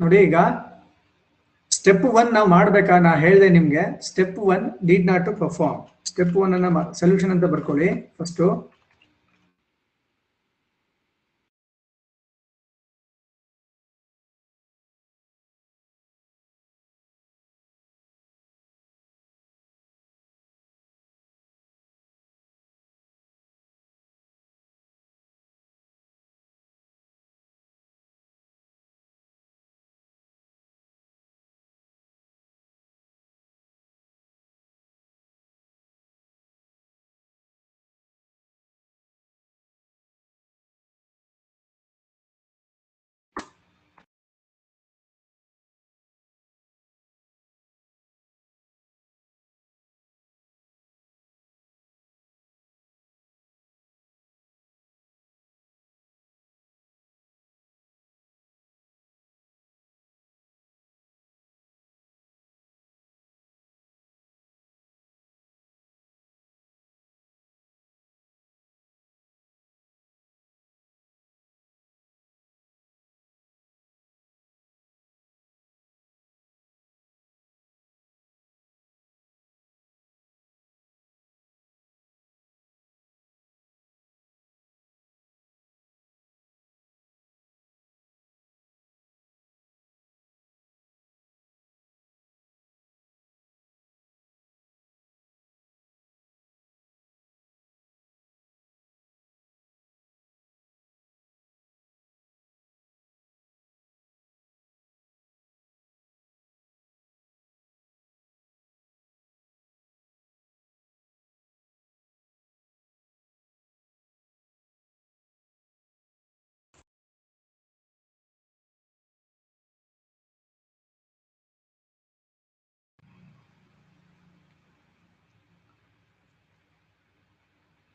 ನೋಡಿ ಈಗ step one ನಾವು ಮಾಡ್ಬೇಕಾ? ನಾ ಹೇಳಿದೆ ನಿಮ್ಗೆ step one need not to perform step one ಅನ್ನ ಸೊಲ್ಯೂಷನ್ ಅಂತ ಬರ್ಕೊಳ್ಳಿ. ಫಸ್ಟು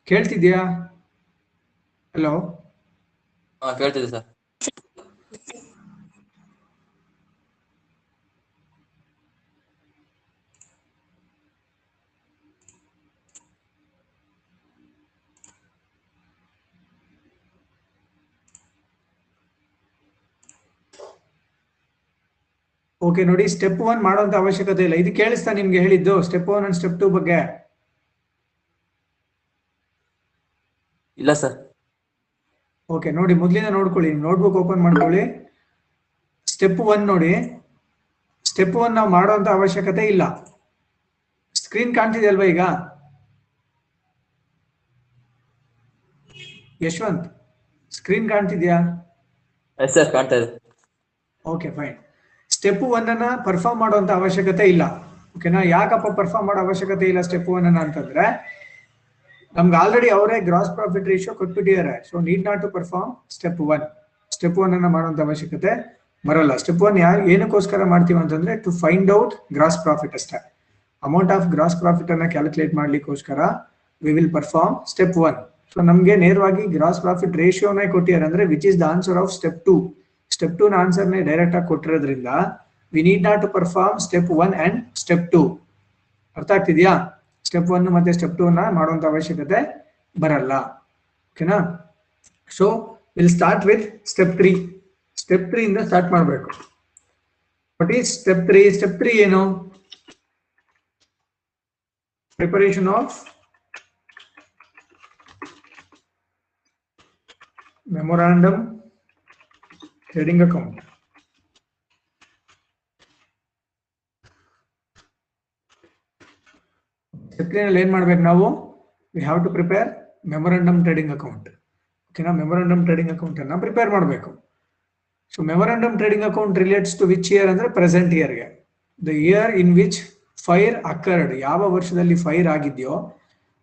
ಕೇಳ್ತಿದ್ಯಾ? ಹಲೋ ಹಾ ಕೇಳ್ತಿದೆ ಸರ್. ಓಕೆ ನೋಡಿ ಸ್ಟೆಪ್ ಒನ್ ಮಾಡುವಂತ ಅವಶ್ಯಕತೆ ಇಲ್ಲ. ಇದು ಕೇಳಿಸ್ತಾ ನಿಮ್ಗೆ ಹೇಳಿದ್ದು step one and step two ಬಗ್ಗೆ. ಇಲ್ಲ ಸರ್. ಓಕೆ ನೋಡಿ ಮೊದಲಿಂದ ನೋಡ್ಕೊಳ್ಳಿ. ನೋಟ್ಬುಕ್ ಓಪನ್ ಮಾಡ್ಕೊಳ್ಳಿ. ಸ್ಟೆಪ್ ಒನ್ ನೋಡಿ. ಸ್ಟೆಪ್ ಒನ್ ನಾವು ಮಾಡುವಂತ ಅವಶ್ಯಕತೆ ಇಲ್ಲ. ಸ್ಕ್ರೀನ್ ಕಾಣ್ತಿದೆ ಅಲ್ವಾ ಈಗ? ಯಶವಂತ್ ಸ್ಕ್ರೀನ್ ಕಾಣ್ತಿದ್ಯಾ? ಸರ್ ಕಾಣ್ತಾ ಇದೆ. ಓಕೆ ಫೈನ್ ಸ್ಟೆಪ್ ಒನ್ ಅನ್ನ ಪರ್ಫಾರ್ಮ್ ಮಾಡುವಂತ ಅವಶ್ಯಕತೆ ಇಲ್ಲ. ಓಕೆನಾ ಯಾಕಪ್ಪ ಪರ್ಫಾರ್ಮ್ ಮಾಡೋ ಅವಶ್ಯಕತೆ ಇಲ್ಲ ಸ್ಟೆಪ್ ಒನ್ ಅನ್ನ ಅಂತಂದ್ರೆ ನಮ್ಗೆ ಆಲ್ರೆಡಿ ಅವರೇ gross profit ratio ಕೊಟ್ಬಿಟ್ಟಿದ್ದಾರೆ. So need not to perform step one step one ಅನ್ನ ಮಾಡುವಂತ ಅವಶ್ಯಕತೆ ಬರಲ್ಲ. ಸ್ಟೆಪ್ ಒನ್ ಯಾ ಏನಕ್ಕೋಸ್ಕರ ಮಾಡ್ತೀವಿ ಅಂತಂದ್ರೆ to find out gross profit ಅಷ್ಟೇ. ಅಮೌಂಟ್ ಆಫ್ ಗ್ರಾಸ್ ಪ್ರಾಫಿಟ್ ಅನ್ನ calculate ಮಾಡ್ಲಿಕ್ಕೋಸ್ಕರ we will perform step one so ನಮ್ಗೆ ನೇರವಾಗಿ ಗ್ರಾಸ್ ಪ್ರಾಫಿಟ್ ರೇಷಿಯೋನೇ ಕೊಟ್ಟಿದ್ದಾರೆ ಅಂದ್ರೆ which is the answer of step two step two ನ ಆನ್ಸರ್ನೇ ಡೈರೆಕ್ಟ್ ಆಗಿ ಕೊಟ್ಟಿರೋದ್ರಿಂದ we need not to perform step one and step two ಅರ್ಥ ಆಗ್ತಿದ್ಯಾ? ಸ್ಟೆಪ್ ಒನ್ ಮತ್ತೆ ಸ್ಟೆಪ್ ಟೂ ನ ಮಾಡುವಂತ ಅವಶ್ಯಕತೆ ಬರಲ್ಲ. ಓಕೆನಾ so will start with step three step three ಇಂದ ಸ್ಟಾರ್ಟ್ ಮಾಡಬೇಕು. What is step three step three ಏನು? Preparation of memorandum trading account ಸ್ಟೆಪ್ಲಿನಲ್ಲಿ ಏನ್ ಮಾಡ್ಬೇಕು ನಾವು? We have to prepare memorandum trading account ಓಕೆನಾ ಮೆಮೊರಂಡಮ್ ಟ್ರೇಡಿಂಗ್ ಅಕೌಂಟ್ ಅನ್ನ ಪ್ರಿಪೇರ್ ಮಾಡಬೇಕು. So memorandum trading account relates to which year ಅಂದ್ರೆ present ಇಯರ್ಗೆ the year in which fire occurred ಯಾವ ವರ್ಷದಲ್ಲಿ ಫೈರ್ ಆಗಿದೆಯೋ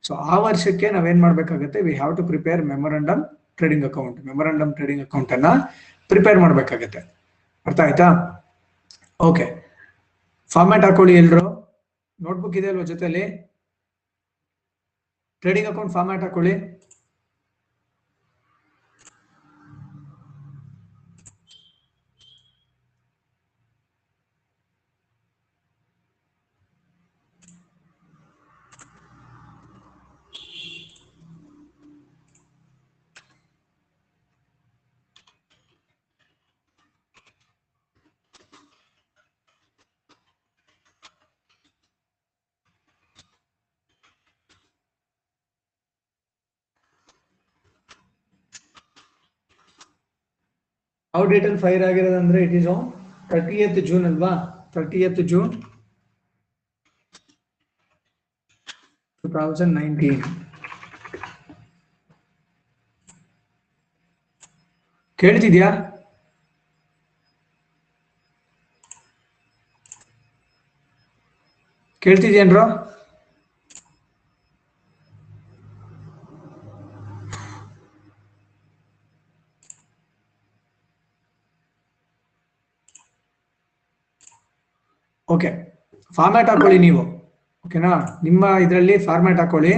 ಸೊ ಆ ವರ್ಷಕ್ಕೆ ನಾವೇನ್ ಮಾಡಬೇಕಾಗುತ್ತೆ? We have to prepare memorandum trading account memorandum trading account ಅನ್ನ ಪ್ರಿಪೇರ್ ಮಾಡ್ಬೇಕಾಗತ್ತೆ. ಅರ್ಥ ಆಯ್ತಾ? ಓಕೆ ಫಾರ್ಮ್ಯಾಟ್ ಹಾಕೊಳ್ಳಿ ಎಲ್ರು. ನೋಟ್ಬುಕ್ ಇದೆ ಅಲ್ವಾ ಜೊತೆಲಿ? ಟ್ರೇಡಿಂಗ್ ಅಕೌಂಟ್ ಫಾರ್ಮ್ಯಾಟ್ ಹಾಕೊಳ್ಳಿ. ಯಾವ ಅಲ್ಲಿ fire ಆಗಿರೋದಂದ್ರೆ it is on thirtieth June ಅಲ್ವಾ? ತರ್ಟಿಯತ್ ಜೂನ್ ಟೂ ಕೇಳ್ತಿದ್ಯಾ? ಕೇಳ್ತಿದ್ಯೇನ್ರೋ? ಓಕೆ ಫಾರ್ಮ್ಯಾಟ್ ಹಾಕೊಳ್ಳಿ ನೀವು. ಓಕೆನಾ ನಿಮ್ಮ ಇದರಲ್ಲಿ ಫಾರ್ಮ್ಯಾಟ್ ಹಾಕೊಳ್ಳಿ.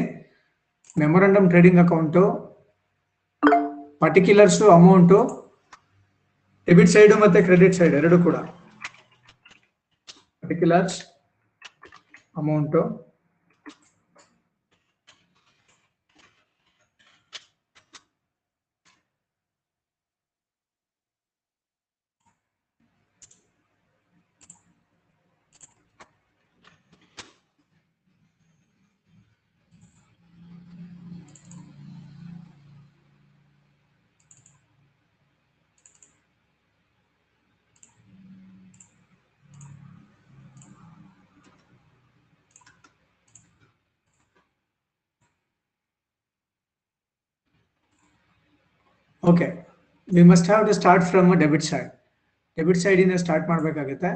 Memorandum trading account particulars amount debit side ಮತ್ತೆ ಕ್ರೆಡಿಟ್ ಸೈಡ್ ಎರಡು ಕೂಡ. Particulars amount okay we must have to start from debit side debit ಸೈಡಿಂದ ಸ್ಟಾರ್ಟ್ ಮಾಡಬೇಕಾಗುತ್ತೆ.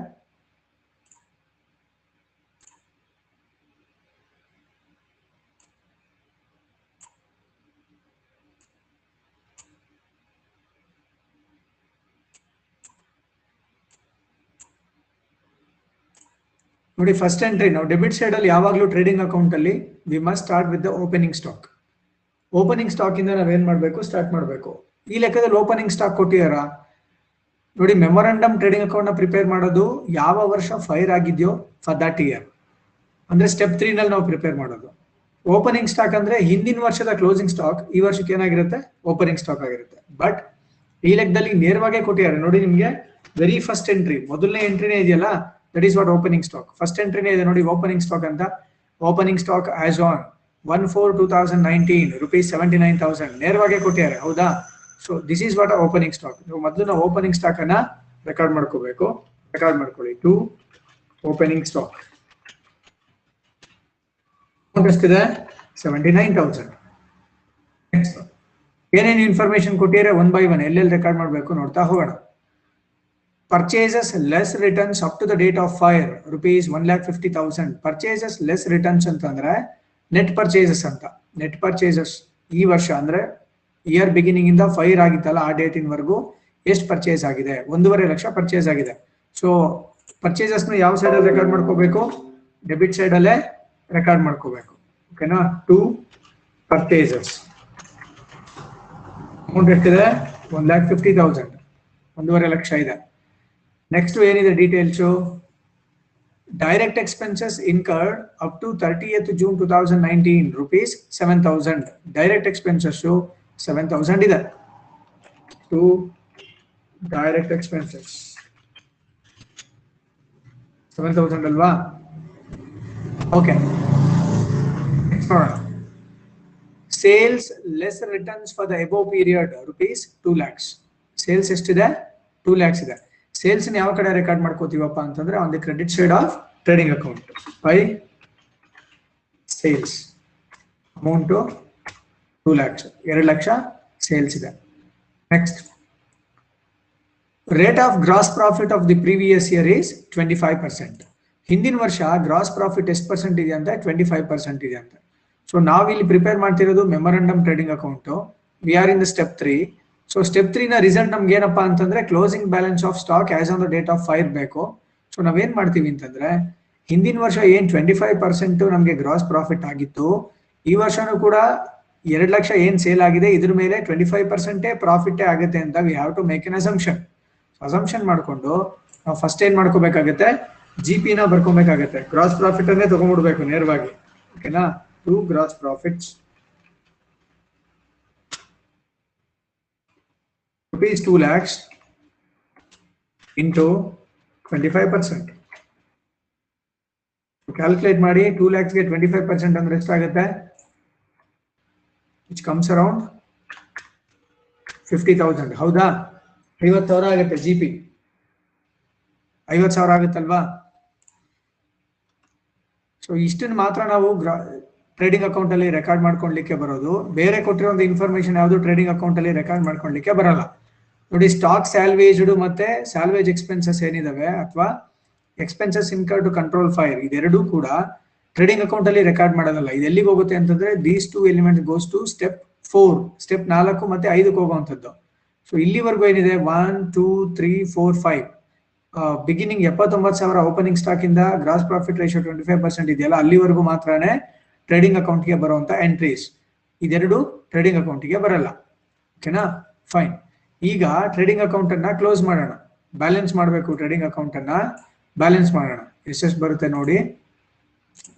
ನೋಡಿ ಫಸ್ಟ್ ಎಂಟ್ರಿ ನಾವು ಡೆಬಿಟ್ ಸೈಡ್ ಅಲ್ಲಿ ಯಾವಾಗಲೂ ಟ್ರೇಡಿಂಗ್ ಅಕೌಂಟ್ ಅಲ್ಲಿ we must start with the opening stock opening stock ಇಂದ ನಾವೇನ್ ಮಾಡಬೇಕು? ಸ್ಟಾರ್ಟ್ ಮಾಡಬೇಕು. ಈ ಲೆಕ್ಕದಲ್ಲಿ ಓಪನಿಂಗ್ ಸ್ಟಾಕ್ ಕೊಟ್ಟಿದಾರ. ನೋಡಿ ಮೆಮೊರಂಡಮ್ ಟ್ರೇಡಿಂಗ್ ಅಕೌಂಟ್ನ ಪ್ರಿಪೇರ್ ಮಾಡೋದು ಯಾವ ವರ್ಷ ಫೈರ್ ಆಗಿದೆಯೋ ಫಾರ್ ದಟ್ ಇಯರ್ ಅಂದ್ರೆ ಸ್ಟೆಪ್ ತ್ರೀ ನಲ್ಲಿ ನಾವು ಪ್ರಿಪೇರ್ ಮಾಡೋದು. ಓಪನಿಂಗ್ ಸ್ಟಾಕ್ ಅಂದ್ರೆ ಹಿಂದಿನ ವರ್ಷದ ಕ್ಲೋಸಿಂಗ್ ಸ್ಟಾಕ್ ಈ ವರ್ಷಕ್ಕೆ ಏನಾಗಿರುತ್ತೆ? ಓಪನಿಂಗ್ ಸ್ಟಾಕ್ ಆಗಿರುತ್ತೆ. ಬಟ್ ಈ ಲೆಕ್ಕದಲ್ಲಿ ನೇರವಾಗಿ ಕೊಟ್ಟಿದ್ದಾರೆ. ನೋಡಿ, ನಿಮಗೆ ವೆರಿ ಫಸ್ಟ್ ಎಂಟ್ರಿ ಮೊದಲನೇ ಎಂಟ್ರಿನೇ ಇದೆಯಲ್ಲ? That is what opening stock first ಎಂಟ್ರಿನೇ ಇದೆ. ನೋಡಿ ಓಪನಿಂಗ್ ಸ್ಟಾಕ್ ಅಂತ. Opening stock as on one four two thousand nineteen rupees seventy nine thousand ನೇರವಾಗಿ ಕೊಟ್ಟಿದ್ದಾರೆ. ಹೌದಾ? So this is what opening stock ನೀವು ಮೊದಲು ನಾವು ಓಪನಿಂಗ್ ಸ್ಟಾಕ್ ಅನ್ನ ರೆಕಾರ್ಡ್ ಮಾಡ್ಕೋಬೇಕು. ರೆಕಾರ್ಡ್ ಮಾಡ್ಕೊಳ್ಳಿ. ಟು ಓಪನಿಂಗ್ ಸ್ಟಾಕ್ ಎಷ್ಟಿದೆ ಸೆವೆಂಟಿ ನೈನ್ ತೌಸಂಡ್ ಏನೇನು ಇನ್ಫಾರ್ಮೇಶನ್ ಕೊಟ್ಟಿದ್ರೆ ಒನ್ ಬೈ ಒನ್ ಎಲ್ಲೆಲ್ಲಿ ರೆಕಾರ್ಡ್ ಮಾಡಬೇಕು ನೋಡ್ತಾ ಹೋಗೋಣ. Purchases less returns up to the date of fire rupees one lakh fifty thousand purchases less returns ಅಂತಂದ್ರೆ ನೆಟ್ ಪರ್ಚೇಸಸ್ ಅಂತ. ನೆಟ್ ಪರ್ಚೇಸಸ್ ಈ ವರ್ಷ ಅಂದ್ರೆ ಇಯರ್ ಬಿಗಿನಿಂಗ್ ಇಂದ ಫೈರ್ ಆಗಿತ್ತಲ್ಲ, ಆ ಡೇಟಿನವರೆಗೂ ಎಷ್ಟು ಪರ್ಚೇಸ್ ಆಗಿದೆ? ಒಂದೂವರೆ ಲಕ್ಷ ಪರ್ಚೇಸ್ ಆಗಿದೆ. ಸೊ ಪರ್ಚೇಸಸ್ನ ಯಾವ ಸೈಡ್ ರೆಕಾರ್ಡ್ ಮಾಡ್ಕೋಬೇಕು? ಡೆಬಿಟ್ ಸೈಡ್ ಅಲ್ಲೇ ರೆಕಾರ್ಡ್ ಮಾಡ್ಕೋಬೇಕು. ಓಕೆನಾ ಟು ಪರ್ಚೇಸಸ್ ಅಮೌಂಟ್ ಎಷ್ಟಿದೆ? ಒನ್ ಲ್ಯಾಕ್ ಫಿಫ್ಟಿ ತೌಸಂಡ್ ಒಂದೂವರೆ ಲಕ್ಷ ಇದೆ. ನೆಕ್ಸ್ಟ್ ಏನಿದೆ details direct expenses incurred up to thirtieth June two thousand nineteen rupees seven thousand direct expenses seven thousand ಇದೆ. To direct expenses seven thousand ಅಲ್ವಾ? Okay next ನೋಡೋಣ. Sales less returns for the above period rupees two lakhs sales ಎಷ್ಟಿದೆ? Two lakhs ಇದೆ. Sales ಯಾವ ಕಡೆ record ಮಾಡ್ಕೋತೀವಪ್ಪ ಅಂತಂದ್ರೆ on the credit side of trading account by sales amount two lakhs ಎರಡು ಲಕ್ಷ ಸೇಲ್ಸ್ ಇದೆ. Next rate of gross profit of the previous year is twenty five percent ಹಿಂದಿನ ವರ್ಷ ಗ್ರಾಸ್ ಪ್ರಾಫಿಟ್ ಎಷ್ಟು ಪರ್ಸೆಂಟ್ ಇದೆ ಅಂತ ಟ್ವೆಂಟಿ ಫೈವ್ ಪರ್ಸೆಂಟ್ ಇದೆ ಅಂತ. ಸೊ ನಾವಿಲ್ಲಿ ಪ್ರಿಪೇರ್ ಮಾಡ್ತಿರೋದು memorandum trading account we are in the step three so step ತ್ರೀನ result ನಮ್ಗೆ ಏನಪ್ಪಾ ಅಂತಂದ್ರೆ closing balance of stock as on the date of fire ಬೇಕು. ಸೊ ನಾವೇನ್ ಮಾಡ್ತೀವಿ ಅಂತಂದ್ರೆ ಹಿಂದಿನ ವರ್ಷ ಏನ್ ಟ್ವೆಂಟಿ ಫೈವ್ ಪರ್ಸೆಂಟ್ ನಮಗೆ ಗ್ರಾಸ್ ಪ್ರಾಫಿಟ್ ಆಗಿತ್ತು, ಈ ವರ್ಷನೂ ಕೂಡ ಎರಡ್ ಲಕ್ಷ ಏನ್ ಸೇಲ್ ಆಗಿದೆ, ಇದ್ರ ಮೇಲೆ ಟ್ವೆಂಟಿ ಫೈವ್ ಪರ್ಸೆಂಟೇ ಪ್ರಾಫಿಟ್ ಆಗುತ್ತೆ ಅಂತ we have to make an assumption assumption ಮಾಡ್ಕೊಂಡು ನಾವು ಫಸ್ಟ್ ಏನ್ ಮಾಡ್ಕೋಬೇಕಾಗತ್ತೆ ಜಿ ಪಿನ ಬರ್ಕೊಬೇಕಾಗತ್ತೆ. ಗ್ರಾಸ್ ಪ್ರಾಫಿಟ್ ಅನ್ನೇ ತಗೊಂಡ್ಬಿಡ್ಬೇಕು ನೇರವಾಗಿ. ಓಕೆನಾ to gross profits rupees 2 lakhs into 25%. Calculate ಮಾಡಿ ಟೂ ಲ್ಯಾಕ್ಸ್ಗೆ ಟ್ವೆಂಟಿ ಫೈವ್ ಪರ್ಸೆಂಟ್ ಅಂದ್ರೆ ಎಷ್ಟಾಗುತ್ತೆ? Which comes around fifty thousand ಹೌದಾ? ಐವತ್ತು ಸಾವಿರ ಆಗುತ್ತೆ ಜಿ ಪಿ ಐವತ್ತು ಸಾವಿರ ಆಗುತ್ತಲ್ವಾ? ಸೊ ಇಷ್ಟನ್ನ ಮಾತ್ರ ನಾವು ಗ್ರಾ ಟ್ರೇಡಿಂಗ್ ಅಕೌಂಟಲ್ಲಿ ರೆಕಾರ್ಡ್ ಮಾಡ್ಕೊಳ್ಲಿಕ್ಕೆ ಬರೋದು. ಬೇರೆ ಕೊಟ್ಟಿರೋ ಒಂದು ಇನ್ಫಾರ್ಮೇಶನ್ ಯಾವುದು ಟ್ರೇಡಿಂಗ್ ಅಕೌಂಟಲ್ಲಿ ರೆಕಾರ್ಡ್ ಮಾಡ್ಕೊಳ್ಲಿಕ್ಕೆ ಬರಲ್ಲ. ನೋಡಿ ಸ್ಟಾಕ್ ಸ್ಯಾಲ್ವೇಜ್ಡ್ ಮತ್ತೆ ಸ್ಯಾಲ್ವೇಜ್ ಎಕ್ಸ್ಪೆನ್ಸಸ್ ಏನಿದಾವೆ? ಅಥವಾ expenses incur to control fire ಇದೆರಡೂ ಕೂಡ ಟ್ರೇಡಿಂಗ್ ಅಕೌಂಟ್ ಅಲ್ಲಿ ರೆಕಾರ್ಡ್ ಮಾಡೋದಲ್ಲ. ಇದು ಎಲ್ಲಿಗೆ ಹೋಗುತ್ತೆ ಅಂತಂದ್ರೆ these two element goes to step four step ನಾಲ್ಕು ಮತ್ತೆ ಐದಕ್ಕೆ ಹೋಗುವಂಥದ್ದು. ಸೊ ಇಲ್ಲಿವರೆಗೂ ಏನಿದೆ? One two three four five beginning ಎಪ್ಪತ್ತೊಂಬತ್ತು ಸಾವಿರ ಓಪನಿಂಗ್ ಸ್ಟಾಕ್ ಇಂದ gross profit ratio twenty five percent ಇದೆಯಲ್ಲ, ಅಲ್ಲಿವರೆಗೂ ಮಾತ್ರನೇ ಟ್ರೇಡಿಂಗ್ ಅಕೌಂಟ್ಗೆ ಬರುವಂತ ಎಂಟ್ರೀಸ್ ಇದೆರಡು ಟ್ರೇಡಿಂಗ್ ಅಕೌಂಟ್ಗೆ ಬರಲ್ಲ. ಓಕೆನಾ ಫೈನ್ ಈಗ ಟ್ರೇಡಿಂಗ್ ಅಕೌಂಟ್ ಅನ್ನ ಕ್ಲೋಸ್ ಮಾಡೋಣ. ಬ್ಯಾಲೆನ್ಸ್ ಮಾಡಬೇಕು ಟ್ರೇಡಿಂಗ್ ಅಕೌಂಟ್ ಅನ್ನ. ಬ್ಯಾಲೆನ್ಸ್ ಮಾಡೋಣ. ಎಷ್ಟೆಷ್ಟು ಬರುತ್ತೆ ನೋಡಿ.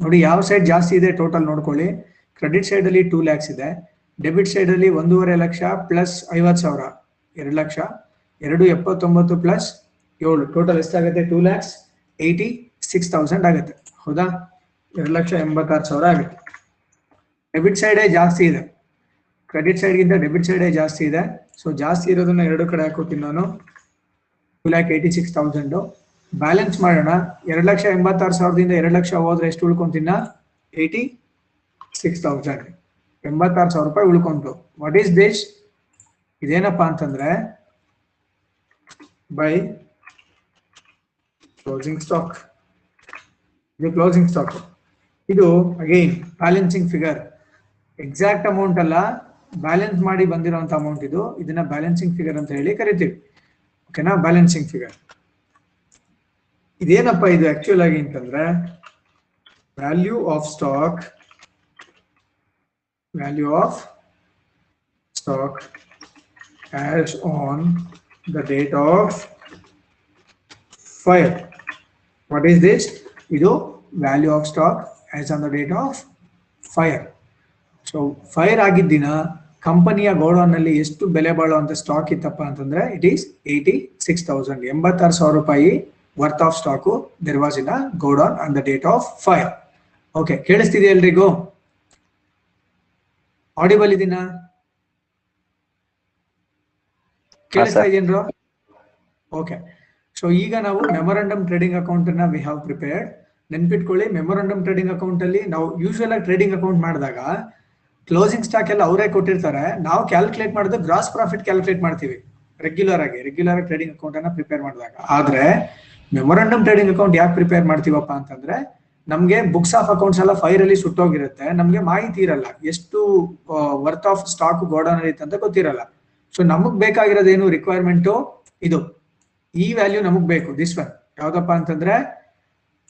ನೋಡಿ, ಯಾವ ಸೈಡ್ ಜಾಸ್ತಿ ಇದೆ ಟೋಟಲ್ ನೋಡ್ಕೊಳ್ಳಿ. ಕ್ರೆಡಿಟ್ ಸೈಡ್ ಅಲ್ಲಿ ಟೂ ಲ್ಯಾಕ್ಸ್ ಇದೆ. ಡೆಬಿಟ್ ಸೈಡ್ ಅಲ್ಲಿ ಒಂದೂವರೆ ಲಕ್ಷ ಪ್ಲಸ್ ಐವತ್ತು ಸಾವಿರ, ಎರಡು ಲಕ್ಷ, ಎರಡು ಎಪ್ಪತ್ತೊಂಬತ್ತು ಪ್ಲಸ್ ಏಳು. ಟೋಟಲ್ ಎಷ್ಟಾಗುತ್ತೆ? Two lakhs eighty six thousand ಆಗುತ್ತೆ. ಹೌದಾ? ಎರಡು ಲಕ್ಷ ಎಂಬತ್ತಾರು ಸಾವಿರ ಆಗುತ್ತೆ. ಡೆಬಿಟ್ ಸೈಡೇ ಜಾಸ್ತಿ ಇದೆ. ಕ್ರೆಡಿಟ್ ಸೈಡ್ಗಿಂತ ಡೆಬಿಟ್ ಸೈಡೇ ಜಾಸ್ತಿ ಇದೆ. ಸೊ ಜಾಸ್ತಿ ಇರೋದನ್ನ ಎರಡು ಕಡೆ ಹಾಕೋತೀನಿ ನಾನು. Two lakh eighty six thousand balance ಮಾಡೋಣ. ಎರಡು ಲಕ್ಷ ಎಂಬತ್ತಾರು ಸಾವಿರದಿಂದ ಎರಡು ಲಕ್ಷ ಹೋದ್ರೆ ಎಷ್ಟು ಉಳ್ಕೊಂತೀನ ಏಯ್ಟಿ ಸಿಕ್ಸ್ ತೌಸಂಡ್ ಎಂಬತ್ತಾರು ಸಾವಿರ ರೂಪಾಯಿ ಉಳ್ಕೊಂತು ವಾಟ್ ಈಸ್ ದಿಸ್ ಇದೇನಪ್ಪ ಅಂತಂದ್ರೆ ಬೈ ಕ್ಲೋಸಿಂಗ್ ಸ್ಟಾಕ್ ಇದು ಕ್ಲೋಸಿಂಗ್ ಸ್ಟಾಕ್ ಇದು again balancing figure exact amount ಅಲ್ಲ ಬ್ಯಾಲೆನ್ಸ್ ಮಾಡಿ ಬಂದಿರೋಂಥ ಅಮೌಂಟ್ ಇದು. ಇದನ್ನ ಬ್ಯಾಲೆನ್ಸಿಂಗ್ ಫಿಗರ್ ಅಂತ ಹೇಳಿ ಕರಿತೀವಿ. ಓಕೆನಾ ಬ್ಯಾಲೆನ್ಸಿಂಗ್ ಫಿಗರ್ ಇದೇನಪ್ಪ ಇದು ಆಕ್ಚುಲ್ ಆಗಿ ಅಂತಂದ್ರೆ? Value of stock value of stock as on the date of fire what is this ಇದು value of stock as on the date of fire so fire ಆಗಿದ್ದ ದಿನ ಕಂಪನಿಯ ಗೋಡೌನ್ನಲ್ಲಿ ಎಷ್ಟು ಬೆಲೆ ಬಾಳುವಂತ ಸ್ಟಾಕ್ ಇತ್ತಪ್ಪ ಅಂತಂದ್ರೆ it is eighty six thousand ಎಂಬತ್ತಾರು ಸಾವಿರ ರೂಪಾಯಿ worth of stock there was in a godown on the date of fire okay ಕೇಳಿಸ್ತಿದೆ ಎಲ್ರಿಗೂ? ಆಡಿಬಲ್ ಇದೀನ? ಕೇಳಿಸ್ತಾ ಇದೀನ್ರು? ಓಕೆ ಸೊ ಈಗ ನಾವು ಮೆಮೊರಾಂಡಮ್ ಟ್ರೇಡಿಂಗ್ ಅಕೌಂಟ್ ಅನ್ನ ವಿ ಹಾವ್ ಪ್ರಿಪೇರ್ಡ್ ನೆನ್ಪಿಟ್ಕೊಳ್ಳಿ ಮೆಮೊರಾಂಡಮ್ ಟ್ರೇಡಿಂಗ್ ಅಕೌಂಟ್ ಅಲ್ಲಿ ನಾವು ಯೂಶುವಲ್ ಆಗಿ ಟ್ರೇಡಿಂಗ್ ಅಕೌಂಟ್ ಮಾಡಿದಾಗ ಕ್ಲೋಸಿಂಗ್ ಸ್ಟಾಕ್ ಎಲ್ಲ ಅವರೇ ಕೊಟ್ಟಿರ್ತಾರೆ. ನಾವು ಕ್ಯಾಲ್ಕುಲೇಟ್ ಮಾಡಿದ್ರೆ ಗ್ರಾಸ್ ಪ್ರಾಫಿಟ್ ಕ್ಯಾಲ್ಕುಲೇಟ್ ಮಾಡ್ತೀವಿ. ರೆಗ್ಯುಲರ್ ಆಗಿ ರೆಗ್ಯುಲರ್ ಆಗಿ ಟ್ರೇಡಿಂಗ್ ಅಕೌಂಟ್ ಅನ್ನ ಪ್ರಿಪೇರ್ ಮಾಡಿದಾಗ. ಆದ್ರೆ ಮೆಮೊರಂಡಮ್ ಟ್ರೇಡಿಂಗ್ ಅಕೌಂಟ್ ಯಾಕೆ ಪ್ರಿಪೇರ್ ಮಾಡ್ತೀವಪ್ಪ ಅಂತಂದ್ರೆ, ನಮ್ಗೆ ಬುಕ್ಸ್ ಆಫ್ ಅಕೌಂಟ್ಸ್ ಎಲ್ಲ ಫೈರ್ ಅಲ್ಲಿ ಸುಟ್ಟೋಗಿರುತ್ತೆ. ನಮ್ಗೆ ಮಾಹಿತಿ ಇರಲ್ಲ. ಎಷ್ಟು ವರ್ತ್ ಆಫ್ ಸ್ಟಾಕ್ ಗೋಡೌನ್ ಐತೆ ಅಂತ ಗೊತ್ತಿರಲ್ಲ. ಸೊ ನಮಗ್ ಬೇಕಾಗಿರೋದೇನು ರಿಕ್ವೈರ್ಮೆಂಟು ಇದು. ಈ ವ್ಯಾಲ್ಯೂ ನಮಗ್ ಬೇಕು. ದಿಸ್ ಒನ್ ಯಾವ್ದಪ್ಪ ಅಂತಂದ್ರೆ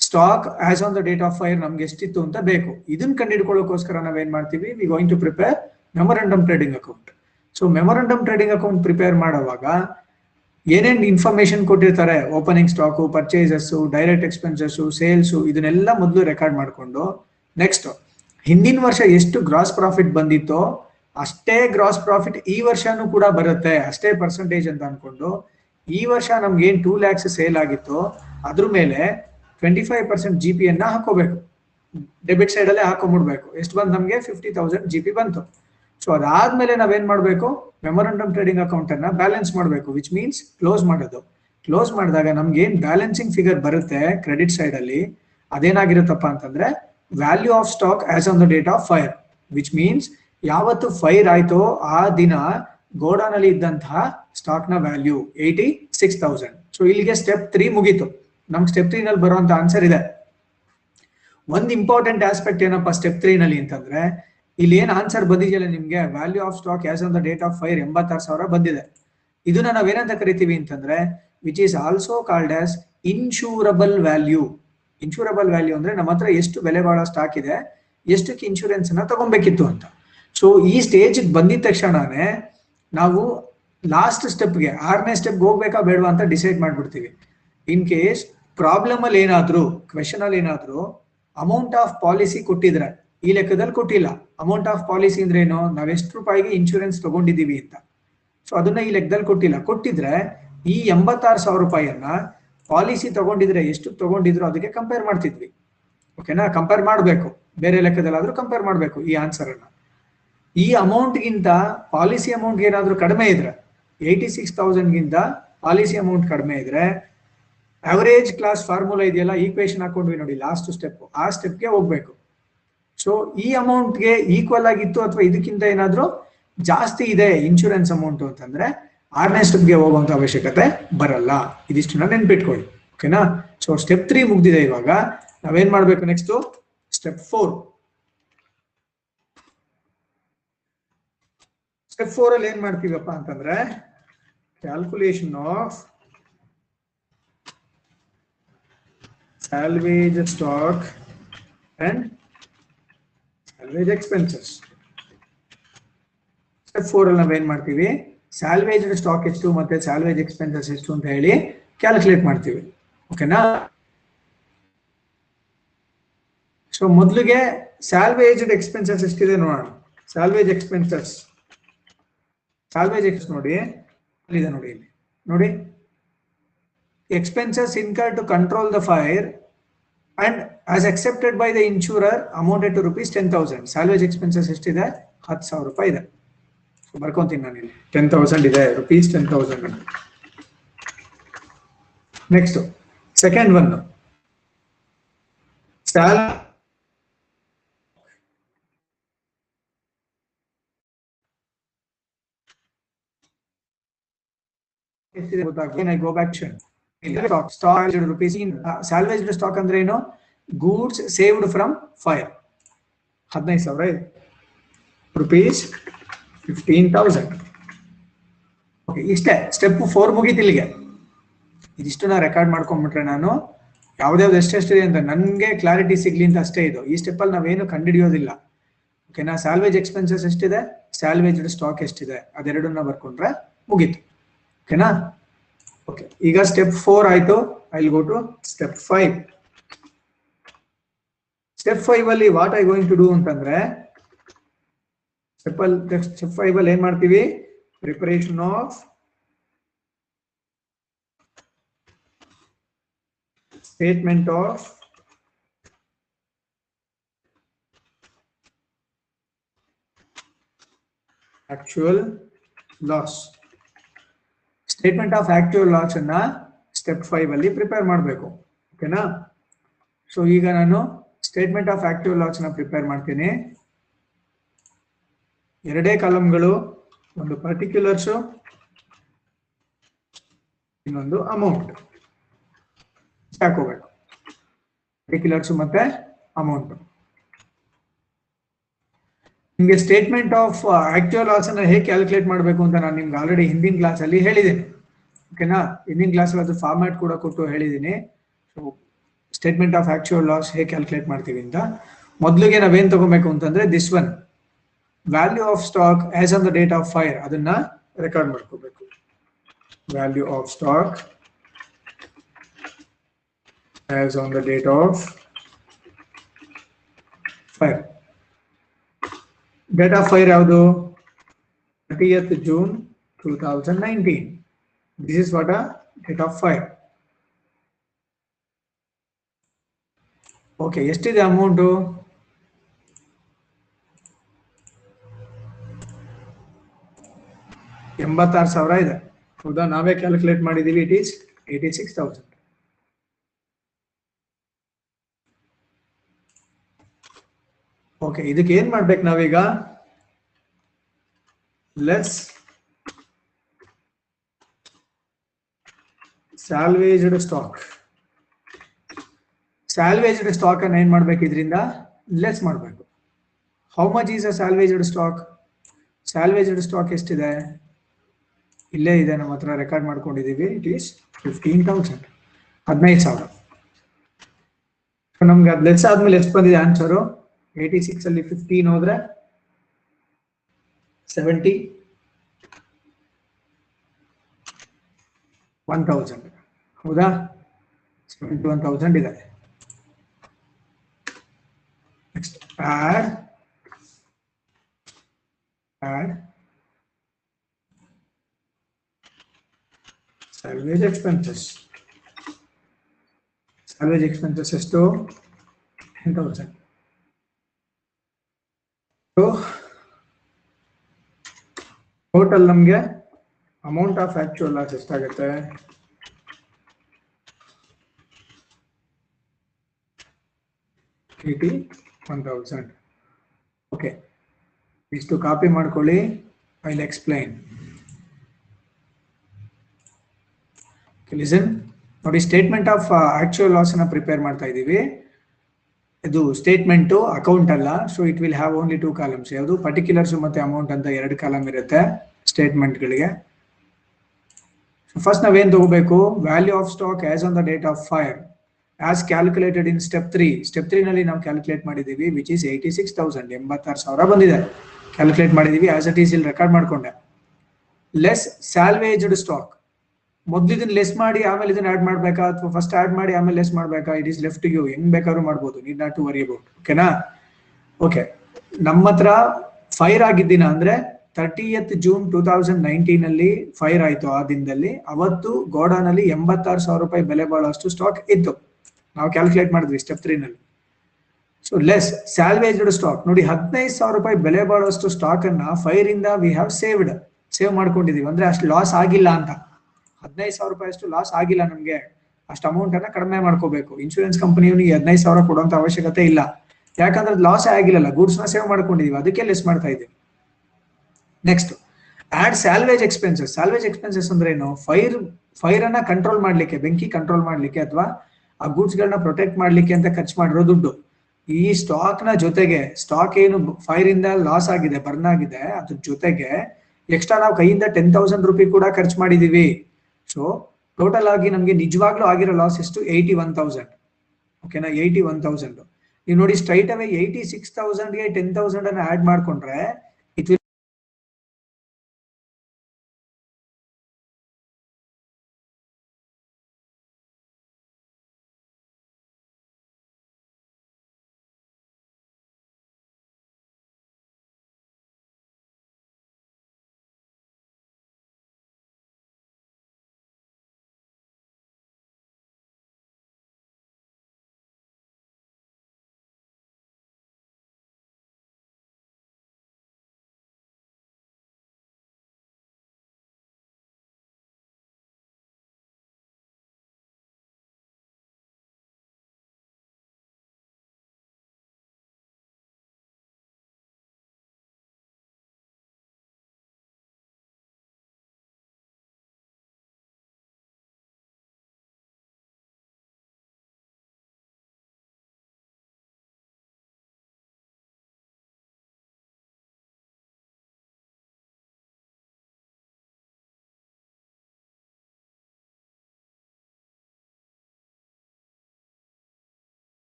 stock as on the date of fire ನಮ್ಗೆ ಎಷ್ಟಿತ್ತು ಅಂತ ಬೇಕು. ಇದನ್ನ ಕಂಡುಹಿಡ್ಕೊಳ್ಳೋಕೋಸ್ಕರ ನಾವೇನ್ ಮಾಡ್ತೀವಿ? We going to prepare memorandum trading account so memorandum trading account prepare ಮಾಡುವಾಗ ಏನೇನ್ ಇನ್ಫಾರ್ಮೇಶನ್ ಕೊಟ್ಟಿರ್ತಾರೆ? Opening stock purchases direct expenses sales ಇದನ್ನೆಲ್ಲ ಮೊದಲು ರೆಕಾರ್ಡ್ ಮಾಡಿಕೊಂಡು ನೆಕ್ಸ್ಟ್ ಹಿಂದಿನ ವರ್ಷ ಎಷ್ಟು ಗ್ರಾಸ್ ಪ್ರಾಫಿಟ್ ಬಂದಿತ್ತೋ, ಅಷ್ಟೇ ಗ್ರಾಸ್ ಪ್ರಾಫಿಟ್ ಈ ವರ್ಷನೂ ಕೂಡ ಬರುತ್ತೆ. ಅಷ್ಟೇ ಪರ್ಸೆಂಟೇಜ್ ಅಂತ ಅನ್ಕೊಂಡು, ಈ ವರ್ಷ ನಮ್ಗೆ ಏನ್ ಟೂ ಲ್ಯಾಕ್ಸ್ ಸೇಲ್ ಆಗಿತ್ತು, ಅದ್ರ ಮೇಲೆ twenty five percent G P ಅನ್ನ ಹಾಕೋಬೇಕು. ಡೆಬಿಟ್ ಸೈಡ್ ಅಲ್ಲೇ ಹಾಕೊಂಡ್ಬಿಡ್ಬೇಕು ಎಷ್ಟು ಬಂತು ನಮಗೆ? ಫಿಫ್ಟಿ ತೌಸಂಡ್ ಜಿ ಪಿ ಬಂತು. ಸೊ ಅದಾದ್ಮೇಲೆ ನಾವೇನ್ ಮಾಡಬೇಕು? ಮೆಮೊರಂಡಮ್ ಟ್ರೇಡಿಂಗ್ ಅಕೌಂಟ್ ಅನ್ನ ಬ್ಯಾಲೆನ್ಸ್ ಮಾಡಬೇಕು ವಿಚ್ ಮೀನ್ಸ್ ಕ್ಲೋಸ್ ಮಾಡೋದು. ಕ್ಲೋಸ್ ಮಾಡಿದಾಗ ನಮ್ಗೆ ಏನ್ ಬ್ಯಾಲೆನ್ಸಿಂಗ್ ಫಿಗರ್ ಬರುತ್ತೆ ಕ್ರೆಡಿಟ್ ಸೈಡ್ ಅಲ್ಲಿ, ಅದೇನಾಗಿರುತ್ತಪ್ಪ ಅಂತಂದ್ರೆ value of stock as on the date of fire which means ಯಾವತ್ತು ಫೈರ್ ಆಯ್ತೋ ಆ ದಿನ ಗೋಡೌನ್ ಅಲ್ಲಿ ಇದ್ದಂತಹ ಸ್ಟಾಕ್ನ value eighty six thousand so ಇಲ್ಲಿಗೆ ಸ್ಟೆಪ್ ತ್ರೀ ಮುಗೀತು. ನಮ್ಗೆ ಸ್ಟೆಪ್ ತ್ರೀ ನಲ್ಲಿ ಬರುವಂತ ಆನ್ಸರ್ ಇದೆ. ಒಂದ್ ಇಂಪಾರ್ಟೆಂಟ್ ಆಸ್ಪೆಕ್ಟ್ ಏನಪ್ಪಾ ಸ್ಟೆಪ್ ತ್ರೀ ನಲ್ಲಿ ಅಂತಂದ್ರೆ ಇಲ್ಲಿ ಏನ್ ಆನ್ಸರ್ ಬಂದಿದೆಯಲ್ಲ ನಿಮ್ಗೆ? Value of stock as on the date of fire ಎಂಬತ್ತಾರು ಸಾವಿರ ಬಂದಿದೆ. ಇದನ್ನ ನಾವೇನಂತ ಕರಿತೀವಿ ಅಂತಂದ್ರೆ which is also called as insurable value insurable value ಅಂದ್ರೆ ನಮ್ಮ ಹತ್ರ ಎಷ್ಟು ಬೆಲೆ ಬಾಳೋ ಸ್ಟಾಕ್ ಇದೆ, ಎಷ್ಟಕ್ಕೆ ಇನ್ಶೂರೆನ್ಸ್ ಅನ್ನ ತಗೊಬೇಕಿತ್ತು ಅಂತ. ಸೊ ಈ ಸ್ಟೇಜ್ ಬಂದಿದ ತಕ್ಷಣನೇ ನಾವು ಲಾಸ್ಟ್ ಸ್ಟೆಪ್ಗೆ ಆರನೇ ಸ್ಟೆಪ್ ಹೋಗ್ಬೇಕಾ ಬೇಡವಾ ಅಂತ ಡಿಸೈಡ್ ಮಾಡ್ಬಿಡ್ತೀವಿ. ಇನ್ ಕೇಸ್ ಪ್ರಾಬ್ಲಮ್ ಅಲ್ಲಿ ಏನಾದ್ರು ಕ್ವೆಶನ್ ಅಲ್ಲಿ ಏನಾದ್ರು ಅಮೌಂಟ್ ಆಫ್ ಪಾಲಿಸಿ ಕೊಟ್ಟಿದ್ರೆ ಈ ಲೆಕ್ಕದಲ್ಲಿ ಕೊಟ್ಟಿಲ್ಲ. ಅಮೌಂಟ್ ಆಫ್ ಪಾಲಿಸಿ ಅಂದ್ರೆ ಏನು ನಾವ್ ಎಷ್ಟು ರೂಪಾಯಿಗೆ ಇನ್ಶೂರೆನ್ಸ್ ತಗೊಂಡಿದೀವಿ ಅಂತ. ಸೊ ಅದನ್ನ ಈ ಲೆಕ್ಕದಲ್ಲಿ ಕೊಟ್ಟಿಲ್ಲ. ಕೊಟ್ಟಿದ್ರೆ ಈ ಎಂಬತ್ತಾರು ಸಾವಿರ ರೂಪಾಯಿಯನ್ನ ಪಾಲಿಸಿ ತಗೊಂಡಿದ್ರೆ ಎಷ್ಟು ತಗೊಂಡಿದ್ರು ಅದಕ್ಕೆ ಕಂಪೇರ್ ಮಾಡ್ತಿದ್ವಿ. ಓಕೆನಾ ಕಂಪೇರ್ ಮಾಡಬೇಕು. ಬೇರೆ ಲೆಕ್ಕದಲ್ಲಾದರೂ ಕಂಪೇರ್ ಮಾಡಬೇಕು ಈ ಆನ್ಸರ್ ಅನ್ನ. ಈ ಅಮೌಂಟ್ ಗಿಂತ ಪಾಲಿಸಿ ಅಮೌಂಟ್ ಏನಾದರೂ ಕಡಿಮೆ ಇದ್ರೆ ಏಯ್ಟಿ ಸಿಕ್ಸ್ ತೌಸಂಡ್ಗಿಂತ ಪಾಲಿಸಿ ಅಮೌಂಟ್ ಕಡಿಮೆ ಇದ್ರೆ ಅವರೇಜ್ ಕ್ಲಾಸ್ ಫಾರ್ಮುಲಾ ಇದೆಯಲ್ಲ ಈಕ್ವೇಶನ್ ಹಾಕೊಂಡ್ವಿ ನೋಡಿ ಲಾಸ್ಟ್ ಸ್ಟೆಪ್ ಆ ಸ್ಟೆಪ್ಗೆ ಹೋಗ್ಬೇಕು. ಸೊ ಈ ಅಮೌಂಟ್ಗೆ ಈಕ್ವಲ್ ಆಗಿತ್ತು ಅಥವಾ ಇದಕ್ಕಿಂತ ಏನಾದ್ರೂ ಜಾಸ್ತಿ ಇದೆ ಇನ್ಶೂರೆನ್ಸ್ ಅಮೌಂಟ್ ಅಂತಂದ್ರೆ, ಆರನೇ ಸ್ಟೆಪ್ಗೆ ಹೋಗುವಂತ ಅವಶ್ಯಕತೆ ಬರಲ್ಲ. ಇದಿಷ್ಟನ್ನ ನೆನ್ಪಿಟ್ಕೊಳ್ಳಿ ಓಕೆನಾ ಸೊ ಸ್ಟೆಪ್ ತ್ರೀ ಮುಗ್ದಿದೆ ಇವಾಗ. ನಾವೇನ್ ಮಾಡ್ಬೇಕು next step four step four ಅಲ್ಲಿ ಏನ್ ಮಾಡ್ತೀವಪ್ಪ ಅಂತಂದ್ರೆ calculation of stock stock and expenses. Step four ಅಲ್ಲಿ ನಾವೇನ್ ಮಾಡ್ತೀವಿ? ಸ್ಯಾಲ್ವೇಜ್ ಸ್ಟಾಕ್ ಎಷ್ಟು ಮತ್ತೆ ಸ್ಯಾಲ್ವೇಜ್ ಎಕ್ಸ್ಪೆನ್ಸಸ್ ಎಷ್ಟು ಅಂತ ಹೇಳಿ ಕ್ಯಾಲ್ಕುಲೇಟ್ ಮಾಡ್ತೀವಿ. ಓಕೆನಾ ಸೊ ಮೊದಲಿಗೆ ಸ್ಯಾಲ್ವೇಜ್ಡ್ ಎಕ್ಸ್ಪೆನ್ಸಸ್ ಎಷ್ಟಿದೆ ನೋಡೋಣ. ಸ್ಯಾಲ್ವೇಜ್ ಎಕ್ಸ್ಪೆನ್ಸಸ್ ಸ್ಯಾಲ್ವೇಜ್ ಎಕ್ಸ್ ನೋಡಿ? ಅಲ್ಲಿದೆ ನೋಡಿ ಇಲ್ಲಿ? ನೋಡಿ. Expenses incur to control the fire. And as accepted by the insurer amounted to rupees 10,000. Salvage expenses ಎಷ್ಟಿದೆ ಹತ್ತು ಸಾವಿರ ರೂಪಾಯಿ ಇದೆ. So ಬರ್ಕೊಂತೀನಿ ನಾನು. ಇಲ್ಲಿ ಟೆನ್ ತೌಸಂಡ್ ಇದೆ. Rupees ten thousand next second one ಸ್ಯಾಲ್ ಎಷ್ಟಿದೆ ಗೊತ್ತಾಗ್ತದೆ I go back stock stock rupees salvaged stock ಅಂದ್ರೆ ಏನು? ಗೂಡ್ಸ್ ಸೇವ್ಡ್ ಫ್ರಮ್ ಫೈರ್ ಹದಿನೈದು ಸಾವಿರ ಇದೆ. ರುಪೀಸ್ ಫಿಫ್ಟೀನ್ ತೌಸಂಡ್ ಓಕೆ ಇಷ್ಟೇ. ಸ್ಟೆಪ್ ಫೋರ್ ಮುಗೀತು ಇಲ್ಲಿಗೆ. ಇದಿಷ್ಟು ನಾ ರೆಕಾರ್ಡ್ ಮಾಡ್ಕೊಂಡ್ಬಿಟ್ರೆ ನಾನು ಯಾವ್ದ್ಯಾವ್ದು ಎಷ್ಟೆಷ್ಟಿದೆ ಅಂತ ನನಗೆ ಕ್ಲಾರಿಟಿ ಸಿಗ್ಲಿ ಅಂತ ಅಷ್ಟೇ ಇದು. ಈ ಸ್ಟೆಪ್ ಅಲ್ಲಿ ನಾವೇನು ಕಂಡುಹಿಡಿಯೋದಿಲ್ಲ. ಓಕೆನಾ ಸ್ಯಾಲ್ವೇಜ್ ಎಕ್ಸ್ಪೆನ್ಸಸ್ ಎಷ್ಟಿದೆ? ಸ್ಯಾಲ್ವೇಜ್ಡ್ ಸ್ಟಾಕ್ ಎಷ್ಟಿದೆ? ಅದೆರಡನ್ನ ಬರ್ಕೊಂಡ್ರೆ ಮುಗೀತು. ಓಕೆನಾ ಓಕೆ ಈಗ ಸ್ಟೆಪ್ ಫೋರ್ ಆಯ್ತು I go to step five step five ಅಲ್ಲಿ what I going to do ಅಂತಂದ್ರೆ ಸ್ಟೆಪ್ ಅಲ್ಲಿ ಸ್ಟೆಪ್ ಫೈವ್ ಅಲ್ಲಿ ಏನ್ ಮಾಡ್ತೀವಿ? Preparation of statement of actual loss. Statement of active loss ಅನ್ನ ಸ್ಟೆಪ್ ಫೈವ್ ಅಲ್ಲಿ ಪ್ರಿಪೇರ್ ಮಾಡಬೇಕು. ಓಕೆನಾ ಸೊ ಈಗ ನಾನು ಸ್ಟೇಟ್ಮೆಂಟ್ ಆಫ್ ಆಕ್ಟಿವ್ ಲಾಸ್ನ ಪ್ರಿಪೇರ್ ಮಾಡ್ತೀನಿ. ಎರಡೇ ಕಾಲಮ್ಗಳು ಒಂದು ಪರ್ಟಿಕ್ಯುಲರ್ಸು ಇನ್ನೊಂದು ಅಮೌಂಟ್ ಹಾಕೋಬೇಕು ಪರ್ಟಿಕ್ಯುಲರ್ಸ್ ಮತ್ತೆ ಅಮೌಂಟ್ ನಿಮ್ಗೆ ಸ್ಟೇಟ್ಮೆಂಟ್ ಆಫ್ ಆಕ್ಚುಯಲ್ ಲಾಸ್ ಅನ್ನ ಹೇಗೆ ಕ್ಯಾಲ್ಕುಲೇಟ್ ಮಾಡಬೇಕು ಅಂತ ನಾನು ನಿಮ್ಗೆ ಆಲ್ರೆಡಿ ಹಿಂದಿನ ಕ್ಲಾಸ್ ಅಲ್ಲಿ ಹೇಳಿದ್ದೀನಿ. ಓಕೆನಾ? ಹಿಂದಿನ ಕ್ಲಾಸ್ ಅದು ಫಾರ್ಮ್ಯಾಟ್ ಕೂಡ ಕೊಟ್ಟು ಹೇಳಿದ್ದೀನಿ so statement of actual loss ಹೇಗೆ ಕ್ಯಾಲ್ಕುಲೇಟ್ ಮಾಡ್ತೀವಿ ಅಂತ. ಮೊದಲಿಗೆ ನಾವೇನ್ ತಗೋಬೇಕು ಅಂತಂದ್ರೆ this one value of stock as on the date of fire ಅದನ್ನ ರೆಕಾರ್ಡ್ ಮಾಡ್ಕೋಬೇಕು. Value of stock as on the date of fire date of fire ಯಾವುದು? Thirtieth June two thousand nineteen this is what a data fire okay ಎಷ್ಟಿದೆ amount ಎಂಬತ್ತಾರು ಸಾವಿರ ಇದೆ. ಹೌದಾ? ನಾವೇ calculate ಮಾಡಿದೀವಿ it is eighty six thousand okay ಇದಕ್ಕೆ ಏನ್ ಮಾಡ್ಬೇಕು ನಾವೀಗ? Less salvaged stock. Salvaged stock ಅನ್ನ ಏನ್ ಮಾಡ್ಬೇಕು ಇದರಿಂದ? ಲೆಸ್ ಮಾಡಬೇಕು. How much is a salvaged stock salvaged stock ಎಷ್ಟಿದೆ? ಇಲ್ಲೇ ಇದೆ, ನಮ್ಮ ಹತ್ರ ರೆಕಾರ್ಡ್ ಮಾಡ್ಕೊಂಡಿದೀವಿ ಇಟ್ ಈಸ್ ಫಿಫ್ಟೀನ್ ತೌಸಂಡ್ ಹದಿನೈದು ಸಾವಿರ. ನಮ್ಗೆ ಅದು ಲೆಸ್ ಆದ್ಮೇಲೆ ಎಷ್ಟು ಬಂದಿದೆ ಆನ್ಸರು ಏಯ್ಟಿ ಸಿಕ್ಸ್ ಅಲ್ಲಿ ಫಿಫ್ಟೀನ್ ಹೋದ್ರೆ ಸೆವೆಂಟಿ ಒನ್ ತೌಸಂಡ್ ಹೌದಾ ಸೆವೆಂಟಿ ಒನ್ ತೌಸಂಡ್ ಇದೆ next add add salvage expenses salvage expenses ಎಷ್ಟು ಟೆನ್ ತೌಸಂಡ್ ಟೋಟಲ್ ನಮಗೆ ಅಮೌಂಟ್ ಆಫ್ ಆಕ್ಚುಯಲ್ ಲಾಸ್ ಎಷ್ಟಾಗುತ್ತೆ ಏಯ್ಟಿ ಒನ್ ತೌಸಂಡ್ ಓಕೆ ಇಷ್ಟು ಕಾಪಿ ಮಾಡ್ಕೊಳ್ಳಿ. ಐ ಎಕ್ಸ್ಪ್ಲೈನ್ ಲಿಸನ್ ನೋಡಿ ಸ್ಟೇಟ್ಮೆಂಟ್ ಆಫ್ ಆಕ್ಚುಯಲ್ ಲಾಸ್ ಅನ್ನ prepare ಮಾಡ್ತಾ ಇದ್ದೀವಿ. ಇದು ಸ್ಟೇಟ್ಮೆಂಟು ಅಕೌಂಟ್ ಅಲ್ಲ. So it will have only two columns ಯಾವುದು? ಪರ್ಟಿಕ್ಯುಲರ್ಸ್ ಮತ್ತೆ ಅಮೌಂಟ್ ಅಂತ ಎರಡು ಕಾಲಮ್ ಇರುತ್ತೆ ಸ್ಟೇಟ್ಮೆಂಟ್ಗಳಿಗೆ ಫಸ್ಟ್ ನಾವೇನು ತಗೋಬೇಕು? Value of stock as on the date of fire as calculated in step three step three ನಲ್ಲಿ ನಾವು ಕ್ಯಾಲ್ಕುಲೇಟ್ ಮಾಡಿದೀವಿ which is eighty six thousand ಎಂಬತ್ತಾರು ಸಾವಿರ ಬಂದಿದೆ. ಕ್ಯಾಲ್ಕುಲೇಟ್ ಮಾಡಿದೀವಿ ಆಸ್ ಇಟ್ ಈಸ್ ಇಲ್ಲಿ ರೆಕಾರ್ಡ್ ಮಾಡ್ಕೊಂಡೆ. ಲೆಸ್ ಸ್ಯಾಲ್ವೇಜ್ಡ್ ಸ್ಟಾಕ್ ಮೊದ್ಲು ಇದನ್ನ ಲೆಸ್ ಮಾಡಿ, ಆಮೇಲೆ ಇದನ್ನ ಆಡ್ ಮಾಡ್ಬೇಕಾ? ಅಥವಾ ಫಸ್ಟ್ ಆಡ್ ಮಾಡಿ, ಆಮೇಲೆ ಲೆಸ್ ಮಾಡ್ಬೇಕಾ? ಇಟ್ ಇಸ್ ಲೆಫ್ಟ್ ಯು ಹೆಂಗ್ ಬೇಕಾದ್ರೂ ಮಾಡ್ಬೋದು. Need not to worry about ಓಕೆನಾ ಓಕೆ ನಮ್ಮ ಹತ್ರ ಫೈರ್ ಆಗಿದ್ದಿನ ಅಂದ್ರೆ thirtieth June two thousand nineteen ಅಲ್ಲಿ ಫೈರ್ ಆಯ್ತು ಆ ದಿನದಲ್ಲಿ. ಅವತ್ತು ಗೋಡಾನಲ್ಲಿ ಎಂಬತ್ತಾರು ಸಾವಿರ ರೂಪಾಯಿ ಬೆಲೆ ಬಾಳುವಷ್ಟು ಸ್ಟಾಕ್ ಇತ್ತು. ನಾವು ಕ್ಯಾಲ್ಕುಲೇಟ್ ಮಾಡಿದ್ವಿ ಸ್ಟೆಪ್ ತ್ರೀನಲ್ಲಿ ಸೊ ಲೆಸ್ ಸ್ಯಾಲ್ವೇಜ್ಡ್ ಸ್ಟಾಕ್ ನೋಡಿ, ಹದಿನೈದು ಸಾವಿರ ರೂಪಾಯಿ ಬೆಲೆ ಬಾಳುವಷ್ಟು ಸ್ಟಾಕ್ ಅನ್ನ ಫೈರ್ ಇಂದ ವಿ ಹ್ಯಾವ್ ಸೇವ್ಡ್ ಸೇವ್ ಮಾಡ್ಕೊಂಡಿದೀವಿ. ಅಂದ್ರೆ ಅಷ್ಟು ಲಾಸ್ ಆಗಿಲ್ಲ ಅಂತ. ಹದಿನೈದು ಸಾವಿರ ರೂಪಾಯಿ ಅಷ್ಟು ಲಾಸ್ ಆಗಿಲ್ಲ ನಮಗೆ. ಅಷ್ಟು ಅಮೌಂಟ್ ಅನ್ನ ಕಡಿಮೆ ಮಾಡ್ಕೋಬೇಕು. ಇನ್ಶೂರೆನ್ಸ್ ಕಂಪನಿಯವನಿಗೆ ಹದಿನೈದು ಸಾವಿರ ಕೊಡುವಂತ ಅವಶ್ಯಕತೆ ಇಲ್ಲ. ಯಾಕಂದ್ರೆ ಲಾಸ್ ಆಗಿಲ್ಲಲ್ಲ ಗೂಡ್ಸ್ನ ಸೇವ್ ಮಾಡ್ಕೊಂಡಿದೀವಿ. ಅದಕ್ಕೆ ಲೆಸ್ ಮಾಡ್ತಾ ಇದ್ದೀವಿ. Next add salvage expenses salvage expenses ಅಂದ್ರೆ ಏನು ಫೈರ್ ಫೈರ್ ಅನ್ನ ಕಂಟ್ರೋಲ್ ಮಾಡ್ಲಿಕ್ಕೆ, ಬೆಂಕಿ ಕಂಟ್ರೋಲ್ ಮಾಡ್ಲಿಕ್ಕೆ ಅಥವಾ ಆ ಗೂಡ್ಸ್ ಗಳನ್ನ ಪ್ರೊಟೆಕ್ಟ್ ಮಾಡ್ಲಿಕ್ಕೆ ಅಂತ ಖರ್ಚು ಮಾಡಿರೋ ದುಡ್ಡು. ಈ ಸ್ಟಾಕ್ನ ಜೊತೆಗೆ ಸ್ಟಾಕ್ ಏನು ಫೈರ್ ಇಂದ ಲಾಸ್ ಆಗಿದೆ ಬರ್ನ್ ಆಗಿದೆ, ಅದ್ರ ಜೊತೆಗೆ ಎಕ್ಸ್ಟ್ರಾ ನಾವು ಕೈಯಿಂದ ಟೆನ್ ತೌಸಂಡ್ ರುಪಿ ಕೂಡ ಖರ್ಚು ಮಾಡಿದೀವಿ. ಸೊ ಟೋಟಲ್ ಆಗಿ ನಮ್ಗೆ ನಿಜವಾಗ್ಲೂ ಆಗಿರೋ ಲಾಸ್ ಎಷ್ಟು? ಏಯ್ಟಿ ಒನ್ ತೌಸಂಡ್ ಓಕೆನಾ ಏಯ್ಟಿ ಒನ್ ತೌಸಂಡ್ ನೀವು ನೋಡಿ ಸ್ಟ್ರೈಟ್ ಅವೇ ಏಯ್ಟಿ ಸಿಕ್ಸ್ ತೌಸಂಡ್ಗೆ ಟೆನ್ ತೌಸಂಡ್ ಅನ್ನ ಆಡ್ ಮಾಡ್ಕೊಂಡ್ರೆ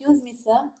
Excuse me, sir.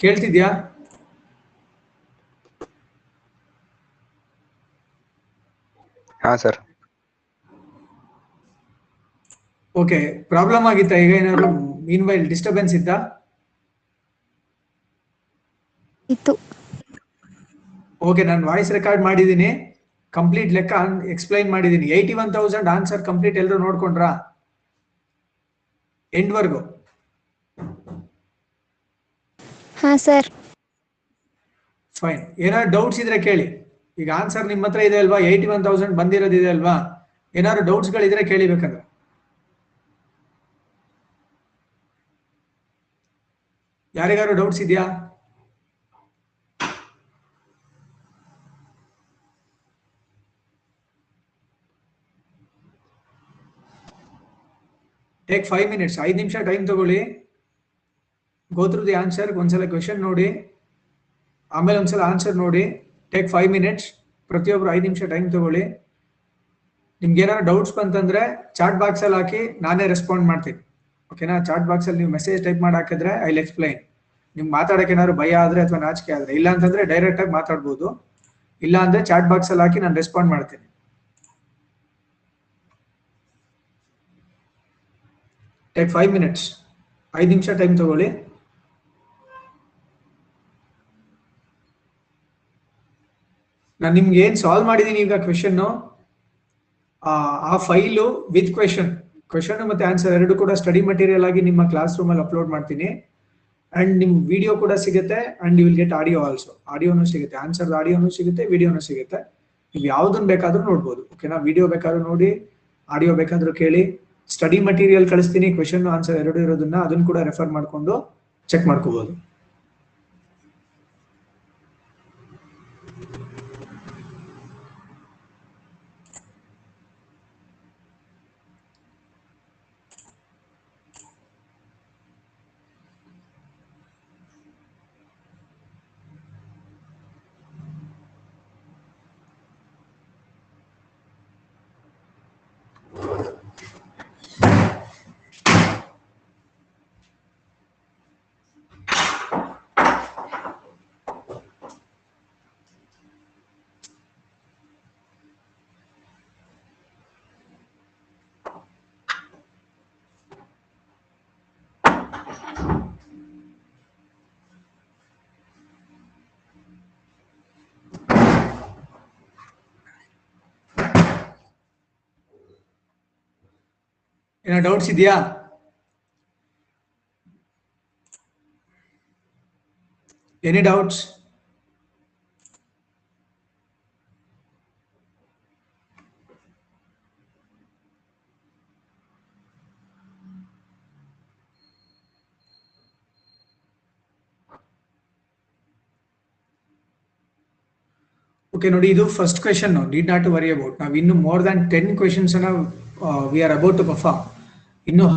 ಕೇಳ್ತಿದ್ಯಾ? ಹಾ ಸರ್. ಓಕೆ ಪ್ರಾಬ್ಲಮ್ ಆಗಿತ್ತಾ? ಈಗ ಏನಾದ್ರು ಮೀನ್ ವೈಲ್ ಡಿಸ್ಟರ್ಬೆನ್ಸ್ ಇತ್ತಾ? ಇತ್ತು. ಓಕೆ ನಾನು ವಾಯ್ಸ್ ರೆಕಾರ್ಡ್ ಮಾಡಿದ್ದೀನಿ. ಕಂಪ್ಲೀಟ್ ಲೆಕ್ಕ ಎಕ್ಸ್ಪ್ಲೈನ್ ಮಾಡಿದ್ದೀನಿ. Eighty one thousand answer complete ಎಲ್ಲರೂ ನೋಡ್ಕೊಂಡ್ರಾ? ಎಂಡ್ವರೆಗೂ. ಹಾ, ಸರ್. ಫೈನ್ ಏನಾದ್ರು ಡೌಟ್ಸ್ ಇದ್ರೆ ಕೇಳಿ. ಈಗ ಆನ್ಸರ್ ನಿಮ್ಮ ಹತ್ರ ಇದೆ ಅಲ್ವಾ? ಏಯ್ಟಿ ಒನ್ ತೌಸಂಡ್ ಬಂದಿರೋದಿದೆ ಅಲ್ವಾ? ಏನಾದ್ರು ಡೌಟ್ಸ್ ಗಳಿದ್ರೆ ಕೇಳಿ ಬೇಕಂದ್ರೆ. ಯಾರಿಗಾರು ಡೌಟ್ಸ್ ಇದೆಯಾ? ಟೇಕ್ ಫೈವ್ ಮಿನಿಟ್ಸ್ ಐದು ನಿಮಿಷ ಟೈಮ್ ತಗೊಳ್ಳಿ. ಗೋತ್ರು ದಿ ಆನ್ಸರ್ ಒಂದ್ಸಲ ಕ್ವೆಶನ್ ನೋಡಿ. ಆಮೇಲೆ ಒಂದ್ಸಲ ಆನ್ಸರ್ ನೋಡಿ. ಟೇಕ್ ಫೈವ್ ಮಿನಿಟ್ಸ್ ಪ್ರತಿಯೊಬ್ರು ಐದು ನಿಮಿಷ ಟೈಮ್ ತಗೊಳ್ಳಿ. ನಿಮ್ಗೆ ಏನಾದ್ರು ಡೌಟ್ಸ್ ಬಂತಂದ್ರೆ ಚಾಟ್ ಬಾಕ್ಸ್ ಅಲ್ಲಿ ಹಾಕಿ ನಾನೇ ರೆಸ್ಪಾಂಡ್ ಮಾಡ್ತೀನಿ. ಓಕೆನಾ ಚಾಟ್ ಬಾಕ್ಸ್ ಅಲ್ಲಿ ನೀವು ಮೆಸೇಜ್ ಟೈಪ್ ಮಾಡಿ ಹಾಕಿದ್ರೆ ಐ ಎಕ್ಸ್ಪ್ಲೈನ್ ನಿಮ್ಗೆ ಮಾತಾಡಕ್ಕೆ ಏನಾದ್ರು ಭಯ ಆದ್ರೆ ಅಥವಾ ನಾಚಿಕೆ ಆದ್ರೆ, ಇಲ್ಲ ಅಂತಂದ್ರೆ ಡೈರೆಕ್ಟ್ ಆಗಿ ಮಾತಾಡ್ಬೋದು. ಇಲ್ಲ ಅಂದ್ರೆ ಚಾಟ್ ಬಾಕ್ಸ್ ಅಲ್ಲಿ ಹಾಕಿ ನಾನು ರೆಸ್ಪಾಂಡ್ ಮಾಡ್ತೀನಿ. ಟೇಕ್ ಫೈವ್ ಮಿನಿಟ್ಸ್ ಐದು ನಿಮಿಷ ಟೈಮ್ ತಗೊಳ್ಳಿ. ನಾನು ನಿಮ್ಗೆ ಏನ್ ಸಾಲ್ವ್ ಮಾಡಿದೀನಿ ಈಗ ಕ್ವೆಶನ್ ಆ ಫೈಲು ವಿತ್ ಕ್ವೆಶನ್ ಕ್ವೆಶನ್ ಮತ್ತೆ ಆನ್ಸರ್ ಎರಡು ಕೂಡ ಸ್ಟಡಿ ಮಟೀರಿಯಲ್ ಆಗಿ ನಿಮ್ಮ ಕ್ಲಾಸ್ ರೂಮ್ ಅಲ್ಲಿ ಅಪ್ಲೋಡ್ ಮಾಡ್ತೀನಿ. ಅಂಡ್ ನಿಮ್ ವಿಡಿಯೋ ಕೂಡ ಸಿಗುತ್ತೆ and you will get audio also ಆಡಿಯೋನು ಸಿಗುತ್ತೆ. ಆನ್ಸರ್ ಆಡಿಯೋನು ಸಿಗುತ್ತೆ ವಿಡಿಯೋನು ಸಿಗುತ್ತೆ. ನೀವು ಯಾವ್ದನ್ ಬೇಕಾದ್ರೂ ನೋಡ್ಬೋದು. ಓಕೆನಾ ವಿಡಿಯೋ ಬೇಕಾದ್ರೂ ನೋಡಿ ಆಡಿಯೋ ಬೇಕಾದ್ರೂ ಕೇಳಿ. ಸ್ಟಡಿ ಮಟೀರಿಯಲ್ ಕಳಿಸ್ತೀನಿ ಕ್ವೆಶನ್ ಆನ್ಸರ್ ಎರಡು ಇರೋದನ್ನ ಅದನ್ನ ಕೂಡ ರೆಫರ್ ಮಾಡಿಕೊಂಡು ಚೆಕ್ ಮಾಡ್ಕೋಬಹುದು ಏನೋ ಡೌಟ್ಸ್ ಇದೆಯಾ? ಎನಿ ಡೌಟ್ಸ್ ಓಕೆ ನೋಡಿ ಇದು first question need not to worry about ನಾವು ಇನ್ನು ಮೋರ್ ದ್ಯಾನ್ ಟೆನ್ ಕ್ವೆಶನ್ಸ್ ಅನ್ನ we are about to perform ಇನ್ನು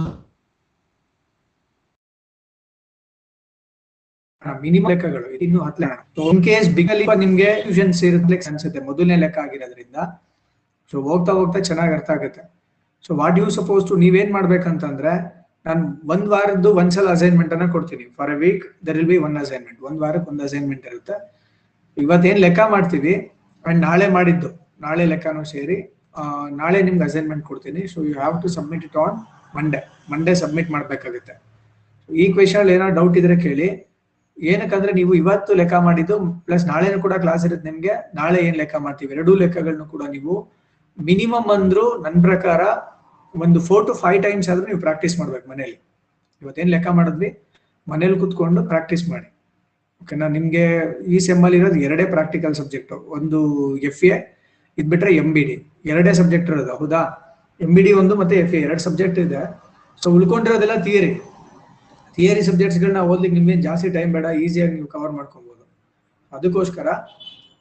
ಮಿನಿಮಮ್ ಲೆಕ್ಕಗಳು, ಇನ್ನು ಹತ್ತು ಇನ್ ಕೇಸ್ ಬಿಗಲ್ಲಿ ನಿಮ್ಗೆ ಅನ್ಸುತ್ತೆ, ಮೊದಲನೇ ಲೆಕ್ಕ ಆಗಿರೋದ್ರಿಂದ. ಸೊ ಹೋಗ್ತಾ ಹೋಗ್ತಾ ಚೆನ್ನಾಗಿ ಅರ್ಥ ಆಗುತ್ತೆ. So what you suppose to ನೀವೇನ್ ಮಾಡ್ಬೇಕಂತಂದ್ರೆ, ನಾನು ಒಂದ್ ವಾರದ್ದು ಒಂದ್ಸಲ ಅಸೈನ್ಮೆಂಟ್ ಅನ್ನ ಕೊಡ್ತೀನಿ. For a week there will be one assignment ಒಂದ್ ವಾರಕ್ಕೆ ಒಂದ್ ಅಸೈನ್ಮೆಂಟ್ ಇರುತ್ತೆ. ಇವತ್ತೇನ್ ಲೆಕ್ಕ ಮಾಡ್ತೀವಿ ಅಂಡ್ ನಾಳೆ ಮಾಡಿದ್ದು. ನಾಳೆ ಲೆಕ್ಕನೂ ಸೇರಿ ನಾಳೆ ನಿಮ್ಗೆ ಅಸೈನ್ಮೆಂಟ್ ಕೊಡ್ತೀನಿ. So you have to submit it on Monday Monday submit ಮಾಡಬೇಕಾಗುತ್ತೆ. ಈ ಕ್ವೆಶನ್ ಏನಾದ್ರು ಡೌಟ್ ಇದ್ರೆ ಕೇಳಿ. ಏನಕ್ಕಂದ್ರೆ ನೀವು ಇವತ್ತು ಲೆಕ್ಕ ಮಾಡಿದ್ದು ಪ್ಲಸ್ ನಾಳೆನೂ ಕೂಡ ಕ್ಲಾಸ್ ಇರುತ್ತೆ ನಿಮ್ಗೆ. ನಾಳೆ ಏನ್ ಲೆಕ್ಕ ಮಾಡ್ತೀವಿ? ಎರಡೂ ಲೆಕ್ಕಗಳನ್ನು ಕೂಡ ನೀವು ಮಿನಿಮಮ್ ಅಂದ್ರೂ ನನ್ನ ಪ್ರಕಾರ ಒಂದು ಫೋರ್ ಟು ಫೈವ್ ಟೈಮ್ಸ್ ಆದ್ರೂ ನೀವು ಪ್ರಾಕ್ಟೀಸ್ ಮಾಡ್ಬೇಕು ಮನೇಲಿ. ಇವತ್ತೇನು ಲೆಕ್ಕ ಮಾಡಿದ್ವಿ? ಮನೇಲಿ ಕುತ್ಕೊಂಡು ಪ್ರಾಕ್ಟೀಸ್ ಮಾಡಿ. ಓಕೆನಾ ನಿಮ್ಗೆ ಈ ಸೆಮ್ ಅಲ್ಲಿ ಇರೋದು ಎರಡೇ ಪ್ರಾಕ್ಟಿಕಲ್ ಸಬ್ಜೆಕ್ಟ್ ಒಂದು ಎಫ್ ಎ ಇದ್ ಬಿಟ್ರೆ ಎಂ ಬಿ ಡಿ ಎರಡೇ ಸಬ್ಜೆಕ್ಟ್ ಇರೋದು, ಹೌದಾ? ಎಂ ಬಿ ಡಿ ಒಂದು ಮತ್ತೆ ಎಫ್ ಎ ಎರಡು ಸಬ್ಜೆಕ್ಟ್ ಇದೆ. ಸೊ ಉಳ್ಕೊಂಡಿರೋದೆಲ್ಲ ಥಿಯರಿ ಥಿಯರಿ ಸಬ್ಜೆಕ್ಟ್ಸ್ಗಳನ್ನ ಓದ್ಲಿಕ್ಕೆ ನಿಮ್ಗೆ ಜಾಸ್ತಿ ಟೈಮ್ ಬೇಡ ಈಸಿಯಾಗಿ ನೀವು ಕವರ್ ಮಾಡ್ಕೊಬೋದು. ಅದಕ್ಕೋಸ್ಕರ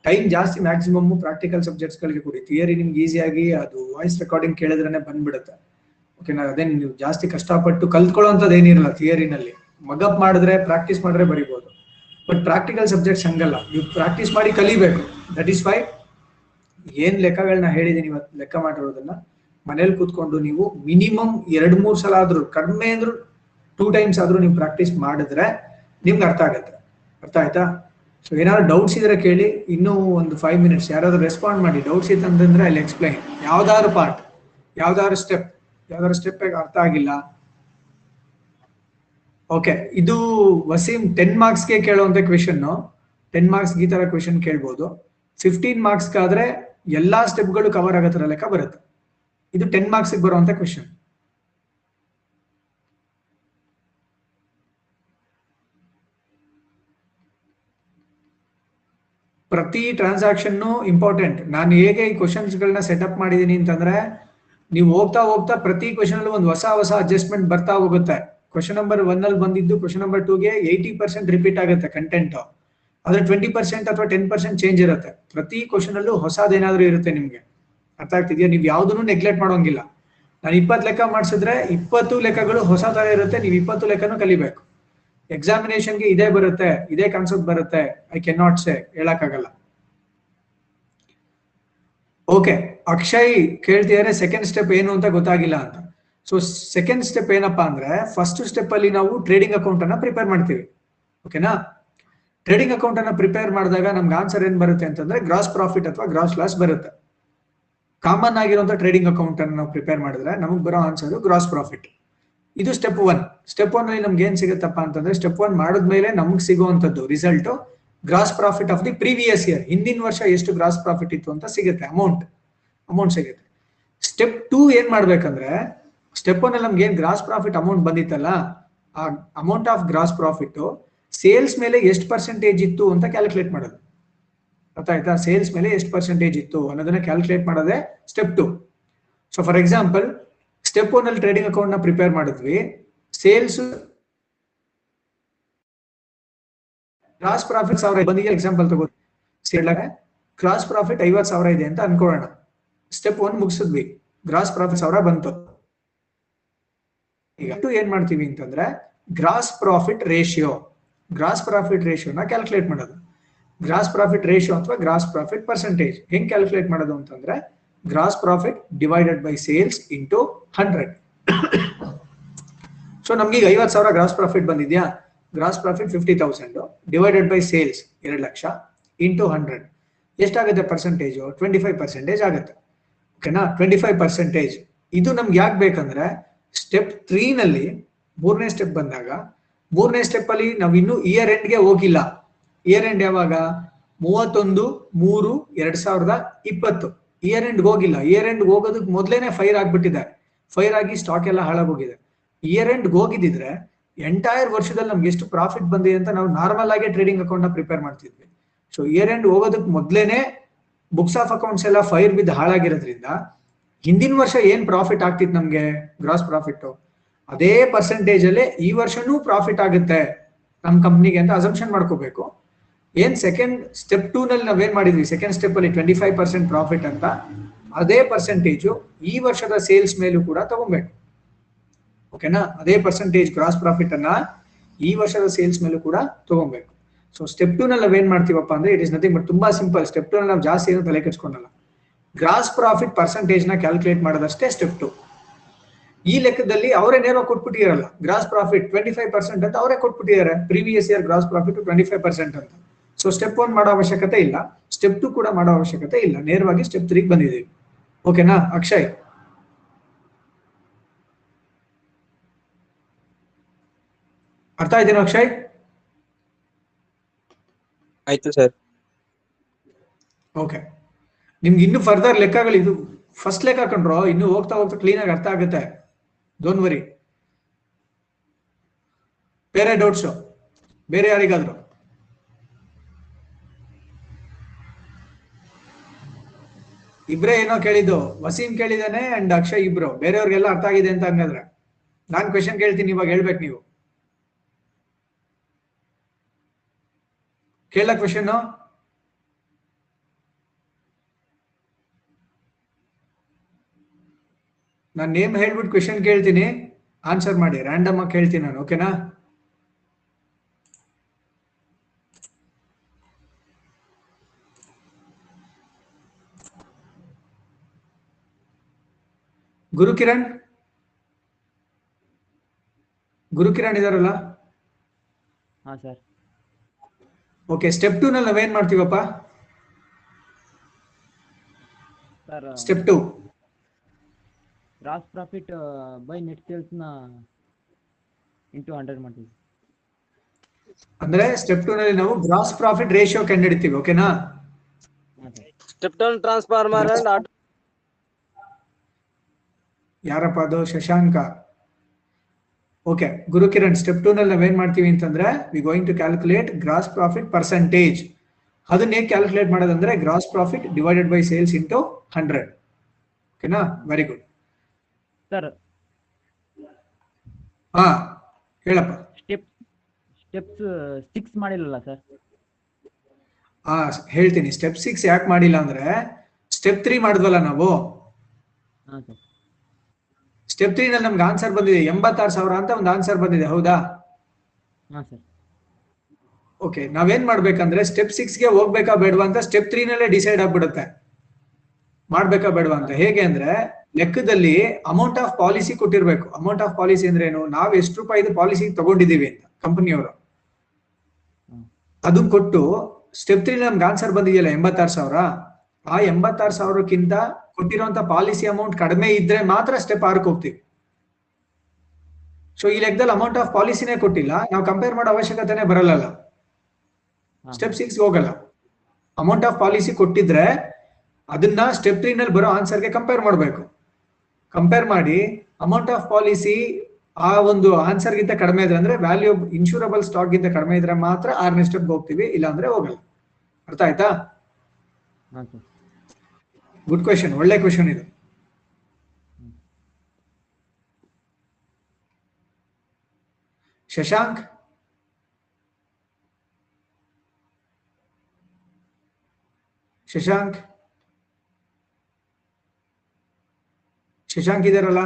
ಟೈಮ್ ಜಾಸ್ತಿ ಮ್ಯಾಕ್ಸಿಮಮ್ ಪ್ರಾಕ್ಟಿಕಲ್ ಸಬ್ಜೆಕ್ಟ್ಸ್ಗಳಿಗೆ ಕೊಡಿ. ಥಿಯರಿ ನಿಮ್ಗೆ ಈಸಿಯಾಗಿ ಅದು ವಾಯ್ಸ್ ರೆಕಾರ್ಡಿಂಗ್ ಕೇಳಿದ್ರೇನೆ ಬಂದ್ಬಿಡುತ್ತೆ. ಓಕೆನಾ ಅದೇ ನೀವು ಜಾಸ್ತಿ ಕಷ್ಟಪಟ್ಟು ಕಲ್ತ್ಕೊಳ್ಳೋಂಥದ್ದು ಏನಿರಲ್ಲ ಥಿಯರಿನಲ್ಲಿ ಮಗಪ್ ಮಾಡಿದ್ರೆ ಪ್ರಾಕ್ಟೀಸ್ ಮಾಡಿದ್ರೆ ಬರಿಬೋದು. ಬಟ್ ಪ್ರಾಕ್ಟಿಕಲ್ ಸಬ್ಜೆಕ್ಟ್ಸ್ ಹಂಗಲ್ಲ. ನೀವು ಪ್ರಾಕ್ಟೀಸ್ ಮಾಡಿ ಕಲಿಬೇಕು. ದಟ್ ಈಸ್ ವೈ ಏನು ಲೆಕ್ಕಗಳನ್ನ ಹೇಳಿದ್ದೀನಿ ಇವತ್ತು, ಲೆಕ್ಕ ಮಾಡಿರೋದನ್ನ. ಮನೇಲಿ ಕೂತ್ಕೊಂಡು ನೀವು ಮಿನಿಮಮ್ ಎರಡ್ ಮೂರ್ ಸಲ ಆದ್ರೂ, ಕಡಿಮೆ ಅಂದ್ರೂ ಟೂ ಟೈಮ್ಸ್ ಆದ್ರೂ ನೀವು ಪ್ರಾಕ್ಟೀಸ್ ಮಾಡಿದ್ರೆ ನಿಮ್ಗೆ ಅರ್ಥ ಆಗುತ್ತೆ. ಅರ್ಥ ಆಯ್ತಾ? ಸೊ ಏನಾದ್ರು ಡೌಟ್ಸ್ ಇದ್ರೆ ಕೇಳಿ, ಇನ್ನೂ ಒಂದು ಫೈವ್ ಮಿನಿಟ್ಸ್ ಯಾರಾದ್ರೂ ರೆಸ್ಪಾಂಡ್ ಮಾಡಿ. ಡೌಟ್ಸ್ ಇತ್ತಂದ್ರೆ ಅಲ್ಲಿ ಎಕ್ಸ್ಪ್ಲೈನ್ ಯಾವ್ದಾದ್ರು ಪಾರ್ಟ್ ಯಾವ್ದಾದ್ರು ಸ್ಟೆಪ್ ಯಾವ್ದಾದ್ರು ಸ್ಟೆಪ್ ಅರ್ಥ ಆಗಿಲ್ಲ. ಓಕೆ ಇದು ವಸೀಂ ಟೆನ್ ಮಾರ್ಕ್ಸ್ಗೆ ಕೇಳುವಂತ ಕ್ವೆಶನ್ ಟೆನ್ ಮಾರ್ಕ್ಸ್ ಈ ತರ ಕ್ವೆಶನ್ ಕೇಳ್ಬೋದು. ಫಿಫ್ಟೀನ್ ಮಾರ್ಕ್ಸ್ಗಾದ್ರೆ ಎಲ್ಲಾ ಸ್ಟೆಪ್ಗಳು ಕವರ್ ಆಗೋ ಲೆಕ್ಕ ಬರುತ್ತೆ. ಇದು ಟೆನ್ ಮಾರ್ಕ್ಸ್ ಬರುವಂತ ಕ್ವೆಶನ್ ಪ್ರತಿ ಟ್ರಾನ್ಸಾಕ್ಷನ್ ಇಂಪಾರ್ಟೆಂಟ್ ನಾನು ಹೇಗೆ ಈ ಕ್ವಶನ್ಸ್ ಗಳನ್ನ ಸೆಟಪ್ ಮಾಡಿದೀನಿ ಅಂತಂದ್ರೆ, ನೀವು ಹೋಗ್ತಾ ಹೋಗ್ತಾ ಪ್ರತಿ ಕ್ವಶನ್ ಅಲ್ಲಿ ಒಂದು ಹೊಸ ಹೊಸ ಅಡ್ಜಸ್ಟ್ಮೆಂಟ್ ಬರ್ತಾ ಹೋಗುತ್ತೆ. ಕ್ವಶನ್ ನಂಬರ್ ಒನ್ ಅಲ್ಲಿ ಬಂದಿದ್ದು ಕ್ವಶನ್ ನಂಬರ್ ಟೂಗೆ ಏಯ್ಟಿ ಪರ್ಸೆಂಟ್ ರಿಪೀಟ್ ಆಗುತ್ತೆ ಕಂಟೆಂಟ್ ಆದ್ರೆ ಟ್ವೆಂಟಿ ಪರ್ಸೆಂಟ್ ಅಥವಾ ಟೆನ್ ಪರ್ಸೆಂಟ್ ಚೇಂಜ್ ಇರುತ್ತೆ. ಪ್ರತಿ ಕ್ವಶನ್ ಹೊಸದೇನಾದ್ರೂ ಇರುತ್ತೆ ನಿಮ್ಗೆ. ಅರ್ಥ ಆಗ್ತಿದ್ಯಾ? ನೀವು ಯಾವ್ದನ್ನು ನೆಗ್ಲೆಕ್ಟ್ ಮಾಡೋಂಗಿಲ್ಲ. ನಾನು ಇಪ್ಪತ್ತು ಲೆಕ್ಕ ಮಾಡಿಸಿದ್ರೆ ಇಪ್ಪತ್ತು ಲೆಕ್ಕಗಳು ಹೊಸ ತರ ಇರುತ್ತೆ, ನೀವು ಇಪ್ಪತ್ತು ಲೆಕ್ಕನೂ ಕಲಿಬೇಕು. ಎಕ್ಸಾಮಿನೇಷನ್ಗೆ ಇದೇ ಬರುತ್ತೆ, ಇದೇ ಕಾನ್ಸೆಪ್ಟ್ ಬರುತ್ತೆ. ಐ ಕೆನ್ ನಾಟ್ ಸೇ ಹೇಳಕ್ಕಾಗಲ್ಲ. ಓಕೆ ಅಕ್ಷಯ್ ಕೇಳ್ತಿದಾರೆ ಸೆಕೆಂಡ್ ಸ್ಟೆಪ್ ಏನು ಅಂತ ಗೊತ್ತಾಗಿಲ್ಲ ಅಂತ. ಸೊ ಸೆಕೆಂಡ್ ಸ್ಟೆಪ್ ಏನಪ್ಪಾ ಅಂದ್ರೆ ಫಸ್ಟ್ ಸ್ಟೆಪ್ ಅಲ್ಲಿ ನಾವು ಟ್ರೇಡಿಂಗ್ ಅಕೌಂಟ್ ಅನ್ನ ಪ್ರಿಪೇರ್ ಮಾಡ್ತೀವಿ. ಓಕೆನಾ ಟ್ರೇಡಿಂಗ್ ಅಕೌಂಟ್ ಅನ್ನ ಪ್ರಿಪೇರ್ ಮಾಡಿದಾಗ ನಮ್ಗೆ ಆನ್ಸರ್ ಏನ್ ಬರುತ್ತೆ ಅಂತಂದ್ರೆ ಗ್ರಾಸ್ ಪ್ರಾಫಿಟ್ ಅಥವಾ ಗ್ರಾಸ್ ಲಾಸ್ ಬರುತ್ತೆ. ಕಾಮನ್ ಆಗಿರುವಂತ ಟ್ರೇಡಿಂಗ್ ಅಕೌಂಟ್ ಅನ್ನು ನಾವು ಪ್ರಿಪೇರ್ ಮಾಡಿದ್ರೆ ನಮಗೆ ಬರೋ ಆನ್ಸರ್ ಗ್ರಾಸ್ ಪ್ರಾಫಿಟ್ ಇದು ಸ್ಟೆಪ್ ಒನ್ ಸ್ಟೆಪ್ ಒನ್ ಅಲ್ಲಿ ನಮ್ಗೆ ಏನ್ ಸಿಗುತ್ತಪ್ಪ ಅಂತಂದ್ರೆ ಸ್ಟೆಪ್ ಒನ್ ಮಾಡಿದ್ಮೇಲೆ ನಮ್ಗೆ ಸಿಗುವಂತದ್ದು result gross profit of the previous year ಹಿಂದಿನ ವರ್ಷ ಎಷ್ಟು ಗ್ರಾಸ್ ಪ್ರಾಫಿಟ್ ಇತ್ತು ಅಂತ ಸಿಗುತ್ತೆ ಅಮೌಂಟ್ ಅಮೌಂಟ್ ಸಿಗುತ್ತೆ. ಸ್ಟೆಪ್ ಟೂ ಏನ್ ಮಾಡ್ಬೇಕಂದ್ರೆ ಸ್ಟೆಪ್ ಒನ್ ಅಲ್ಲಿ ನಮ್ಗೆ ಏನ್ ಗ್ರಾಸ್ ಪ್ರಾಫಿಟ್ ಅಮೌಂಟ್ ಬಂದಿತ್ತಲ್ಲ, ಆ amount of gross profit sales ಮೇಲೆ ಎಷ್ಟು ಪರ್ಸೆಂಟೇಜ್ ಇತ್ತು ಅಂತ ಕ್ಯಾಲ್ಕುಲೇಟ್ ಮಾಡೋದು. ಅರ್ಥ ಆಯ್ತಾ? ಸೇಲ್ಸ್ ಮೇಲೆ ಎಷ್ಟು ಪರ್ಸೆಂಟೇಜ್ ಇತ್ತು ಅನ್ನೋದನ್ನ ಕ್ಯಾಲ್ಕುಲೇಟ್ ಮಾಡೋದೇ step two so for example step one ಅಲ್ಲಿ ಟ್ರೇಡಿಂಗ್ ಅಕೌಂಟ್ನ ಪ್ರಿಪೇರ್ ಮಾಡಿದ್ವಿ. ಸೇಲ್ಸ್ ಕ್ರಾಸ್ ಪ್ರಾಫಿಟ್ ಸಾವಿರ ಬಂದಿಗೆ ಎಕ್ಸಾಂಪಲ್ ತಗೋ ಕ್ರಾಸ್ ಪ್ರಾಫಿಟ್ ಐವತ್ತು ಸಾವಿರ ಇದೆ ಅಂತ ಅನ್ಕೊಳ್ಳೋಣ. ಸ್ಟೆಪ್ ಒನ್ ಮುಗಿಸಿದ್ವಿ. ಗ್ರಾಸ್ ಪ್ರಾಫಿಟ್ ಸಾವಿರ ಬಂತು. ಈಗ ಟು ಏನ್ ಮಾಡ್ತೀವಿ ಅಂತಂದ್ರೆ gross profit ratio gross profit ರೇಷಿಯೋನ calculate ಮಾಡೋದು. ಗ್ರಾಸ್ ಪ್ರಾಫಿಟ್ ರೇಷಿಯೋ ಅಥವಾ ಗ್ರಾಸ್ ಪ್ರಾಫಿಟ್ ಪರ್ಸೆಂಟೇಜ್ ಹೆಂಗ್ ಕ್ಯಾಲ್ಕುಲೇಟ್ ಮಾಡೋದು ಅಂತಂದ್ರೆ gross profit divided by sales into hundred so ನಮ್ಗೆ ಐವತ್ತು ಸಾವಿರ ಗ್ರಾಸ್ ಪ್ರಾಫಿಟ್ ಬಂದಿದ್ಯಾ? Gross profit fifty thousand divided by sales ಎರಡು ಲಕ್ಷ ಇಂಟು ಹಂಡ್ರೆಡ್ ಎಷ್ಟಾಗುತ್ತೆ ಪರ್ಸೆಂಟೇಜು ಟ್ವೆಂಟಿ ಫೈವ್ ಪರ್ಸೆಂಟೇಜ್ ಆಗುತ್ತೆ. ಓಕೆನಾ ಟ್ವೆಂಟಿ ಫೈವ್ ಪರ್ಸೆಂಟೇಜ್ ಇದು ನಮ್ಗೆ ಯಾಕೆ ಬೇಕಂದ್ರೆ ಸ್ಟೆಪ್ ತ್ರೀನಲ್ಲಿ ಮೂರನೇ ಸ್ಟೆಪ್ ಬಂದಾಗ, ಮೂರನೇ ಸ್ಟೆಪ್ ಅಲ್ಲಿ ನಾವು ಇನ್ನೂ ಇಯರ್ ಎಂಡ್ಗೆ ಹೋಗಿಲ್ಲ. ಇಯರ್ ಎಂಡ್ ಯಾವಾಗ? ಮೂವತ್ತೊಂದು, ಮೂರು, ಎರಡ್ ಸಾವಿರದ ಇಪ್ಪತ್ತು. ಇಯರ್ ಎಂಡ್ ಹೋಗಿಲ್ಲ. ಇಯರ್ ಎಂಡ್ ಹೋಗೋದಕ್ಕೆ ಮೊದಲೇನೆ ಫೈರ್ ಆಗ್ಬಿಟ್ಟಿದೆ. ಫೈರ್ ಆಗಿ ಸ್ಟಾಕ್ ಎಲ್ಲ ಹಾಳಾಗೋಗಿದೆ. ಇಯರ್ ಎಂಡ್ ಹೋಗಿದ್ದಿದ್ರೆ ಎಂಟೈರ್ ವರ್ಷದಲ್ಲಿ ನಮ್ಗೆ ಎಷ್ಟು ಪ್ರಾಫಿಟ್ ಬಂದಿದೆ ಅಂತ ನಾವು ನಾರ್ಮಲ್ ಆಗಿ ಟ್ರೇಡಿಂಗ್ ಅಕೌಂಟ್ನ ಪ್ರಿಪೇರ್ ಮಾಡ್ತಿದ್ವಿ. ಸೊ ಇಯರ್ ಎಂಡ್ ಹೋಗೋದಕ್ಕೆ ಮೊದಲೇನೆ ಬುಕ್ಸ್ ಆಫ್ ಅಕೌಂಟ್ಸ್ ಎಲ್ಲ ಫೈರ್ ಬಿದ್ದು ಹಾಳಾಗಿರೋದ್ರಿಂದ ಹಿಂದಿನ ವರ್ಷ ಏನ್ ಪ್ರಾಫಿಟ್ ಆಗ್ತಿತ್ತು ನಮ್ಗೆ? ಗ್ರಾಸ್ ಪ್ರಾಫಿಟ್ ಅದೇ ಪರ್ಸೆಂಟೇಜ್ ಅಲ್ಲಿ ಈ ವರ್ಷನೂ ಪ್ರಾಫಿಟ್ ಆಗುತ್ತೆ ನಮ್ ಕಂಪ್ನಿಗೆ ಅಂತ ಅಸಂಪ್ಷನ್ ಮಾಡ್ಕೋಬೇಕು. ಏನ್ ಸೆಕೆಂಡ್ ಸ್ಟೆಪ್ ಟೂ ನಲ್ಲಿ ನಾವೇನ್ ಮಾಡಿದ್ವಿ? ಸೆಕೆಂಡ್ ಸ್ಟೆಪ್ ಅಲ್ಲಿ ಟ್ವೆಂಟಿ ಫೈವ್ ಪರ್ಸೆಂಟ್ ಪ್ರಾಫಿಟ್ ಅಂತ, ಅದೇ ಪರ್ಸೆಂಟೇಜು ಈ ವರ್ಷದ ಸೇಲ್ಸ್ ಮೇಲೂ ಕೂಡ ತಗೊಬೇಕು ಓಕೆನಾ ಅದೇ ಪರ್ಸೆಂಟೇಜ್ ಗ್ರಾಸ್ ಪ್ರಾಫಿಟ್ ಅನ್ನ ಈ ವರ್ಷದ ಸೇಲ್ಸ್ ಮೇಲೂ ಕೂಡ ತಗೊಬೇಕು ಸೊ ಸ್ಟೆಪ್ ಟೂ ನಲ್ಲಿ ನಾವೇನ್ ಮಾಡ್ತೀವಪ್ಪ ಅಂದ್ರೆ ಇಟ್ ಇಸ್ ನಥಿಂಗ್ ಬಟ್ ತುಂಬಾ ಸಿಂಪಲ್ ಸ್ಟೆಪ್ ಟೂ ನಾವು ಜಾಸ್ತಿ ಏನು ತಲೆ ಕಚ್ಕೊಂಡಲ್ಲ ಗ್ರಾಸ್ ಪ್ರಾಫಿಟ್ ಪರ್ಸೆಂಟೇಜ್ನ ಕ್ಯಾಲ್ಕುಲೇಟ್ ಮಾಡೋದಷ್ಟೇ ಸ್ಟೆಪ್ ಟು ಈ ಲೆಕ್ಕದಲ್ಲಿ ಅವರೇ ನೇರವಾಗಿ ಕೊಟ್ಬಿಟ್ಟಿರಲ್ಲ gross profit twenty five percent ಅಂತ ಅವರೇ ಕೊಟ್ಬಿಟ್ಟಿದ್ದಾರೆ previous year gross profit twenty five percent ಅಂತ. ಸೊ ಸ್ಟೆಪ್ ಒನ್ ಮಾಡೋ ಅವಶ್ಯಕತೆ ಇಲ್ಲ. ಸ್ಟೆಪ್ ಟು ಕೂಡ ಮಾಡೋ ಅವಶ್ಯಕತೆ ಇಲ್ಲ. ನೇರವಾಗಿ ಸ್ಟೆಪ್ ತ್ರೀ ಬಂದಿದ್ದೀವಿ. ಓಕೆನಾ ಅಕ್ಷಯ್? ಅರ್ಥ ಆಯ್ತೇನೋ ಅಕ್ಷಯ್? ಆಯ್ತು ಸರ್. ಓಕೆ ನಿಮ್ಗೆ ಇನ್ನು ಫರ್ದರ್ ಲೆಕ್ಕಗಳು ಇದು ಫಸ್ಟ್ ಲೆಕ್ಕ ಕಂಡ್ರೋ ಇನ್ನು ಹೋಗ್ತಾ ಹೋಗ್ತಾ ಕ್ಲೀನ್ ಆಗಿ ಅರ್ಥ ಆಗುತ್ತೆ. ಡೋಂಟ್ ವರಿ ಬೇರೆ ಡೌಟ್ಸ್ ಬೇರೆ ಯಾರಿಗಾದ್ರು? ಇಬ್ರೇ ಏನೋ ಕೇಳಿದ್ದು. ವಸೀಂ ಕೇಳಿದಾನೆ ಅಂಡ್ ಅಕ್ಷಯ್ ಇಬ್ರು. ಬೇರೆಯವ್ರಿಗೆಲ್ಲ ಅರ್ಥ ಆಗಿದೆ ಅಂತ ಹಂಗಾದ್ರೆ. ನಾನ್ ಕ್ವೆಶನ್ ಕೇಳ್ತೀನಿ, ಇವಾಗ ಹೇಳ್ಬೇಕು ನೀವು. ಕೇಳ ಕ್ವೆಶನ್ ನಾನು ನೇಮ್ ಹೇಳ್ಬಿಟ್ಟು ಕ್ವೆಶನ್ ಕೇಳ್ತೀನಿ. ಆನ್ಸರ್ ಮಾಡಿ ರ್ಯಾಂಡಮ್ ಆಗಿ ಕೇಳ್ತೀನಿ ನಾನು ಓಕೆನಾ ಗುರುಕಿರಣ್ ಗುರುಕಿರಣ್ ಇದಾರಲ್ಲ? ಹಾ ಸರ್ ಓಕೆ ಸ್ಟೆಪ್ ಟೂ ನಲ್ಲಿ ನಾವೇನ್ ಮಾಡ್ತೀವಪ್ಪ? Sir step two gross profit by net ಸೇಲ್ಸ್ನ into hundred ಮಾಡ್ತೀವಿ. ಅಂದ್ರೆ ಸ್ಟೆಪ್ ಟೂ ನಲ್ಲಿ ನಾವು ಗ್ರಾಸ್ ಪ್ರಾಫಿಟ್ ರೇಷಿಯೋ ಕಂಡುಹಿಡಿತೀವಿ ಓಕೆನಾ step down transformer and auto ಯಾರಪ್ಪ ಅದು? Shashanka. Okay Gurukiran step two ನಲ್ಲಿ ನಾವೇನ್ ಮಾಡ್ತೀವಿ ಅಂತಂದ್ರೆ we going to calculate gross profit percentage ಅದನ್ನ ಹೇಗೆ ಕ್ಯಾಲ್ಕುಲೇಟ್ ಮಾಡೋದಂದ್ರೆ gross profit divided by sales into hundred ಓಕೆನಾ ವೆರಿ ಗುಡ್ ಸರ್ ಹಾ ಹೇಳಪ್ಪ. ಸ್ಟೆಪ್ ಸ್ಟೆಪ್ಸ್ ಸಿಕ್ಸ್ ಮಾಡಿಲ್ಲಲ್ಲ ಸರ್ ಹಾ ಹೇಳ್ತೀನಿ. ಸ್ಟೆಪ್ ಸಿಕ್ಸ್ ಯಾಕೆ ಮಾಡಿಲ್ಲ ಅಂದ್ರೆ ಸ್ಟೆಪ್ ತ್ರೀ ಮಾಡಿದ್ವಲ್ಲ ನಾವು. ಹಾಂ ಸರ್ ಸ್ಟೆಪ್ ತ್ರೀ ನಲ್ಲಿ ನಮ್ಗೆ ಆನ್ಸರ್ ಬಂದಿದೆ ಎಂಬತ್ತಾರು ಸಾವಿರ ಅಂತ ಒಂದು ಆನ್ಸರ್ ಬಂದಿದೆ ಹೌದಾ? ಓಕೆ ನಾವೇನ್ ಮಾಡ್ಬೇಕಂದ್ರೆ ಸ್ಟೆಪ್ ಸಿಕ್ಸ್ಗೆ ಹೋಗ್ಬೇಕಾ ಬೇಡವಾ ಅಂತ ಸ್ಟೆಪ್ ತ್ರೀ ನಲ್ಲೇ ಡಿಸೈಡ್ ಆಗ್ಬಿಡುತ್ತೆ. ಮಾಡ್ಬೇಕಾ ಬೇಡವಾ ಅಂತ. ಹೇಗೆ ಅಂದ್ರೆ ಲೆಕ್ಕದಲ್ಲಿ ಅಮೌಂಟ್ ಆಫ್ ಪಾಲಿಸಿ ಕೊಟ್ಟಿರ್ಬೇಕು. ಅಮೌಂಟ್ ಆಫ್ ಪಾಲಿಸಿ ಅಂದ್ರೆ ಏನು? ನಾವ್ ಎಷ್ಟು ರೂಪಾಯಿ ಪಾಲಿಸಿ ತಗೊಂಡಿದೀವಿ ಅಂತ ಕಂಪನಿಯವರು. ಅದನ್ನ ಕೊಟ್ಟು ಸ್ಟೆಪ್ ತ್ರೀ ನಮ್ಗೆ ಆನ್ಸರ್ ಬಂದಿದೆಯಲ್ಲ ಎಂಬತ್ತಾರು ಸಾವಿರ? ಆ ಎಂಬತ್ತಾರು ಸಾವಿರಕ್ಕಿಂತ ಕೊಟ್ಟಿರುವಂತ ಪಾಲಿಸಿ ಅಮೌಂಟ್ ಕಡಿಮೆ ಇದ್ರೆ ಮಾತ್ರ ಸ್ಟೆಪ್ ಆರ್ಕ್ ಹೋಗ್ತೀವಿ. ಸೊ ಈ ಲೆಕ್ಕದಲ್ಲಿ ಅಮೌಂಟ್ ಆಫ್ ಪಾಲಿಸಿನೇ ಕೊಟ್ಟಿಲ್ಲ. ನಾವು ಕಂಪೇರ್ ಮಾಡೋ ಅವಶ್ಯಕತೆನೇ ಬರಲ್ಲ ಸ್ಟೆಪ್ ಸಿಕ್ಸ್ ಹೋಗಲ್ಲ. ಅಮೌಂಟ್ ಆಫ್ ಪಾಲಿಸಿ ಕೊಟ್ಟಿದ್ರೆ ಅದನ್ನ ಸ್ಟೆಪ್ ತ್ರೀ ನಲ್ಲಿ ಬರೋ ಆನ್ಸರ್ಗೆ ಕಂಪೇರ್ ಮಾಡಬೇಕು. ಕಂಪೇರ್ ಮಾಡಿ ಅಮೌಂಟ್ ಆಫ್ ಪಾಲಿಸಿ ಆ ಒಂದು ಆನ್ಸರ್ ಗಿಂತ ಕಡಿಮೆ ಇದ್ರೆ ಅಂದ್ರೆ ವ್ಯಾಲ್ಯೂ ಇನ್ಶೂರಬಲ್ ಸ್ಟಾಕ್ ಗಿಂತ ಕಡಿಮೆ ಇದ್ರೆ ಮಾತ್ರ ಆರನೇ ಸ್ಟೆಪ್ ಹೋಗ್ತೀವಿ ಇಲ್ಲ ಅಂದ್ರೆ ಹೋಗಲ್ಲ. ಅರ್ಥ ಆಯ್ತಾ? ಗುಡ್ ಕ್ವಶನ್ ಒಳ್ಳೆ ಕ್ವಶನ್ ಇದು. ಶಶಾಂಕ್? ಶಶಾಂಕ್? ಶಶಾಂಕ್ ಇದಾರಲ್ಲ?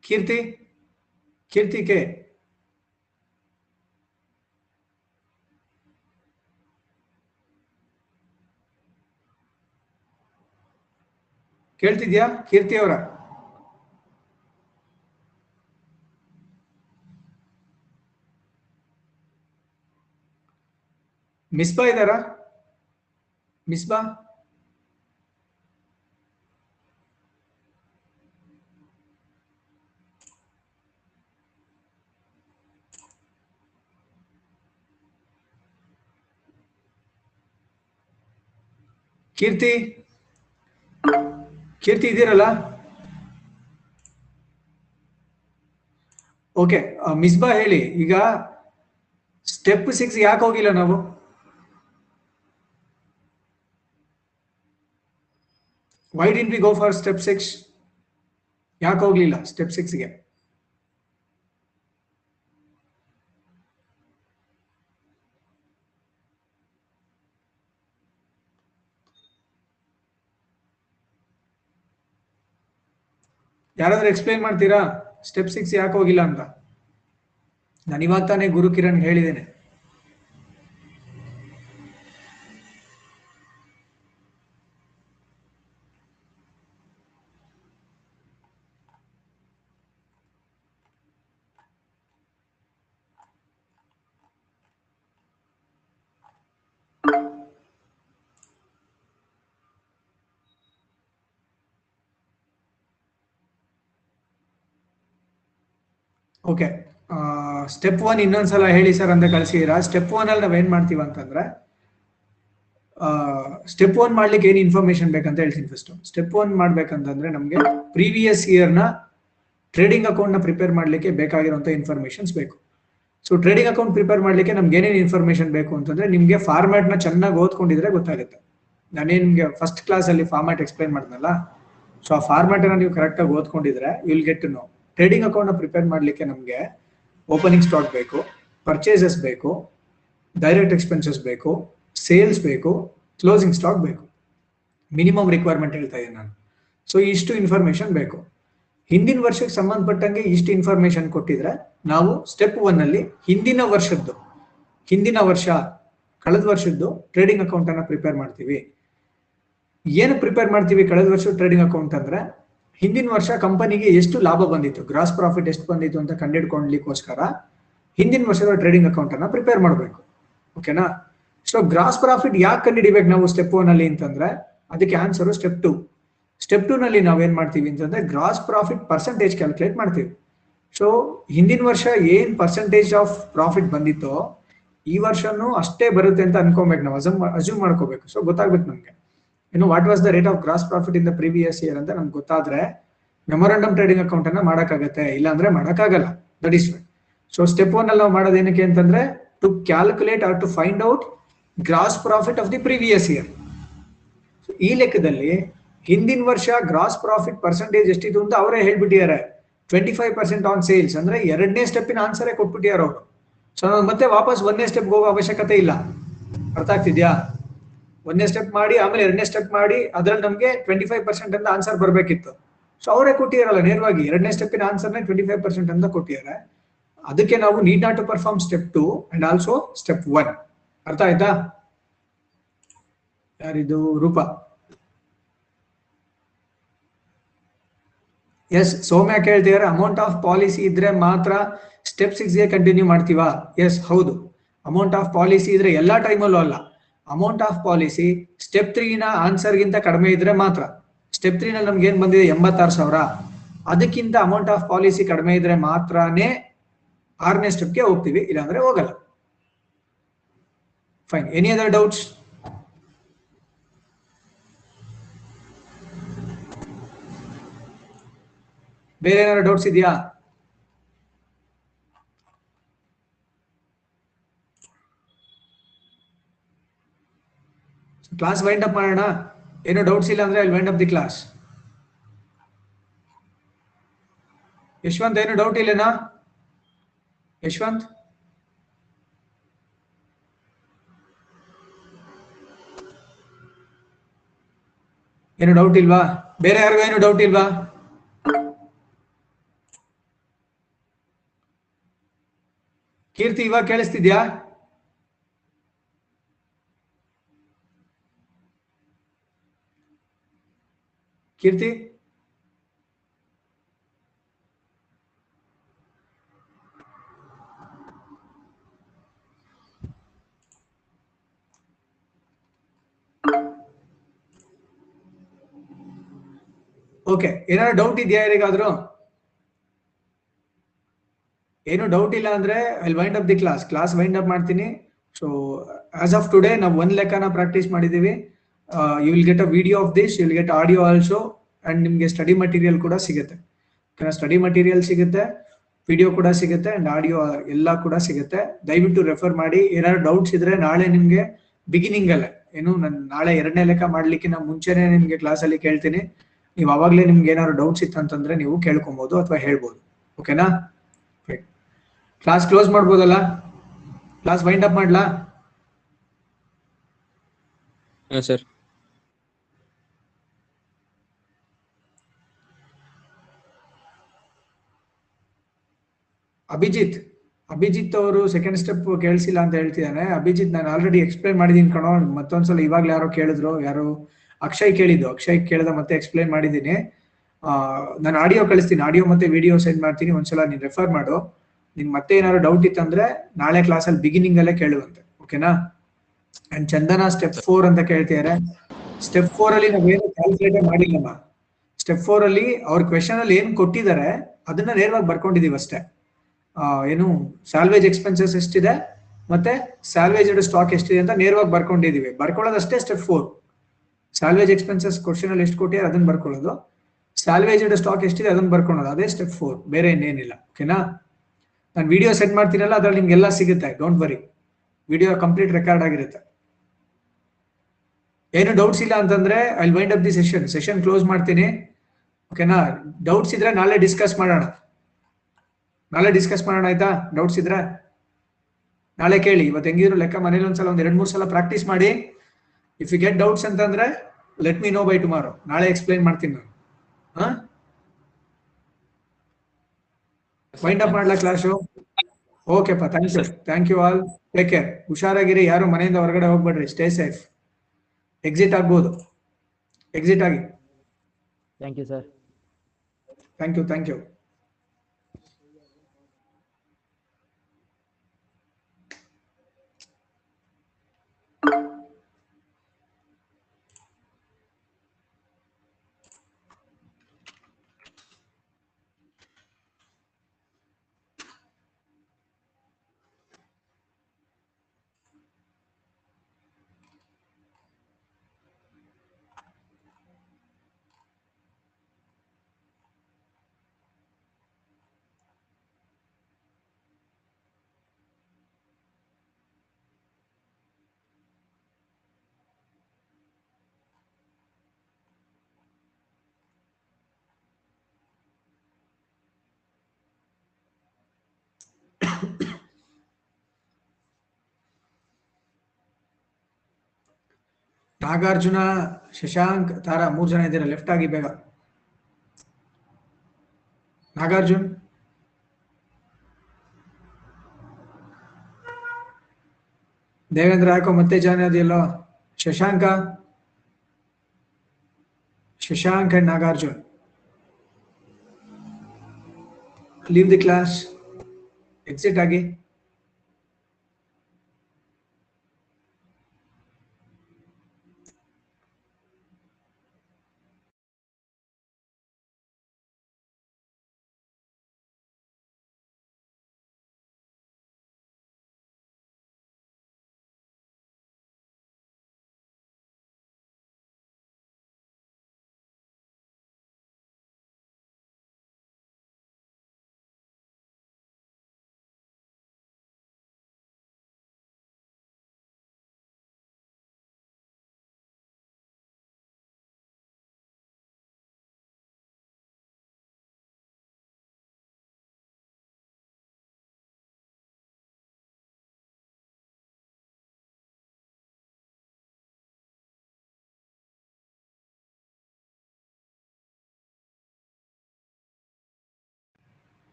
ಕೀರ್ತಿ? ಕೀರ್ತಿ ಕೆ? ಕೇಳ್ತಿದ್ಯಾ? ಕೀರ್ತಿ ಅವರ. ಮಿಸ್ಬಾ ಇದಾರಾ? ಮಿಸ್ಬಾ ಕೀರ್ತಿ? ಕೀರ್ತಿ ಇದ್ದೀರಲ್ಲ? ಓಕೆ ಮಿಸ್ಬಾ ಹೇಳಿ, ಈಗ ಸ್ಟೆಪ್ ಸಿಕ್ಸ್ ಯಾಕೆ ಹೋಗಿಲ್ಲ ನಾವು? Why didn't we go for step six ಯಾಕೆ ಹೋಗ್ಲಿಲ್ಲ ಸ್ಟೆಪ್ ಸಿಕ್ಸ್ಗೆ ಯಾರಾದ್ರೂ ಎಕ್ಸ್ಪ್ಲೈನ್ ಮಾಡ್ತೀರಾ? ಸ್ಟೆಪ್ ಸಿಕ್ಸ್ ಯಾಕೆ ಹೋಗಿಲ್ಲ ಅಂತ? ನಾನು ಇವಾಗ ತಾನೇ ಗುರು ಕಿರಣ್ ಹೇಳಿದ್ದೇನೆ. ಓಕೆ ಸ್ಟೆಪ್ ಒನ್ ಇನ್ನೊಂದ್ಸಲ ಹೇಳಿ ಸರ್ ಅಂತ ಕಳಿಸಿದೀರಾ ಸ್ಟೆಪ್ ಒನ್ ಅಲ್ಲಿ ನಾವೇನ್ ಮಾಡ್ತೀವಿ ಅಂತಂದ್ರೆ ಸ್ಟೆಪ್ ಒನ್ ಮಾಡ್ಲಿಕ್ಕೆ ಏನ್ ಇನ್ಫಾರ್ಮೇಶನ್ ಬೇಕಂತ ಹೇಳ್ತೀನಿ ಫಸ್ಟ್ ಸ್ಟೆಪ್ ಒನ್ ಮಾಡ್ಬೇಕಂತಂದ್ರೆ ನಮ್ಗೆ ಪ್ರೀವಿಯಸ್ ಇಯರ್ನ ಟ್ರೇಡಿಂಗ್ ಅಕೌಂಟ್ನ ಪ್ರಿಪೇರ್ ಮಾಡ್ಲಿಕ್ಕೆ ಬೇಕಾಗಿರುವಂತ ಇನ್ಫಾರ್ಮೇಷನ್ಸ್ ಬೇಕು. ಸೊ ಟ್ರೇಡಿಂಗ್ ಅಕೌಂಟ್ ಪ್ರಿಪೇರ್ ಮಾಡ್ಲಿಕ್ಕೆ ನಮ್ಗೆ ಏನೇನು ಇನ್ಫಾರ್ಮೇಷನ್ ಬೇಕು ಅಂತಂದ್ರೆ ನಿಮ್ಗೆ ಫಾರ್ಮ್ಯಾಟ್ನ ಚೆನ್ನಾಗಿ ಓದ್ಕೊಂಡಿದ್ರೆ ಗೊತ್ತಾಗುತ್ತೆ. ನಾನೇ ನಿಮಗೆ ಫಸ್ಟ್ ಕ್ಲಾಸ್ ಅಲ್ಲಿ ಫಾರ್ಮ್ಯಾಟ್ ಎಕ್ಸ್ಪ್ಲೈನ್ ಮಾಡಿದ್ನಲ್ಲ ಸೊ ಆ ಫಾರ್ಮ್ಯಾಟ್ ಅನ್ನ ನೀವು ಕರೆಕ್ಟಾಗಿ ಓದ್ಕೊಂಡಿದ್ರೆ will get to know trading account prepare ಮಾಡ್ಲಿಕ್ಕೆ ನಮಗೆ ಓಪನಿಂಗ್ ಸ್ಟಾಕ್ ಬೇಕು ಪರ್ಚೇಸಸ್ ಬೇಕು ಡೈರೆಕ್ಟ್ ಎಕ್ಸ್ಪೆನ್ಸಸ್ ಬೇಕು ಸೇಲ್ಸ್ ಬೇಕು ಕ್ಲೋಸಿಂಗ್ ಸ್ಟಾಕ್ ಬೇಕು. ಮಿನಿಮಮ್ ರಿಕ್ವೈರ್ಮೆಂಟ್ ಹೇಳ್ತಾ ಇದ್ದೀನಿ ನಾನು. ಸೊ ಇಷ್ಟು ಇನ್ಫಾರ್ಮೇಶನ್ ಬೇಕು. ಹಿಂದಿನ ವರ್ಷಕ್ಕೆ ಸಂಬಂಧಪಟ್ಟಂಗೆ ಇಷ್ಟು ಇನ್ಫಾರ್ಮೇಶನ್ ಕೊಟ್ಟಿದ್ರೆ ನಾವು ಸ್ಟೆಪ್ ಒನ್ ಅಲ್ಲಿ ಹಿಂದಿನ ವರ್ಷದ್ದು, ಹಿಂದಿನ ವರ್ಷ, ಕಳೆದ ವರ್ಷದ್ದು ಟ್ರೇಡಿಂಗ್ ಅಕೌಂಟ್ ಅನ್ನ ಪ್ರಿಪೇರ್ ಮಾಡ್ತೀವಿ. ಏನು ಪ್ರಿಪೇರ್ ಮಾಡ್ತೀವಿ ಕಳೆದ ವರ್ಷ ಟ್ರೇಡಿಂಗ್ ಅಕೌಂಟ್ ಅಂದ್ರೆ ಹಿಂದಿನ ವರ್ಷ ಕಂಪನಿಗೆ ಎಷ್ಟು ಲಾಭ ಬಂದಿತ್ತು? ಗ್ರಾಸ್ ಪ್ರಾಫಿಟ್ ಎಷ್ಟು ಬಂದಿತ್ತು ಅಂತ ಕಂಡಿಡ್ಕೊಳ್ಲಿಕ್ಕೋಸ್ಕರ ಹಿಂದಿನ ವರ್ಷದ ಟ್ರೇಡಿಂಗ್ ಅಕೌಂಟ್ ಅನ್ನ ಪ್ರಿಪೇರ್ ಮಾಡಬೇಕು. ಓಕೆನಾ ಸೊ ಗ್ರಾಸ್ ಪ್ರಾಫಿಟ್ ಯಾಕೆ ಕಂಡುಹಿಡಿಬೇಕು ನಾವು ಸ್ಟೆಪ್ ಒನ್ ಅಲ್ಲಿ ಅಂತಂದ್ರೆ, ಅದಕ್ಕೆ answer step two step two ನಲ್ಲಿ ನಾವೇನ್ ಮಾಡ್ತೀವಿ ಅಂತಂದ್ರೆ ಗ್ರಾಸ್ ಪ್ರಾಫಿಟ್ ಪರ್ಸೆಂಟೇಜ್ ಕ್ಯಾಲ್ಕುಲೇಟ್ ಮಾಡ್ತೀವಿ. ಸೊ ಹಿಂದಿನ ವರ್ಷ ಏನ್ ಪರ್ಸೆಂಟೇಜ್ ಆಫ್ ಪ್ರಾಫಿಟ್ ಬಂದಿತ್ತೋ, ಈ ವರ್ಷನೂ ಅಷ್ಟೇ ಬರುತ್ತೆ ಅಂತ ಅನ್ಕೊಬೇಕು ನಾವು, ಅಸಮ್ ಅಸ್ಯೂಮ್ ಮಾಡ್ಕೋಬೇಕು. ಸೊ ಗೊತ್ತಾಗ್ಬೇಕು ನಮ್ಗೆ. ಇನ್ನು what was the rate of gross profit in the previous year ಅಂತ ನಮ್ಗೆ ಗೊತ್ತಾದ್ರೆ ಮೆಮೊರಾಂಡಮ್ ಟ್ರೇಡಿಂಗ್ ಅಕೌಂಟ್ ಅನ್ನ ಮಾಡಕ್ಕಾಗತ್ತೆ, ಇಲ್ಲಾಂದ್ರೆ ಮಾಡೋಕ್ಕಾಗಲ್ಲ. That is so step one ಅಲ್ಲಿ ನಾವು ಮಾಡೋದು ಏನಕ್ಕೆ ಅಂತಂದ್ರೆ to calculate or to find out gross profit of the previous year ಈ ಲೆಕ್ಕದಲ್ಲಿ ಹಿಂದಿನ ವರ್ಷ ಗ್ರಾಸ್ ಪ್ರಾಫಿಟ್ ಪರ್ಸೆಂಟೇಜ್ ಎಷ್ಟಿತ್ತು ಅಂತ ಅವರೇ ಹೇಳ್ಬಿಟ್ಟಿದ್ದಾರೆ. Twenty five percent on sales ಅಂದ್ರೆ ಎರಡನೇ ಸ್ಟೆಪ್ಪಿನ ಆನ್ಸರೇ ಕೊಟ್ಬಿಟ್ಟಿದ್ದಾರೆ ಅವರು. ಸೊ ನಾವು ಮತ್ತೆ ವಾಪಸ್ ಒಂದನೇ ಸ್ಟೆಪ್ ಹೋಗೋ ಅವಶ್ಯಕತೆ ಇಲ್ಲ. ಅರ್ಥ ಆಗ್ತಿದ್ಯಾ? ಒಂದನೇ ಸ್ಟೆಪ್ ಮಾಡಿ, ಆಮೇಲೆ ಎರಡನೇ ಸ್ಟೆಪ್ ಮಾಡಿ, ಅದ್ರಲ್ಲಿ ನಮಗೆ ಟ್ವೆಂಟಿ ಫೈವ್ ಪರ್ಸೆಂಟ್ ಅಂತ ಆನ್ಸರ್ ಬರಬೇಕಿತ್ತು. ಸೊ ಅವರೇ ಕೊಟ್ಟಿರಲ್ಲ, ನೇರವಾಗಿ ಎರಡನೇ ಸ್ಟೆಪ್ಪಿನ ಆನ್ಸರ್ನೇ ಟ್ವೆಂಟಿ ಫೈವ್ ಪರ್ಸೆಂಟ್ ಅಂತ ಕೊಟ್ಟಿದ್ದಾರೆ. ಅದಕ್ಕೆ ನಾವು need not to perform step two and also step one ಅರ್ಥ ಆಯ್ತಾ? ಯಾರಿದು? ರೂಪ. ಎಸ್ ಸೌಮ್ಯ ಕೇಳ್ತಿದಾರೆ ಅಮೌಂಟ್ ಆಫ್ ಪಾಲಿಸಿ ಇದ್ರೆ ಮಾತ್ರ ಸ್ಟೆಪ್ ಸಿಕ್ಸ್ಗೆ ಕಂಟಿನ್ಯೂ ಮಾಡ್ತೀವಾ? ಎಸ್ ಹೌದು. ಅಮೌಂಟ್ ಆಫ್ ಪಾಲಿಸಿ ಇದ್ರೆ ಎಲ್ಲಾ ಟೈಮಲ್ಲೂ ಅಲ್ಲ. ಅಮೌಂಟ್ ಆಫ್ ಪಾಲಿಸಿ ಸ್ಟೆಪ್ ತ್ರೀನ ಆನ್ಸರ್ ಗಿಂತ ಕಡಿಮೆ ಇದ್ರೆ ಮಾತ್ರ. ಸ್ಟೆಪ್ ತ್ರೀನಲ್ಲಿ ನಮ್ಗೆ ಏನ್ ಬಂದಿದೆ? ಎಂಬತ್ತಾರು ಸಾವಿರ. ಅದಕ್ಕಿಂತ ಅಮೌಂಟ್ ಆಫ್ ಪಾಲಿಸಿ ಕಡಿಮೆ ಇದ್ರೆ ಮಾತ್ರನೇ ಆರನೇ ಸ್ಟೆಪ್ಗೆ ಹೋಗ್ತೀವಿ, ಇಲ್ಲಾಂದ್ರೆ ಹೋಗಲ್ಲ. ಫೈನ್ ಎನಿ ಅದರ್ ಡೌಟ್ಸ್ ಬೇರೆ ಏನಾದ್ರು ಡೌಟ್ಸ್ ಇದೆಯಾ? ಕ್ಲಾಸ್ ವೈಂಡ್ ಅಪ್ ಮಾಡೋಣ? ಏನು ಡೌಟ್ಸ್ ಇಲ್ಲ ಅಂದ್ರೆ ಅಲ್ಲಿ wind up the class Yashwant, ಏನು ಡೌಟ್ ಇಲ್ಲನಾ? ಯಶವಂತ್? ಏನು ಡೌಟ್ ಇಲ್ವಾ? ಬೇರೆ ಯಾರಿಗೂ ಏನು ಡೌಟ್ ಇಲ್ವಾ? ಕೀರ್ತಿ, ಇವಾಗ ಕೇಳಿಸ್ತಿದ್ಯಾ? ಕೀರ್ತಿ? ಓಕೆ ಏನಾದ್ರು ಡೌಟ್ ಇದೆಯಾ ಯಾರಿಗಾದ್ರೂ? ಏನು ಡೌಟ್ ಇಲ್ಲ ಅಂದ್ರೆ I wind up the class class wind up ಮಾಡ್ತೀನಿ. ಸೊ ಆಸ್ ಆಫ್ ಟುಡೇ ನಾವು ಒಂದ್ ಲೆಕ್ಕನ ಪ್ರಾಕ್ಟೀಸ್ ಮಾಡಿದೀವಿ you will get a video of this you will get audio also and ನಿಮ್ಗೆ ಸ್ಟಡಿ ಮಟೀರಿಯಲ್ ಕೂಡ ಸಿಗುತ್ತೆ. ಸ್ಟಡಿ ಮಟೀರಿಯಲ್ ಸಿಗುತ್ತೆ ವಿಡಿಯೋ ಕೂಡ ಸಿಗುತ್ತೆ ಅಂಡ್ ಆಡಿಯೋ ಎಲ್ಲ ಕೂಡ ಸಿಗುತ್ತೆ. ದಯವಿಟ್ಟು ರೆಫರ್ ಮಾಡಿ, ಏನಾದ್ರು ಡೌಟ್ಸ್ ಇದ್ರೆ ನಾಳೆ ನಿಮ್ಗೆ ಬಿಗಿನಿಂಗ್ ಅಲ್ಲೇ. ಏನು, ನಾನು ನಾಳೆ ಎರಡನೇ ಲೆಕ್ಕ ಮಾಡ್ಲಿಕ್ಕಿಂತ ಮುಂಚೆನೆ ನಿಮ್ಗೆ ಕ್ಲಾಸ್ ಅಲ್ಲಿ ಕೇಳ್ತೀನಿ. ನೀವು ಅವಾಗ್ಲೇ ನಿಮ್ಗೆ ಏನಾದ್ರು ಡೌಟ್ಸ್ ಇತ್ತು ಅಂತಂದ್ರೆ ನೀವು ಕೇಳ್ಕೊಬಹುದು ಅಥವಾ ಹೇಳ್ಬೋದು. ಓಕೆನಾ ಕ್ಲಾಸ್ ಕ್ಲೋಸ್ ಮಾಡ್ಬೋದಲ್ಲ? ಕ್ಲಾಸ್ ವೈಂಡ್ ಅಪ್ ಮಾಡ್ಲಾ? ಸರ್ ಅಭಿಜಿತ್ ಅಭಿಜಿತ್ ಅವರು ಸೆಕೆಂಡ್ ಸ್ಟೆಪ್ ಕೇಳಿಸಿಲ್ಲ ಅಂತ ಹೇಳ್ತಿದ್ದಾನೆ ಅಭಿಜಿತ್ ನಾನು ಆಲ್ರೆಡಿ ಎಕ್ಸ್ಪ್ಲೈನ್ ಮಾಡಿದೀನಿ ಕಣೋ, ಮತ್ತೊಂದ್ಸಲ ಇವಾಗ್ಲೇ ಯಾರೋ ಕೇಳಿದ್ರು, ಯಾರು ಅಕ್ಷಯ್ ಕೇಳಿದ್ದು. ಅಕ್ಷಯ್ ಕೇಳಿದ ಮತ್ತೆ ಎಕ್ಸ್ಪ್ಲೈನ್ ಮಾಡಿದ್ದೀನಿ ನಾನು ಆಡಿಯೋ ಕಳಿಸ್ತೀನಿ ಆಡಿಯೋ ಮತ್ತೆ ವಿಡಿಯೋ ಸೆಂಡ್ ಮಾಡ್ತೀನಿ, ಒಂದ್ಸಲ ನೀನ್ ರೆಫರ್ ಮಾಡು. ನಿನ್ ಮತ್ತೆ ಏನಾದ್ರು ಡೌಟ್ ಇತ್ತಂದ್ರೆ ನಾಳೆ ಕ್ಲಾಸಲ್ಲಿ ಬಿಗಿನಿಂಗ್ ಅಲ್ಲೇ ಕೇಳುವಂತೆ ಓಕೆನಾ ಅಂಡ್ ಚಂದನ ಸ್ಟೆಪ್ ಫೋರ್ ಅಂತ ಕೇಳ್ತಿದ್ದಾರೆ ಸ್ಟೆಪ್ ಫೋರ್ ಅಲ್ಲಿ ನಾವೇನು ಕ್ಯಾಲ್ಕುಲೇಟರ್ ಮಾಡಿಲ್ಲಮ್ಮ. ಸ್ಟೆಪ್ ಫೋರ್ ಅಲ್ಲಿ ಅವ್ರ ಕ್ವೆಶನ್ ಅಲ್ಲಿ ಏನ್ ಕೊಟ್ಟಿದ್ದಾರೆ ಅದನ್ನ ನೇರವಾಗಿ ಬರ್ಕೊಂಡಿದೀವಿ ಅಷ್ಟೇ. ಏನು ಸ್ಯಾಲ್ವೇಜ್ ಎಕ್ಸ್ಪೆನ್ಸಸ್ ಎಷ್ಟಿದೆ ಮತ್ತೆ ಸ್ಯಾಲ್ವೇಜ್ ಸ್ಟಾಕ್ ಎಷ್ಟಿದೆ ಅಂತ ನೇರವಾಗಿ ಬರ್ಕೊಂಡಿದೀವಿ. ಬರ್ಕೊಳ್ಳೋದಷ್ಟೇ step four salvage expenses question ಅಲ್ಲಿ ಎಷ್ಟು ಕೊಟ್ಟಿದ್ದಾರೆ ಅದನ್ನ ಬರ್ಕೊಳ್ಳೋದು. ಸ್ಯಾಲ್ವೇಜ್ ಸ್ಟಾಕ್ ಎಷ್ಟಿದೆ ಅದನ್ನ ಬರ್ಕೊಳ್ಳೋದು. ಅದೇ ಸ್ಟೆಪ್ ಫೋರ್ ಬೇರೆ ಇನ್ನೇನಿಲ್ಲ. ಓಕೆನಾ ನಾನು ವಿಡಿಯೋ ಸೆಂಡ್ ಮಾಡ್ತೀನಲ್ಲ, ಅದ್ರಲ್ಲಿ ನಿಮ್ಗೆಲ್ಲ ಸಿಗುತ್ತೆ. Don't worry video complete record ಆಗಿರುತ್ತೆ. ಏನು ಡೌಟ್ಸ್ ಇಲ್ಲ ಅಂತಂದ್ರೆ I wind up the session session close ಮಾಡ್ತೀನಿ. ಓಕೆನಾ ಡೌಟ್ಸ್ ಇದ್ರೆ ನಾಳೆ ಡಿಸ್ಕಸ್ ಮಾಡೋಣ. ನಾಳೆ ಡಿಸ್ಕಸ್ ಮಾಡೋಣ ಆಯ್ತಾ? ಡೌಟ್ಸ್ ಇದ್ರೆ? ನಾಳೆ ಕೇಳಿ. ಇವತ್ತು ಹೆಂಗಿದ್ರು ಲೆಕ್ಕ? ಮನೇಲಿ ಒಂದ್ಸಲ ಒಂದ್ ಎರಡು ಮೂರು ಸಲ ಪ್ರಾಕ್ಟೀಸ್ ಮಾಡಿ. ಇಫ್ ಯು ಗೆಟ್ ಡೌಟ್ಸ್ ಅಂತಂದ್ರೆ let me know by tomorrow ನಾಳೆ ಎಕ್ಸ್ಪ್ಲೈನ್ ಮಾಡ್ತೀನಿ ನಾನು. ಹಾ? ವೈಂಡ್ ಅಪ್ ಮಾಡ್ಲಾ class ಓಕೆಪ್ಪ thank you thank you all take care ಹುಷಾರಾಗಿರಿ. ಯಾರು ಮನೆಯಿಂದ ಹೊರಗಡೆ ಹೋಗ್ಬೇಡ್ರಿ. ಸ್ಟೇ ಸೇಫ್ ಎಕ್ಸಿಟ್ ಆಗ್ಬೋದು. ಎಕ್ಸಿಟ್ ಆಗಿ. Thank you sir thank you thank you Nagarjuna, Shashank, Tara ಮೂರ್ ಜನ ಇದ್ದೀರಾ ಲೆಫ್ಟ್ ಆಗಿ ಬೇಗ. ನಾಗಾರ್ಜುನ್. ದೇವೇಂದ್ರ ಯಾಕೋ ಮತ್ತೆ join ಆದಿಯಲ್ಲೋ? Shashanka. Shashank and Nagarjun. Leave the class exit ಆಗಿ.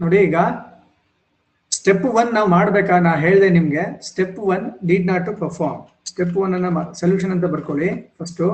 ನೋಡಿ ಈಗ ಸ್ಟೆಪ್ ಒನ್ ನಾವು ಮಾಡ್ಬೇಕಾ ನಾ ಹೇಳಿದೆ ನಿಮ್ಗೆ step one need not to perform step one ಅನ್ನ ಸೊಲ್ಯೂಷನ್ ಅಂತ ಬರ್ಕೊಳ್ಳಿ ಫಸ್ಟು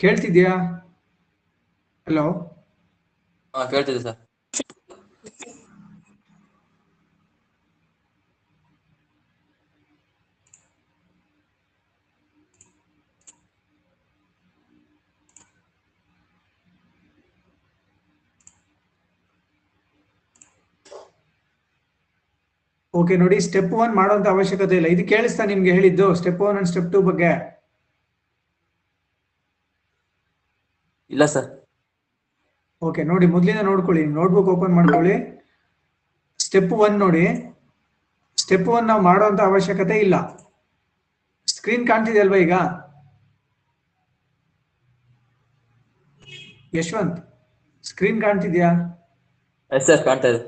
ಕೇಳ್ತಿದ್ಯಾ? ಹಲೋ? ಹಾ ಕೇಳ್ತಿದೆ ಸರ್. ಓಕೆ ನೋಡಿ ಸ್ಟೆಪ್ ಒನ್ ಮಾಡುವಂತ ಅವಶ್ಯಕತೆ ಇಲ್ಲ. ಇದು ಕೇಳಿಸ್ತಾ ನಿಮ್ಗೆ ಹೇಳಿದ್ದು step one and step two ಬಗ್ಗೆ. ಇಲ್ಲ ಸರ್. ಓಕೆ ನೋಡಿ ಮೊದಲಿಂದ ನೋಡ್ಕೊಳ್ಳಿ ನೋಟ್ಬುಕ್ ಓಪನ್ ಮಾಡ್ಕೊಳ್ಳಿ. ಸ್ಟೆಪ್ ಒನ್ ನೋಡಿ. ಸ್ಟೆಪ್ ಒನ್ ನಾವು ಮಾಡುವಂತ ಅವಶ್ಯಕತೆ ಇಲ್ಲ. ಸ್ಕ್ರೀನ್ ಕಾಣ್ತಿದೆ ಅಲ್ವಾ ಈಗ? ಯಶವಂತ್ ಸ್ಕ್ರೀನ್ ಕಾಣ್ತಿದ್ಯಾ? ಸರ್ ಕಾಣ್ತಾ ಇದೆ.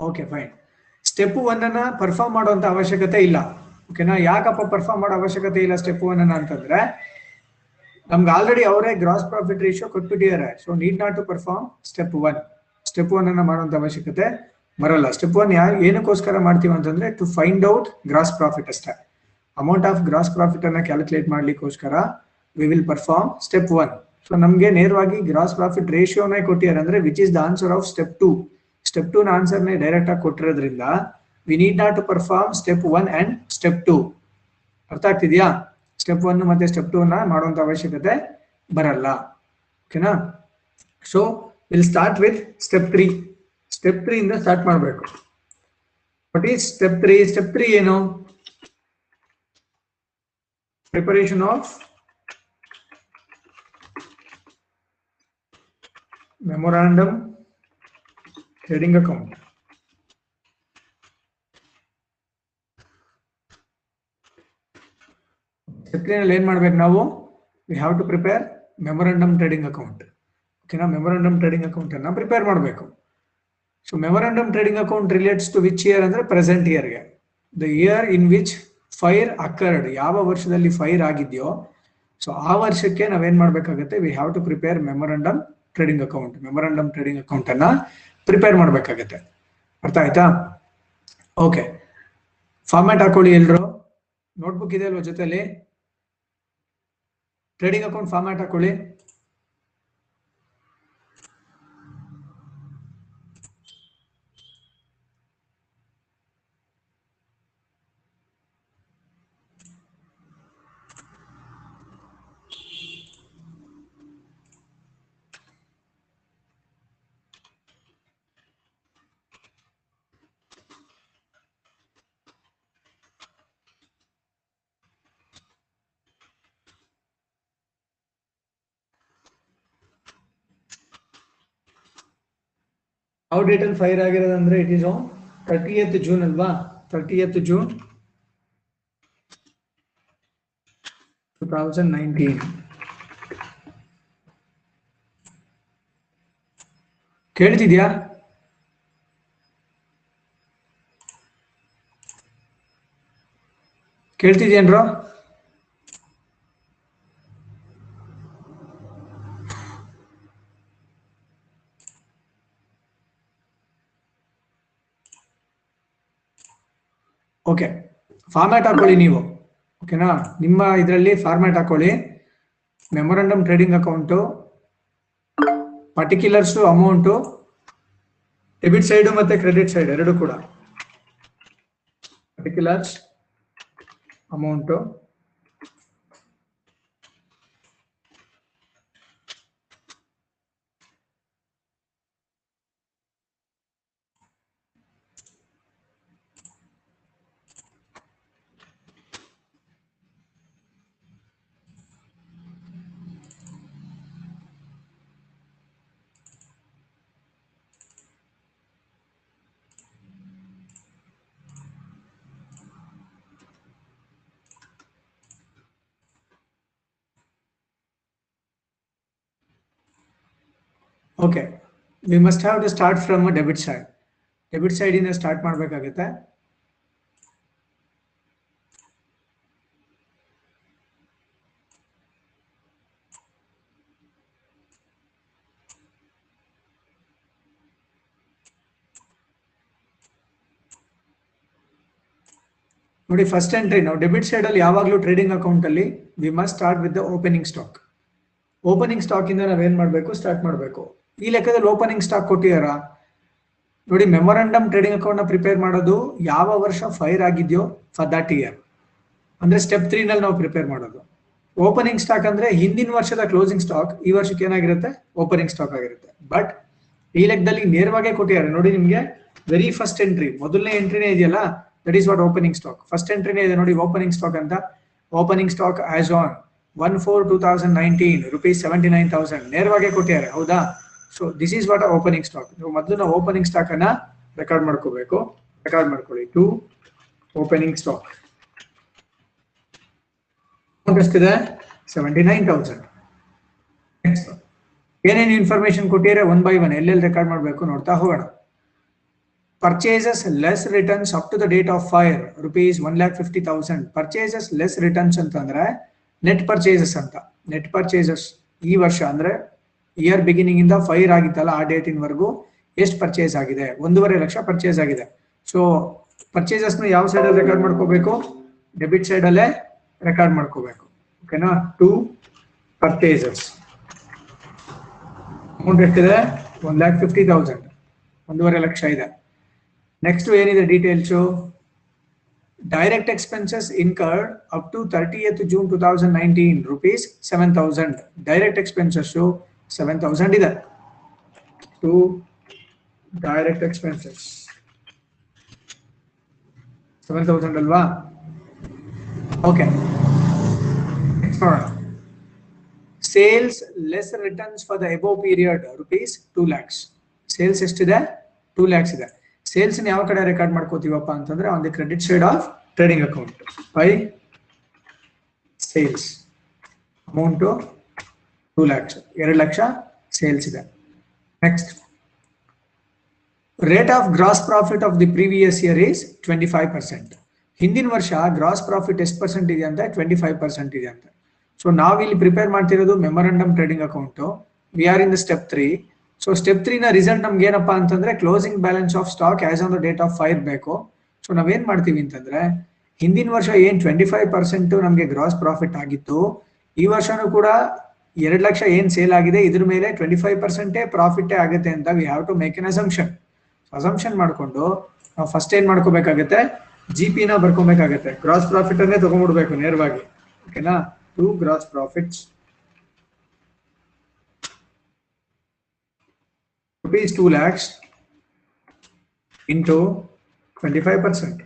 ಓಕೆ ಫೈನ್ ಸ್ಟೆಪ್ ಒನ್ ಅನ್ನ ಪರ್ಫಾರ್ಮ್ ಮಾಡುವಂತ ಅವಶ್ಯಕತೆ ಇಲ್ಲ. ಓಕೆನಾ ಯಾಕಪ್ಪ ಪರ್ಫಾರ್ಮ್ ಮಾಡೋ ಅವಶ್ಯಕತೆ ಇಲ್ಲ ಸ್ಟೆಪ್ ಒನ್ ಅನ್ನ ಅಂತಂದ್ರೆ ನಮ್ಗೆ ಆಲ್ರೆಡಿ ಅವರೇ gross profit ratio ಕೊಟ್ಬಿಟ್ಟಿದ್ದಾರೆ. So need not to perform step one step one ಅನ್ನ ಮಾಡುವಂತ ಅವಶ್ಯಕತೆ ಬರಲ್ಲ. ಸ್ಟೆಪ್ ಒನ್ ಯಾ ಏನಕ್ಕೋಸ್ಕರ ಮಾಡ್ತೀವಿ ಅಂತಂದ್ರೆ to find out gross profit ಅಷ್ಟೇ. ಅಮೌಂಟ್ ಆಫ್ ಗ್ರಾಸ್ ಪ್ರಾಫಿಟ್ ಅನ್ನ calculate ಮಾಡ್ಲಿಕ್ಕೋಸ್ಕರ we will perform step one so ನಮ್ಗೆ ನೇರವಾಗಿ ಗ್ರಾಸ್ ಪ್ರಾಫಿಟ್ ರೇಷಿಯೋನೇ ಕೊಟ್ಟಿದ್ದಾರೆ ಅಂದ್ರೆ which is the answer of step two step two ನ ಆನ್ಸರ್ನೇ ಡೈರೆಕ್ಟ್ ಆಗಿ ಕೊಟ್ಟಿರೋದ್ರಿಂದ we need not to perform step one and step two ಅರ್ಥ ಆಗ್ತಿದ್ಯಾ? ಸ್ಟೆಪ್ ಒನ್ ಮತ್ತೆ ಸ್ಟೆಪ್ ಟೂ ನ ಮಾಡುವಂತ ಅವಶ್ಯಕತೆ ಬರಲ್ಲ. ಓಕೆನಾ so will start with step three step three ಇಂದ ಸ್ಟಾರ್ಟ್ ಮಾಡಬೇಕು. What is step three step three ಏನು? Preparation of memorandum trading account ಸ್ಟೆಪ್ನಲ್ಲಿ ಏನು ಮಾಡ್ಬೇಕು ನಾವು? We have to prepare memorandum trading account ಓಕೆನಾ ಮೆಮೊರಾಂಡಮ್ ಟ್ರೇಡಿಂಗ್ ಅಕೌಂಟ್ ಅನ್ನ ಪ್ರಿಪೇರ್ ಮಾಡಬೇಕು. So memorandum trading account relates to which year ಅಂದ್ರೆ present ಇಯರ್ಗೆ the year in which fire occurred ಯಾವ ವರ್ಷದಲ್ಲಿ ಫೈರ್ ಆಗಿದೆಯೋ ಸೊ ಆ ವರ್ಷಕ್ಕೆ ನಾವೇನ್ ಮಾಡ್ಬೇಕಾಗತ್ತೆ? We have to prepare memorandum trading account memorandum trading account ಅನ್ನ ಪ್ರಿಪೇರ್ ಮಾಡ್ಬೇಕಾಗತ್ತೆ. ಅರ್ಥ ಆಯ್ತಾ? ಓಕೆ ಫಾರ್ಮ್ಯಾಟ್ ಹಾಕೊಳ್ಳಿ ಎಲ್ರು. ನೋಟ್ಬುಕ್ ಇದೆ ಅಲ್ವಾ ಜೊತೆಲಿ? ಟ್ರೇಡಿಂಗ್ ಅಕೌಂಟ್ ಫಾರ್ಮ್ಯಾಟ್ ಹಾಕೊಳ್ಳಿ. ಡೇಟಲ್ಲಿ fire ಆಗಿರೋದಂದ್ರೆ it is on thirtieth June ಅಲ್ವಾ? Thirtieth June two thousand nineteen ಕೇಳ್ತಿದ್ಯಾ? ಕೇಳ್ತಿದ್ಯೇನ್ರೋ? ಓಕೆ ಫಾರ್ಮ್ಯಾಟ್ ಹಾಕೊಳ್ಳಿ ನೀವು. ಓಕೆನಾ ನಿಮ್ಮ ಇದರಲ್ಲಿ ಫಾರ್ಮ್ಯಾಟ್ ಹಾಕೊಳ್ಳಿ. Memorandum trading account particulars amount debit side ಮತ್ತೆ ಕ್ರೆಡಿಟ್ ಸೈಡ್ ಎರಡು ಕೂಡ. Particulars amount okay we must have to start from debit side debit side ಇಂದ ಸ್ಟಾರ್ಟ್ ಮಾಡಬೇಕಾಗುತ್ತೆ. ನೋಡಿ ಫಸ್ಟ್ ಎಂಟ್ರಿ ನಾವು ಡೆಬಿಟ್ ಸೈಡ್ ಅಲ್ಲಿ ಯಾವಾಗಲೂ ಟ್ರೇಡಿಂಗ್ ಅಕೌಂಟ್ ಅಲ್ಲಿ we must start with the opening stock opening stock ಇಂದ ನಾವೇನ್ ಮಾಡಬೇಕು? ಸ್ಟಾರ್ಟ್ ಮಾಡಬೇಕು. ಈ ಲೆಕ್ಕದಲ್ಲಿ ಓಪನಿಂಗ್ ಸ್ಟಾಕ್ ಕೊಟ್ಟಿದಾರ? ನೋಡಿ ಮೆಮೊರಾಂಡಮ್ ಟ್ರೇಡಿಂಗ್ ಅಕೌಂಟ್ನ ಪ್ರಿಪೇರ್ ಮಾಡೋದು ಯಾವ ವರ್ಷ ಫೈರ್ ಆಗಿದೆಯೋ ಫಾರ್ ದಟ್ ಇಯರ್ ಅಂದ್ರೆ ಸ್ಟೆಪ್ ತ್ರೀ ನಲ್ಲಿ ನಾವು ಪ್ರಿಪೇರ್ ಮಾಡೋದು. ಓಪನಿಂಗ್ ಸ್ಟಾಕ್ ಅಂದ್ರೆ ಹಿಂದಿನ ವರ್ಷದ ಕ್ಲೋಸಿಂಗ್ ಸ್ಟಾಕ್ ಈ ವರ್ಷಕ್ಕೆ ಏನಾಗಿರುತ್ತೆ? ಓಪನಿಂಗ್ ಸ್ಟಾಕ್ ಆಗಿರುತ್ತೆ. ಬಟ್ ಈ ಲೆಕ್ಕದಲ್ಲಿ ನೇರವಾಗಿ ಕೊಟ್ಟಿದ್ದಾರೆ. ನೋಡಿ, ನಿಮಗೆ ವೆರಿ ಫಸ್ಟ್ ಎಂಟ್ರಿ ಮೊದಲನೇ ಎಂಟ್ರಿನೇ ಇದೆಯಲ್ಲ that is what opening stock first ಎಂಟ್ರಿನೇ ಇದೆ ನೋಡಿ ಓಪನಿಂಗ್ ಸ್ಟಾಕ್ ಅಂತ. Opening stock as on one four two thousand nineteen rupees seventy nine thousand ನೇರವಾಗಿ ಕೊಟ್ಟಿದ್ದಾರೆ, ಹೌದಾ? So this is what opening stock ನೀವು ಮೊದಲು ನಾವು ಓಪನಿಂಗ್ ಸ್ಟಾಕ್ ಅನ್ನ ರೆಕಾರ್ಡ್ ಮಾಡ್ಕೋಬೇಕು. ರೆಕಾರ್ಡ್ ಮಾಡ್ಕೊಳ್ಳಿ. ಟು ಓಪನಿಂಗ್ ಸ್ಟಾಕ್ ಎಷ್ಟಿದೆ ಸೆವೆಂಟಿ ನೈನ್ ತೌಸಂಡ್ ಏನೇನು ಇನ್ಫಾರ್ಮೇಶನ್ ಕೊಟ್ಟಿದ್ರೆ ಒನ್ ಬೈ ಒನ್ ಎಲ್ಲೆಲ್ಲಿ ರೆಕಾರ್ಡ್ ಮಾಡಬೇಕು ನೋಡ್ತಾ ಹೋಗೋಣ. Purchases less returns up to the date of fire rupees one lakh fifty thousand purchases less returns ಅಂತಂದ್ರೆ ನೆಟ್ ಪರ್ಚೇಸಸ್ ಅಂತ. ನೆಟ್ ಪರ್ಚೇಸಸ್ ಈ ವರ್ಷ ಅಂದ್ರೆ ಇಯರ್ ಬಿಗಿನಿಂಗ್ ಇಂದ ಫೈರ್ ಆಗಿತ್ತಲ್ಲ, ಆ ಡೇಟಿನವರೆಗೂ ಎಷ್ಟು ಪರ್ಚೇಸ್ ಆಗಿದೆ? ಒಂದೂವರೆ ಲಕ್ಷ ಪರ್ಚೇಸ್ ಆಗಿದೆ. ಸೊ ಪರ್ಚೇಸಸ್ನ ಯಾವ ಸೈಡ್ ಅಲ್ಲಿ ರೆಕಾರ್ಡ್ ಮಾಡ್ಕೋಬೇಕು? ಡೆಬಿಟ್ ಸೈಡ್ ಅಲ್ಲೇ ರೆಕಾರ್ಡ್ ಮಾಡ್ಕೋಬೇಕು. ಓಕೆನಾ ಟು ಪರ್ಚೇಸಸ್ ಅಮೌಂಟ್ ಎಷ್ಟಿದೆ? ಒನ್ ಲ್ಯಾಕ್ ಫಿಫ್ಟಿ ತೌಸಂಡ್ ಒಂದೂವರೆ ಲಕ್ಷ ಇದೆ. ನೆಕ್ಸ್ಟ್ ಏನಿದೆ details direct expenses incurred up to thirtieth June two thousand nineteen rupees seven thousand direct expenses 7000 ಇದೆ. To direct expenses seven thousand ಅಲ್ವಾ? ಓಕೆ ನೆಕ್ಸ್ಟ್ ನೋಡೋಣ sales less returns for the above period rupees two lakhs sales ಎಷ್ಟಿದೆ? Two lakhs ಇದೆ. Sales ಯಾವ ಕಡೆ record ಮಾಡ್ಕೋತೀವಪ್ಪ ಅಂತಂದ್ರೆ on the credit side of trading account by sales amount two lakhs ಎರಡು ಲಕ್ಷ ಸೇಲ್ಸ್ ಇದೆ. Next rate of gross profit of the previous year is twenty five percent ಹಿಂದಿನ ವರ್ಷ ಗ್ರಾಸ್ ಪ್ರಾಫಿಟ್ ಎಷ್ಟು ಪರ್ಸೆಂಟ್ ಇದೆ ಅಂತ ಟ್ವೆಂಟಿ ಫೈವ್ ಪರ್ಸೆಂಟ್ ಇದೆ ಅಂತ. ಸೊ ನಾವಿಲ್ಲಿ ಪ್ರಿಪೇರ್ ಮಾಡ್ತಿರೋದು memorandum trading account we are in the step three so step ತ್ರೀನ result ನಮ್ಗೆ ಏನಪ್ಪಾ ಅಂತಂದ್ರೆ closing balance of stock as on the date of fire ಬೇಕು. ಸೊ ನಾವೇನ್ ಮಾಡ್ತೀವಿ ಅಂತಂದ್ರೆ ಹಿಂದಿನ ವರ್ಷ ಏನ್ ಟ್ವೆಂಟಿ ಫೈವ್ ಪರ್ಸೆಂಟ್ ನಮಗೆ ಗ್ರಾಸ್ ಪ್ರಾಫಿಟ್ ಆಗಿತ್ತು, ಈ ವರ್ಷನೂ ಕೂಡ ಎರಡ್ ಲಕ್ಷ ಏನ್ ಸೇಲ್ ಆಗಿದೆ, ಇದ್ರ ಮೇಲೆ ಟ್ವೆಂಟಿ ಫೈವ್ ಪರ್ಸೆಂಟೇ ಪ್ರಾಫಿಟ್ ಆಗುತ್ತೆ ಅಂತ we have to make an assumption assumption ಮಾಡಿಕೊಂಡು ನಾವು ಫಸ್ಟ್ ಏನ್ ಮಾಡ್ಕೋಬೇಕಾಗತ್ತೆ ಜಿ ಪಿನ ಬರ್ಕೊಬೇಕಾಗತ್ತೆ. ಗ್ರಾಸ್ ಪ್ರಾಫಿಟ್ ಅನ್ನೇ ತಗೊಂಡ್ಬಿಡ್ಬೇಕು ನೇರವಾಗಿ. ಓಕೆನಾ to gross profits rupees 2 lakhs into 25%.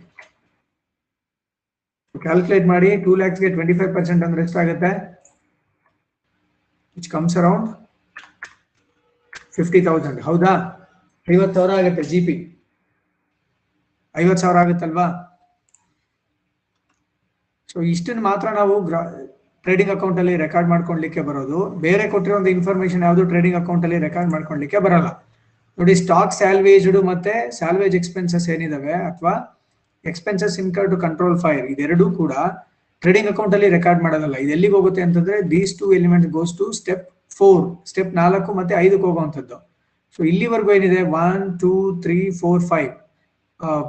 Calculate ಮಾಡಿ ಟೂ ಲ್ಯಾಕ್ಸ್ಗೆ ಟ್ವೆಂಟಿ ಫೈವ್ ಪರ್ಸೆಂಟ್ ಅಂದ್ರೆ ಎಷ್ಟಾಗುತ್ತೆ? ಕಮ್ಸ್ ಅರೌಂಡ್ ಫಿಫ್ಟಿ ತೌಸಂಡ್ ಹೌದಾ? ಐವತ್ತು ಸಾವಿರ ಆಗುತ್ತೆ ಜಿ ಪಿ ಐವತ್ತು ಸಾವಿರ ಆಗುತ್ತಲ್ವಾ? ಸೊ ಇಷ್ಟನ್ನು ಮಾತ್ರ ನಾವು ಟ್ರೇಡಿಂಗ್ ಅಕೌಂಟ್ ಅಲ್ಲಿ ರೆಕಾರ್ಡ್ ಮಾಡ್ಕೊಳ್ಲಿಕ್ಕೆ ಬರೋದು. ಬೇರೆ ಕೊಟ್ಟಿರೋ ಒಂದು ಇನ್ಫಾರ್ಮೇಶನ್ ಯಾವುದು ಟ್ರೇಡಿಂಗ್ ಅಕೌಂಟ್ ಅಲ್ಲಿ ರೆಕಾರ್ಡ್ ಮಾಡ್ಕೊಳ್ಲಿಕ್ಕೆ ಬರಲ್ಲ. ನೋಡಿ ಸ್ಟಾಕ್ ಸ್ಯಾಲ್ವೇಜ್ಡ್ ಮತ್ತೆ ಸ್ಯಾಲ್ವೇಜ್ ಎಕ್ಸ್ಪೆನ್ಸಸ್ ಏನಿದಾವೆ? ಅಥವಾ expenses incur to control fire ಇದೆರಡೂ ಕೂಡ ಟ್ರೇಡಿಂಗ್ ಅಕೌಂಟ್ ಅಲ್ಲಿ ರೆಕಾರ್ಡ್ ಮಾಡೋದಲ್ಲ ಇದು ಎಲ್ಲಿಗೆ ಹೋಗುತ್ತೆ ಅಂತಂದ್ರೆ these two element goes to step four step ನಾಲ್ಕು ಮತ್ತೆ ಐದಕ್ಕೆ ಹೋಗುವಂಥದ್ದು. ಸೊ ಇಲ್ಲಿವರೆಗೂ ಏನಿದೆ? One two three four five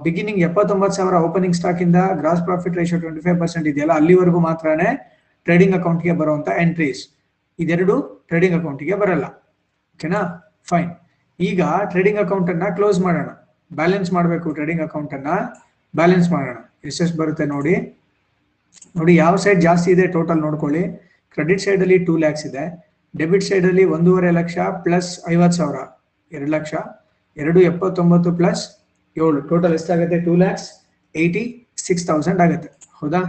beginning ಎಪ್ಪತ್ತೊಂಬತ್ತು ಸಾವಿರ ಓಪನಿಂಗ್ ಸ್ಟಾಕ್ ಇಂದ gross profit ratio twenty five percent ಇದೆಯಲ್ಲ, ಅಲ್ಲಿವರೆಗೂ ಮಾತ್ರನೇ ಟ್ರೇಡಿಂಗ್ ಅಕೌಂಟ್ಗೆ ಬರುವಂತ ಎಂಟ್ರೀಸ್ ಇದೆರಡು ಟ್ರೇಡಿಂಗ್ ಅಕೌಂಟ್ಗೆ ಬರಲ್ಲ. ಓಕೆನಾ ಫೈನ್ ಈಗ ಟ್ರೇಡಿಂಗ್ ಅಕೌಂಟ್ ಅನ್ನ ಕ್ಲೋಸ್ ಮಾಡೋಣ. ಬ್ಯಾಲೆನ್ಸ್ ಮಾಡಬೇಕು ಟ್ರೇಡಿಂಗ್ ಅಕೌಂಟ್ ಅನ್ನ. ಬ್ಯಾಲೆನ್ಸ್ ಮಾಡೋಣ. ಎಷ್ಟೆಷ್ಟು ಬರುತ್ತೆ ನೋಡಿ. ನೋಡಿ, ಯಾವ ಸೈಡ್ ಜಾಸ್ತಿ ಇದೆ ಟೋಟಲ್ ನೋಡ್ಕೊಳ್ಳಿ. ಕ್ರೆಡಿಟ್ ಸೈಡ್ ಅಲ್ಲಿ ಟೂ ಲ್ಯಾಕ್ಸ್ ಇದೆ. ಡೆಬಿಟ್ ಸೈಡ್ ಅಲ್ಲಿ ಒಂದೂವರೆ ಲಕ್ಷ ಪ್ಲಸ್ ಐವತ್ತು ಸಾವಿರ, ಎರಡು ಲಕ್ಷ. ಎರಡು ಎಪ್ಪತ್ತೊಂಬತ್ತು ಪ್ಲಸ್ ಏಳು ಟೋಟಲ್ ಎಷ್ಟಾಗುತ್ತೆ? Two lakhs eighty six thousand ಆಗುತ್ತೆ. ಹೌದಾ?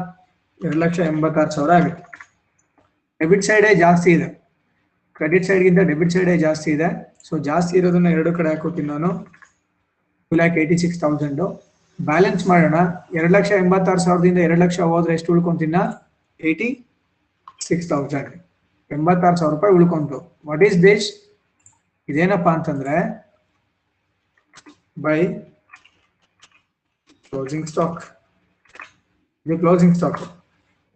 ಎರಡು ಲಕ್ಷ ಎಂಬತ್ತಾರು ಸಾವಿರ ಆಗುತ್ತೆ. ಡೆಬಿಟ್ ಸೈಡೇ ಜಾಸ್ತಿ ಇದೆ. ಕ್ರೆಡಿಟ್ ಸೈಡ್ಗಿಂತ ಡೆಬಿಟ್ ಸೈಡೇ ಜಾಸ್ತಿ ಇದೆ. ಸೊ ಜಾಸ್ತಿ ಇರೋದನ್ನ ಎರಡು ಕಡೆ ಹಾಕೋತೀನಿ ನಾನು. Two lakh eighty six thousand balance ಮಾಡೋಣ. ಎರಡು ಲಕ್ಷ ಎಂಬತ್ತಾರು ಸಾವಿರದಿಂದ ಎರಡು ಲಕ್ಷ ಹೋದ್ರೆ ಎಷ್ಟು ಉಳ್ಕೊಂತೀನ? ಏಯ್ಟಿ ಸಿಕ್ಸ್ ತೌಸಂಡ್ ಎಂಬತ್ತಾರು ಸಾವಿರ ರೂಪಾಯಿ ಉಳ್ಕೊಂತು. ವಾಟ್ ಈಸ್ ದಿಸ್ ಇದೇನಪ್ಪ ಅಂತಂದ್ರೆ, ಬೈ ಕ್ಲೋಸಿಂಗ್ ಸ್ಟಾಕ್ ಇದು ಕ್ಲೋಸಿಂಗ್ ಸ್ಟಾಕ್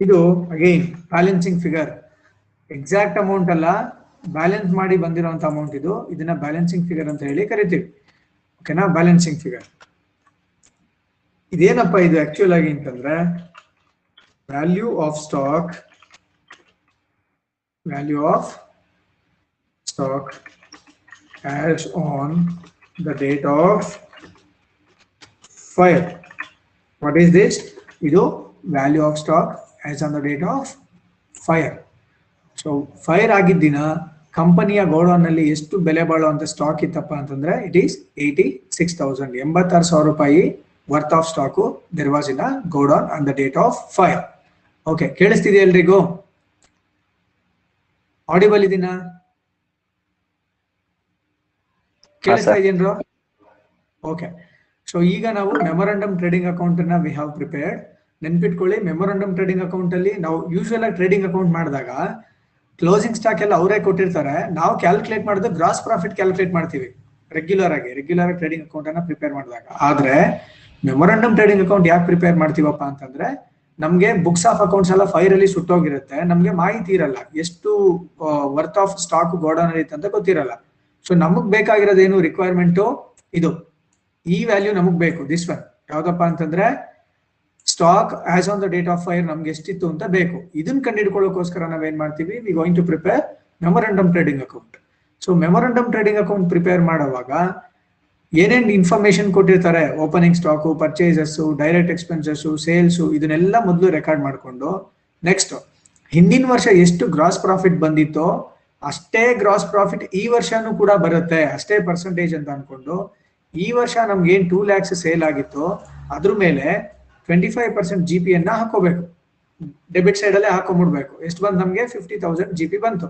ಇದು again balancing figure exact amount ಅಲ್ಲ ಬ್ಯಾಲೆನ್ಸ್ ಮಾಡಿ ಬಂದಿರುವಂತ ಅಮೌಂಟ್ ಇದು. ಇದನ್ನ ಬ್ಯಾಲೆನ್ಸಿಂಗ್ ಫಿಗರ್ ಅಂತ ಹೇಳಿ ಕರಿತೀವಿ. ಓಕೆನಾ ಬ್ಯಾಲೆನ್ಸಿಂಗ್ ಫಿಗರ್ ಇದೇನಪ್ಪ ಇದು ಆಕ್ಚುಯಲ್ ಆಗಿ ಅಂತಂದ್ರೆ? Value of stock value of stock as on the date of fire what is this ಇದು value of stock as on the date of fire so fire ಆಗಿದ್ದ ದಿನ ಕಂಪನಿಯ ಗೋಡೌನ್ನಲ್ಲಿ ಎಷ್ಟು ಬೆಲೆ ಬಾಳುವಂತ ಸ್ಟಾಕ್ ಇತ್ತಪ್ಪ ಅಂತಂದ್ರೆ it is eighty six thousand ಎಂಬತ್ತಾರು ಸಾವಿರ ರೂಪಾಯಿ. Worth of stock there was in godown on the date of fire okay ಕೇಳಿಸ್ತಿದೆ ಎಲ್ರಿಗೂ? ಆಡಿಬಲ್ ಇದೀನಾ? ಕೇಳಿಸ್ತಾ ಇದೆಯೇನ್ರು ಓಕೆ ಸೊ ಈಗ ನಾವು ಮೆಮೊರಾಂಡಮ್ ಟ್ರೇಡಿಂಗ್ ಅಕೌಂಟ್ ಅನ್ನ ವಿ ಹಾವ್ ಪ್ರಿಪೇರ್ಡ್ ನೆನ್ಪಿಟ್ಕೊಳ್ಳಿ ಮೆಮೊರಂಡಮ್ ಟ್ರೇಡಿಂಗ್ ಅಕೌಂಟ್ ಅಲ್ಲಿ ನಾವು ಯೂಶುವಲ್ ಆಗಿ ಟ್ರೇಡಿಂಗ್ ಅಕೌಂಟ್ ಮಾಡಿದಾಗ ಕ್ಲೋಸಿಂಗ್ ಸ್ಟಾಕ್ ಎಲ್ಲ ಅವರೇ ಕೊಟ್ಟಿರ್ತಾರೆ. ನಾವು ಕ್ಯಾಲ್ಕುಲೇಟ್ ಮಾಡೋದು ಗ್ರಾಸ್ ಪ್ರಾಫಿಟ್ ಕ್ಯಾಲ್ಕುಲೇಟ್ ಮಾಡ್ತೀವಿ. ರೆಗ್ಯುಲರ್ ಆಗಿ ರೆಗ್ಯುಲರ್ ಆಗಿ ಟ್ರೇಡಿಂಗ್ ಅಕೌಂಟ್ ಅನ್ನ ಪ್ರಿಪೇರ್ ಮಾಡಿದಾಗ. ಆದ್ರೆ ಮೆಮೊರಂಡಮ್ ಟ್ರೇಡಿಂಗ್ ಅಕೌಂಟ್ ಯಾಕೆ ಪ್ರಿಪೇರ್ ಮಾಡ್ತೀವಪ್ಪ ಅಂತಂದ್ರೆ, ನಮ್ಗೆ ಬುಕ್ಸ್ ಆಫ್ ಅಕೌಂಟ್ಸ್ ಎಲ್ಲ ಫೈರ್ ಅಲ್ಲಿ ಸುಟ್ಟೋಗಿರುತ್ತೆ. ನಮ್ಗೆ ಮಾಹಿತಿ ಇರಲ್ಲ. ಎಷ್ಟು ವರ್ತ್ ಆಫ್ ಸ್ಟಾಕ್ ಗೋಡೌನ್ ಅಲ್ಲಿ ಅಂತ ಗೊತ್ತಿರಲ್ಲ. ಸೊ ನಮಗ್ ಬೇಕಾಗಿರೋದೇನು ರಿಕ್ವೈರ್ಮೆಂಟ್ ಇದು. ಈ ವ್ಯಾಲ್ಯೂ ನಮಗ್ ಬೇಕು. ದಿಸ್ ಒನ್ ಯಾವ್ದಪ್ಪ ಅಂತಂದ್ರೆ stock as on the date of fire ನಮ್ಗೆ ಎಷ್ಟಿತ್ತು ಅಂತ ಬೇಕು. ಇದನ್ನ ಕಂಡುಹಿಡ್ಕೊಳ್ಳೋಕೋಸ್ಕರ ನಾವೇನ್ ಮಾಡ್ತೀವಿ? We going to prepare memorandum trading account so memorandum trading account prepare ಮಾಡುವಾಗ ಏನೇನ್ ಇನ್ಫಾರ್ಮೇಶನ್ ಕೊಟ್ಟಿರ್ತಾರೆ? Opening stock purchases direct expenses sales ಇದನ್ನೆಲ್ಲ ಮೊದಲು ರೆಕಾರ್ಡ್ ಮಾಡಿಕೊಂಡು ನೆಕ್ಸ್ಟ್ ಹಿಂದಿನ ವರ್ಷ ಎಷ್ಟು ಗ್ರಾಸ್ ಪ್ರಾಫಿಟ್ ಬಂದಿತ್ತೋ, ಅಷ್ಟೇ ಗ್ರಾಸ್ ಪ್ರಾಫಿಟ್ ಈ ವರ್ಷನೂ ಕೂಡ ಬರುತ್ತೆ. ಅಷ್ಟೇ ಪರ್ಸೆಂಟೇಜ್ ಅಂತ ಅನ್ಕೊಂಡು, ಈ ವರ್ಷ ನಮ್ಗೆ ಏನು ಟೂ ಲ್ಯಾಕ್ಸ್ ಸೇಲ್ ಆಗಿತ್ತು, ಅದ್ರ ಮೇಲೆ twenty five percent G P ಅನ್ನ ಹಾಕೋಬೇಕು. ಡೆಬಿಟ್ ಸೈಡ್ ಅಲ್ಲೇ ಹಾಕೊಂಡ್ಬಿಡ್ಬೇಕು. ಎಷ್ಟು ಬಂದು ನಮಗೆ? ಫಿಫ್ಟಿ ತೌಸಂಡ್ ಜಿ ಪಿ ಬಂತು.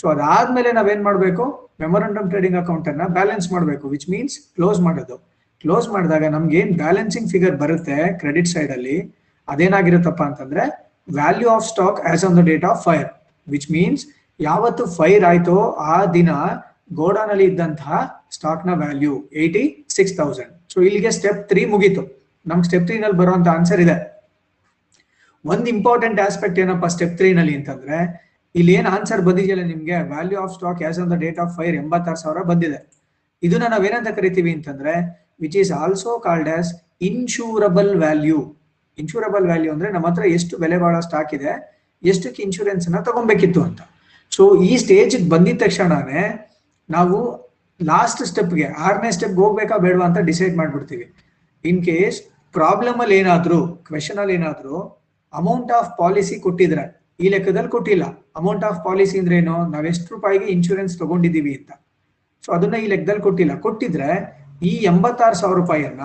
ಸೊ ಅದಾದ್ಮೇಲೆ ನಾವೇನ್ ಮಾಡಬೇಕು? ಮೆಮೊರಂಡಮ್ ಟ್ರೇಡಿಂಗ್ ಅಕೌಂಟ್ ಅನ್ನ ಬ್ಯಾಲೆನ್ಸ್ ಮಾಡಬೇಕು ವಿಚ್ ಮೀನ್ಸ್ ಕ್ಲೋಸ್ ಮಾಡೋದು. ಕ್ಲೋಸ್ ಮಾಡಿದಾಗ ನಮ್ಗೆ ಏನ್ ಬ್ಯಾಲೆನ್ಸಿಂಗ್ ಫಿಗರ್ ಬರುತ್ತೆ ಕ್ರೆಡಿಟ್ ಸೈಡ್ ಅಲ್ಲಿ, ಅದೇನಾಗಿರುತ್ತಪ್ಪ ಅಂತಂದ್ರೆ value of stock as on the date of fire which means ಯಾವತ್ತು ಫೈರ್ ಆಯ್ತೋ ಆ ದಿನ ಗೋಡೌನ್ ಅಲ್ಲಿ ಇದ್ದಂತಹ ಸ್ಟಾಕ್ನ value eighty six thousand so ಇಲ್ಲಿಗೆ ಸ್ಟೆಪ್ ತ್ರೀ ಮುಗೀತು. ನಮ್ ಸ್ಟೆಪ್ ತ್ರೀ ನಲ್ಲಿ ಬರುವಂತ ಆನ್ಸರ್ ಇದೆ. ಒಂದ್ ಇಂಪಾರ್ಟೆಂಟ್ ಆಸ್ಪೆಕ್ಟ್ ಏನಪ್ಪಾ ಸ್ಟೆಪ್ ತ್ರೀ ನಲ್ಲಿ ಅಂತಂದ್ರೆ ಇಲ್ಲಿ ಏನ್ ಆನ್ಸರ್ ಬಂದಿದೆಯಲ್ಲ ನಿಮ್ಗೆ? Value of stock as on the date of fire ಎಂಬತ್ತಾರು ಸಾವಿರ ಬಂದಿದೆ. ಇದನ್ನ ನಾವೇನಂತ ಕರಿತೀವಿ ಅಂತಂದ್ರೆ which is also called as insurable value insurable value ಅಂದ್ರೆ ನಮ್ಮ ಹತ್ರ ಎಷ್ಟು ಬೆಲೆ ಬಾಳೋ ಸ್ಟಾಕ್ ಇದೆ, ಎಷ್ಟಕ್ಕೆ ಇನ್ಶೂರೆನ್ಸ್ ಅನ್ನ ತಗೊಬೇಕಿತ್ತು ಅಂತ. ಸೊ ಈ ಸ್ಟೇಜ್ ಬಂದಿದ ತಕ್ಷಣನೇ ನಾವು ಲಾಸ್ಟ್ ಸ್ಟೆಪ್ಗೆ ಆರನೇ ಸ್ಟೆಪ್ ಹೋಗ್ಬೇಕಾ ಬೇಡವಾ ಅಂತ ಡಿಸೈಡ್ ಮಾಡ್ಬಿಡ್ತೀವಿ. ಇನ್ ಕೇಸ್ ಪ್ರಾಬ್ಲಮ್ ಅಲ್ಲಿ ಏನಾದ್ರು ಕ್ವೆಶನ್ ಅಲ್ಲಿ ಏನಾದ್ರು ಅಮೌಂಟ್ ಆಫ್ ಪಾಲಿಸಿ ಕೊಟ್ಟಿದ್ರೆ ಈ ಲೆಕ್ಕದಲ್ಲಿ ಕೊಟ್ಟಿಲ್ಲ. ಅಮೌಂಟ್ ಆಫ್ ಪಾಲಿಸಿ ಅಂದ್ರೆ ಏನು? ನಾವ್ ಎಷ್ಟು ರೂಪಾಯಿಗೆ ಇನ್ಶೂರೆನ್ಸ್ ತಗೊಂಡಿದೀವಿ ಅಂತ. ಸೊ ಅದನ್ನ ಈ ಲೆಕ್ಕದಲ್ಲಿ ಕೊಟ್ಟಿಲ್ಲ. ಕೊಟ್ಟಿದ್ರೆ ಈ ಎಂಬತ್ತಾರು ಸಾವಿರ ರೂಪಾಯಿಯನ್ನ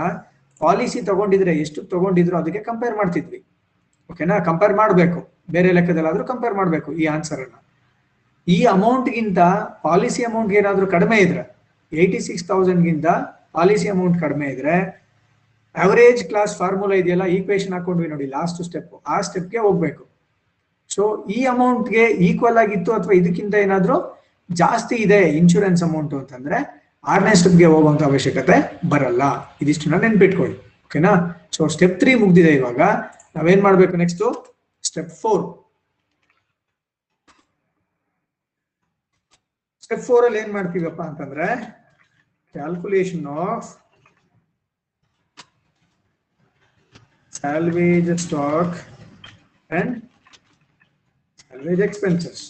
ಪಾಲಿಸಿ ತಗೊಂಡಿದ್ರೆ ಎಷ್ಟು ತಗೊಂಡಿದ್ರು ಅದಕ್ಕೆ ಕಂಪೇರ್ ಮಾಡ್ತಿದ್ವಿ. ಓಕೆನಾ ಕಂಪೇರ್ ಮಾಡಬೇಕು. ಬೇರೆ ಲೆಕ್ಕದಲ್ಲಾದ್ರೂ ಕಂಪೇರ್ ಮಾಡಬೇಕು ಈ ಆನ್ಸರ್ ಅನ್ನ. ಈ ಅಮೌಂಟ್ ಗಿಂತ ಪಾಲಿಸಿ ಅಮೌಂಟ್ ಏನಾದರೂ ಕಡಿಮೆ ಇದ್ರೆ ಏಯ್ಟಿ ಸಿಕ್ಸ್ ತೌಸಂಡ್ಗಿಂತ ಪಾಲಿಸಿ ಅಮೌಂಟ್ ಕಡಿಮೆ ಇದ್ರೆ ಅವರೇಜ್ ಕ್ಲಾಸ್ ಫಾರ್ಮುಲಾ ಇದೆಯಲ್ಲ ಈಕ್ವೇಶನ್ ಹಾಕೊಂಡ್ವಿ ನೋಡಿ ಲಾಸ್ಟ್ ಸ್ಟೆಪ್ ಆ ಸ್ಟೆಪ್ಗೆ ಹೋಗ್ಬೇಕು. ಸೊ ಈ ಅಮೌಂಟ್ಗೆ ಈಕ್ವಲ್ ಆಗಿತ್ತು ಅಥವಾ ಇದಕ್ಕಿಂತ ಏನಾದರೂ ಜಾಸ್ತಿ ಇದೆ ಇನ್ಶೂರೆನ್ಸ್ ಅಮೌಂಟ್ ಅಂತಂದ್ರೆ ಆರನೇ ಸ್ಟೆಪ್ಗೆ ಹೋಗುವಂತ ಅವಶ್ಯಕತೆ ಬರಲ್ಲ. ಇದಿಷ್ಟನ್ನ ನೆನ್ಪಿಟ್ಕೊಳ್ಳಿ. ಓಕೆನಾ ಸೊ ಸ್ಟೆಪ್ ತ್ರೀ ಮುಗ್ದಿದೆ ಇವಾಗ. ನಾವೇನ್ ಮಾಡ್ಬೇಕು next step four step four ಅಲ್ಲಿ ಏನ್ ಮಾಡ್ತೀವಪ್ಪ ಅಂತಂದ್ರೆ calculation of salvage stock and salvage expenses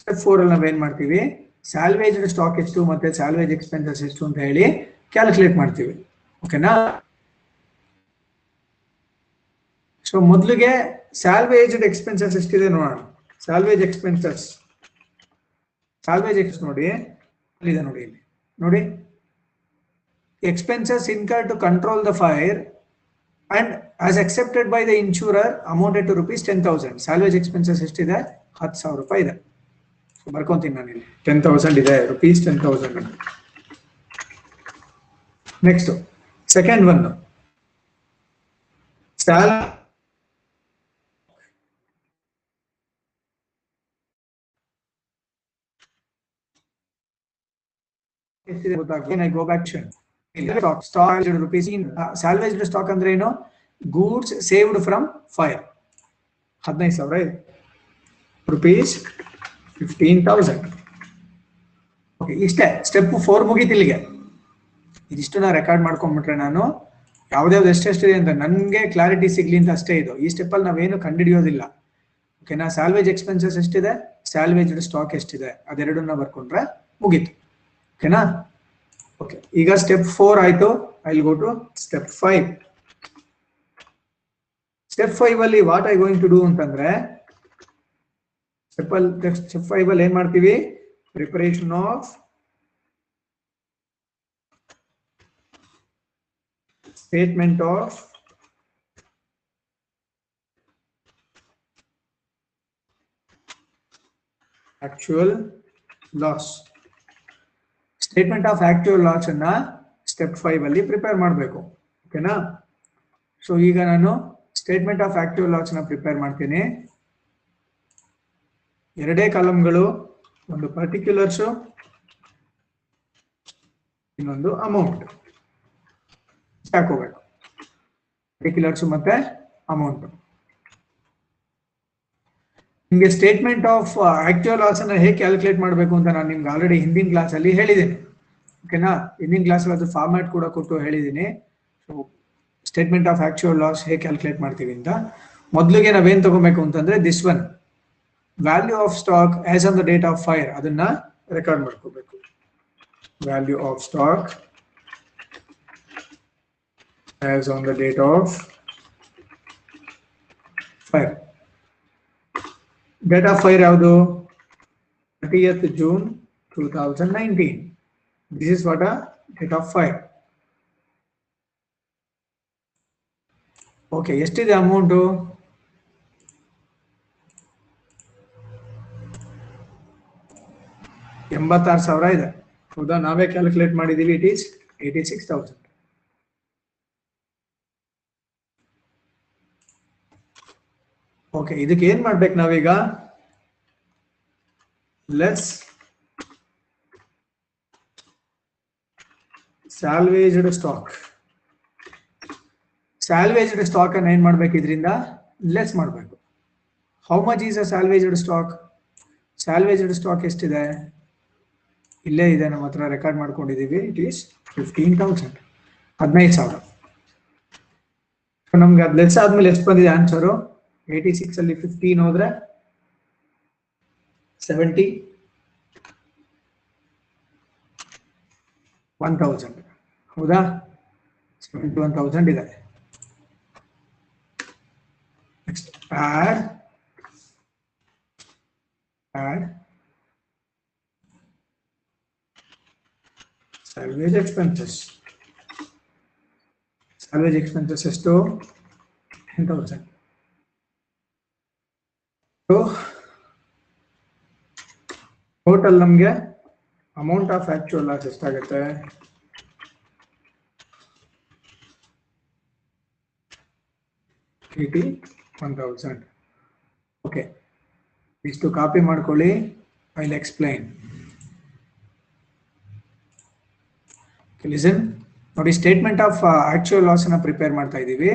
step four ಅಲ್ಲಿ ನಾವೇನ್ ಮಾಡ್ತೀವಿ? ಸ್ಯಾಲ್ವೇಜ್ ಸ್ಟಾಕ್ ಎಷ್ಟು ಮತ್ತೆ ಸ್ಯಾಲ್ವೇಜ್ ಎಕ್ಸ್ಪೆನ್ಸಸ್ ಎಷ್ಟು ಅಂತ ಹೇಳಿ ಕ್ಯಾಲ್ಕುಲೇಟ್ ಮಾಡ್ತೀವಿ. ಓಕೆನಾ ಸೊ ಮೊದಲಿಗೆ ಸ್ಯಾಲ್ವೇಜ್ಡ್ ಎಕ್ಸ್ಪೆನ್ಸಸ್ ಎಷ್ಟಿದೆ ನೋಡೋಣ. ಸ್ಯಾಲ್ವೇಜ್ ಎಕ್ಸ್ಪೆನ್ಸಸ್ ಸ್ಯಾಲ್ವೇಜ್ ಎಕ್ಸ್ ನೋಡಿ ನೋಡಿ ಇಲ್ಲಿ. ನೋಡಿ. Expenses incur to control the fire. And as accepted by the insurer amounted to rupees 10,000. Salvage expenses ಎಷ್ಟಿದೆ ಹತ್ತು ಸಾವಿರ ರೂಪಾಯಿ ಇದೆ ಸೊ ಬರ್ಕೊಂತೀನಿ ನಾನು ಇಲ್ಲಿ ಟೆನ್ ತೌಸಂಡ್ ಇದೆ rupees ten thousand next second one ಸ್ಯಾಲ್ ಎಷ್ಟಿದೆ ಗೊತ್ತಾಗ್ತದೆ I go back stock stock salvaged stock ಅಂದ್ರೆ ಏನು? ಗೂಡ್ಸ್ ಸೇವ್ಡ್ ಫ್ರಮ್ ಫೈರ್ ಹದಿನೈದು ಸಾವಿರ ಇದೆ. ರುಪೀಸ್ ಫಿಫ್ಟೀನ್ ತೌಸಂಡ್ ಓಕೆ ಇಷ್ಟೇ. ಸ್ಟೆಪ್ ಫೋರ್ ಮುಗೀತು ಇಲ್ಲಿಗೆ. ಇದಿಷ್ಟು ನಾ ರೆಕಾರ್ಡ್ ಮಾಡ್ಕೊಂಡ್ಬಿಟ್ರೆ ನಾನು ಯಾವ್ದ್ಯಾವ್ದು ಎಷ್ಟೆಷ್ಟಿದೆ ಅಂತ ನನಗೆ ಕ್ಲಾರಿಟಿ ಸಿಗ್ಲಿ ಅಂತ ಅಷ್ಟೇ ಇದು. ಈ ಸ್ಟೆಪ್ಪಲ್ಲಿ ನಾವೇನು ಕಂಡುಹಿಡಿಯೋದಿಲ್ಲ. ಓಕೆನಾ ಸ್ಯಾಲ್ವೇಜ್ ಎಕ್ಸ್ಪೆನ್ಸಸ್ ಎಷ್ಟಿದೆ? ಸ್ಯಾಲ್ವೇಜ್ಡ್ ಸ್ಟಾಕ್ ಎಷ್ಟಿದೆ? ಅದೆರಡನ್ನ ಬರ್ಕೊಂಡ್ರೆ ಮುಗೀತು. ಓಕೆನಾ ಓಕೆ ಈಗ ಸ್ಟೆಪ್ ಫೋರ್ ಆಯ್ತು I go to step five step five ಅಲ್ಲಿ what I going to do ಅಂತಂದ್ರೆ ಸ್ಟೆಪ್ ಅಲ್ಲಿ ಸ್ಟೆಪ್ ಫೈವ್ ಅಲ್ಲಿ ಏನ್ ಮಾಡ್ತೀವಿ? Preparation of statement of actual loss statement of active loss ಅನ್ನ ಸ್ಟೆಪ್ ಫೈವ್ ಅಲ್ಲಿ ಪ್ರಿಪೇರ್ ಮಾಡಬೇಕು. ಓಕೆನಾ ಸೊ ಈಗ ನಾನು ಸ್ಟೇಟ್ಮೆಂಟ್ ಆಫ್ ಆಕ್ಟಿವ್ ಲಾಸ್ನ ಪ್ರಿಪೇರ್ ಮಾಡ್ತೀನಿ. ಎರಡೇ ಕಾಲಮ್ಗಳು ಒಂದು ಪರ್ಟಿಕ್ಯುಲರ್ಸ್ ಇನ್ನೊಂದು ಅಮೌಂಟ್ ಹಾಕೋಬೇಕು ಪರ್ಟಿಕ್ಯುಲರ್ಸ್ ಮತ್ತೆ ಅಮೌಂಟ್ ನಿಮಗೆ ಸ್ಟೇಟ್ಮೆಂಟ್ ಆಫ್ ಆಕ್ಚುಯಲ್ ಲಾಸ್ ಅನ್ನ ಹೇಗೆ ಕ್ಯಾಲ್ಕುಲೇಟ್ ಮಾಡಬೇಕು ಅಂತ ನಾನು ನಿಮ್ಗೆ ಆಲ್ರೆಡಿ ಹಿಂದಿನ ಕ್ಲಾಸ್ ಅಲ್ಲಿ ಹೇಳಿದ್ದೀನಿ. ಓಕೆನಾ ಹಿಂದಿನ ಕ್ಲಾಸ್ ಅದು ಫಾರ್ಮ್ಯಾಟ್ ಕೂಡ ಕೊಟ್ಟು ಹೇಳಿದ್ದೀನಿ. So statement of actual loss ಹೇಗೆ ಕ್ಯಾಲ್ಕುಲೇಟ್ ಮಾಡ್ತೀವಿ ಅಂತ. ಮೊದಲಿಗೆ ನಾವೇನು ತಗೋಬೇಕು ಅಂತಂದ್ರೆ this one value of stock as on the date of fire ಅದನ್ನ ರೆಕಾರ್ಡ್ ಮಾಡ್ಕೋಬೇಕು. Value of stock as on the date of fire date of fire ಯಾವುದು? Thirtieth June two thousand nineteen this is what a date of fire okay ಎಷ್ಟಿದೆ amount ಎಂಬತ್ತಾರು ಸಾವಿರ ಇದೆ. ಹೌದಾ? ನಾವೇ calculate ಮಾಡಿದ್ದೀವಿ it is eighty six thousand okay ಇದಕ್ಕೆ ಏನ್ ಮಾಡ್ಬೇಕು ನಾವೀಗ? Less salvaged stock salvaged stock ಅನ್ನ ಏನ್ ಮಾಡ್ಬೇಕು ಇದರಿಂದ? ಲೆಸ್ ಮಾಡಬೇಕು. How much is a salvaged stock salvaged stock ಎಷ್ಟಿದೆ? ಇಲ್ಲೇ ಇದೆ, ನಮ್ಮ ಹತ್ರ ರೆಕಾರ್ಡ್ ಮಾಡ್ಕೊಂಡಿದೀವಿ. ಇಟ್ ಈಸ್ ಫಿಫ್ಟೀನ್ ತೌಸಂಡ್ ಹದಿನೈದು ಸಾವಿರ. ನಮ್ಗೆ ಅದು ಲೆಸ್ ಆದ್ಮೇಲೆ ಎಷ್ಟು ಬಂದಿದೆ ಆನ್ಸರು ಏಯ್ಟಿ ಸಿಕ್ಸ್ ಅಲ್ಲಿ ಫಿಫ್ಟೀನ್ ಹೋದ್ರೆ ಸೆವೆಂಟಿ ಒನ್ ತೌಸಂಡ್ ಹೌದಾ? ಸೆವೆಂಟಿ ಒನ್ ತೌಸಂಡ್ ಇದೆ next add add salvage expenses. Salvage expenses ಎಷ್ಟು? ಟೆನ್ ತೌಸಂಡ್ ಟೋಟಲ್ ನಮಗೆ ಅಮೌಂಟ್ ಆಫ್ ಆಕ್ಚುಯಲ್ ಲಾಸ್ ಎಷ್ಟಾಗುತ್ತೆ? ಏಯ್ಟಿ ಒನ್ ತೌಸಂಡ್ ಓಕೆ ಇಷ್ಟು ಕಾಪಿ ಮಾಡ್ಕೊಳ್ಳಿ. ಐ ವಿಲ್ ಎಕ್ಸ್ಪ್ಲೈನ್ ಲಿಸನ್ ನೋಡಿ ಸ್ಟೇಟ್ಮೆಂಟ್ ಆಫ್ ಆಕ್ಚುಯಲ್ ಲಾಸ್ ಅನ್ನ prepare ಮಾಡ್ತಾ ಇದ್ದೀವಿ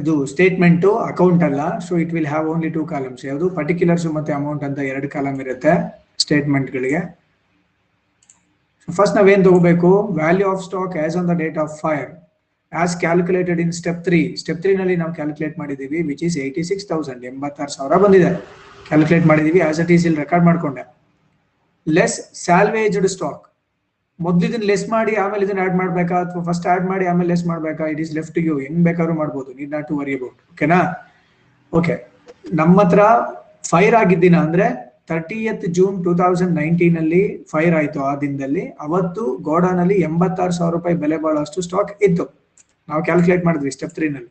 ಇದು ಸ್ಟೇಟ್ಮೆಂಟ್ ಅಕೌಂಟ್ ಅಲ್ಲ so it will have only two columns ಯಾವುದು ಪರ್ಟಿಕ್ಯುಲರ್ಸ್ ಮತ್ತೆ ಅಮೌಂಟ್ ಅಂತ ಎರಡು ಕಾಲಮ್ ಇರುತ್ತೆ ಸ್ಟೇಟ್ಮೆಂಟ್ಗಳಿಗೆ ಫಸ್ಟ್ ನಾವೇನು ತಗೋಬೇಕು? Value of stock as on the date of fire as calculated in step three step ತ್ರೀನಲ್ಲಿ ನಾವು ಕ್ಯಾಲ್ಕುಲೇಟ್ ಮಾಡಿದೀವಿ which is eighty six thousand ಎಂಬತ್ತಾರು ಸಾವಿರ ಬಂದಿದೆ. ಕ್ಯಾಲ್ಕುಲೇಟ್ ಮಾಡಿದೀವಿ ಆಸ್ ಅಟ್ ಈಸ್ ಇಲ್ಲಿ ರೆಕಾರ್ಡ್ ಮಾಡಿಕೊಂಡೆ. ಲೆಸ್ ಸ್ಯಾಲ್ವೇಜ್ಡ್ ಸ್ಟಾಕ್ ಮೊದ್ಲು ಇದನ್ನ ಲೆಸ್ ಮಾಡಿ, ಆಮೇಲೆ ಇದನ್ನ ಆಡ್ ಮಾಡ್ಬೇಕಾ? ಅಥವಾ ಫಸ್ಟ್ ಆಡ್ ಮಾಡಿ, ಆಮೇಲೆ ಲೆಸ್ ಮಾಡ್ಬೇಕಾ? ಇಟ್ ಈಸ್ ಲೆಫ್ಟ್ ಯು ಹೆಂಗ್ ಬೇಕಾದ್ರೂ ಮಾಡ್ಬೋದು. Need not to worry about ಓಕೆನಾ ಓಕೆ ನಮ್ಮ ಹತ್ರ ಫೈರ್ ಆಗಿದ್ದಿನ ಅಂದ್ರೆ thirtieth June two thousand nineteen ಅಲ್ಲಿ ಫೈರ್ ಆಯ್ತು ಆ ದಿನದಲ್ಲಿ. ಅವತ್ತು ಗೋಡಾನ್ ಅಲ್ಲಿ ಎಂಬತ್ತಾರು ಸಾವಿರ ರೂಪಾಯಿ ಬೆಲೆ ಬಾಳಷ್ಟು ಸ್ಟಾಕ್ ಇತ್ತು. ನಾವು ಕ್ಯಾಲ್ಕುಲೇಟ್ ಮಾಡಿದ್ವಿ ಸ್ಟೆಪ್ ತ್ರೀನಲ್ಲಿ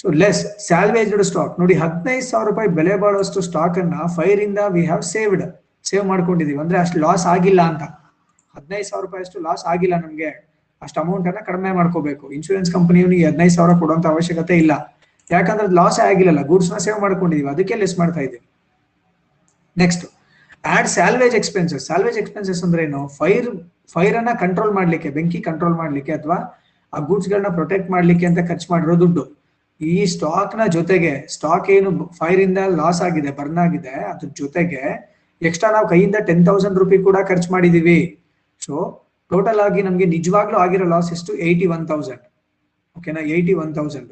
ಸೊ ಲೆಸ್ ಸ್ಯಾಲ್ವೇಜ್ಡ್ ಸ್ಟಾಕ್ ನೋಡಿ, ಹದಿನೈದು ಸಾವಿರ ರೂಪಾಯಿ ಬೆಲೆ ಬಾಳುವಷ್ಟು ಸ್ಟಾಕ್ ಅನ್ನ ಫೈರ್ ಇಂದ ವಿ ಹ್ಯಾವ್ ಸೇವ್ಡ್ ಸೇವ್ ಮಾಡ್ಕೊಂಡಿದೀವಿ. ಅಂದ್ರೆ ಅಷ್ಟು ಲಾಸ್ ಆಗಿಲ್ಲ ಅಂತ. ಹದಿನೈದು ಸಾವಿರ ರೂಪಾಯಿ ಅಷ್ಟು ಲಾಸ್ ಆಗಿಲ್ಲ ನಮ್ಗೆ. ಅಷ್ಟು ಅಮೌಂಟ್ ಅನ್ನ ಕಡಿಮೆ ಮಾಡ್ಕೋಬೇಕು. ಇನ್ಶೂರೆನ್ಸ್ ಕಂಪನಿಯವನಿಗೆ ಹದಿನೈದು ಸಾವಿರ ಕೊಡುವಂತ ಅವಶ್ಯಕತೆ ಇಲ್ಲ. ಯಾಕಂದ್ರೆ ಲಾಸ್ ಆಗಿಲ್ಲಲ್ಲ ಗೂಡ್ಸ್ನ ಸೇವ್ ಮಾಡ್ಕೊಂಡಿದೀವಿ. ಅದಕ್ಕೆ ಲೆಸ್ ಮಾಡ್ತಾ ಇದೀವಿ next add salvage expenses salvage expenses ಅಂದ್ರೆ ಏನು? ಫೈರ್ ಫೈರ್ ಅನ್ನ ಕಂಟ್ರೋಲ್ ಮಾಡ್ಲಿಕ್ಕೆ, ಬೆಂಕಿ ಕಂಟ್ರೋಲ್ ಮಾಡ್ಲಿಕ್ಕೆ ಅಥವಾ ಆ ಗೂಡ್ಸ್ ಗಳನ್ನ ಪ್ರೊಟೆಕ್ಟ್ ಮಾಡ್ಲಿಕ್ಕೆ ಅಂತ ಖರ್ಚು ಮಾಡಿರೋ ದುಡ್ಡು. ಈ ಸ್ಟಾಕ್ನ ಜೊತೆಗೆ ಸ್ಟಾಕ್ ಏನು ಫೈರ್ ಇಂದ ಲಾಸ್ ಆಗಿದೆ ಬರ್ನ್ ಆಗಿದೆ, ಅದ್ರ ಜೊತೆಗೆ ಎಕ್ಸ್ಟ್ರಾ ನಾವು ಕೈಯಿಂದ ಟೆನ್ ತೌಸಂಡ್ ರುಪಿ ಕೂಡ ಖರ್ಚು ಮಾಡಿದೀವಿ. ಸೊ ಟೋಟಲ್ ಆಗಿ ನಮಗೆ ನಿಜವಾಗ್ಲೂ ಆಗಿರೋ ಲಾಸ್ ಎಷ್ಟು? ಏಯ್ಟಿ ಒನ್ ತೌಸಂಡ್ ಓಕೆನಾ ಏಯ್ಟಿ ಒನ್ ತೌಸಂಡ್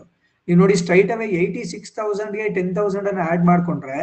ನೀವು ನೋಡಿ ಸ್ಟ್ರೈಟ್ ಅವೇ ಏಯ್ಟಿ ಸಿಕ್ಸ್ ತೌಸಂಡ್ಗೆ ಟೆನ್ ತೌಸಂಡ್ ಆ್ಯಡ್ ಮಾಡ್ಕೊಂಡ್ರೆ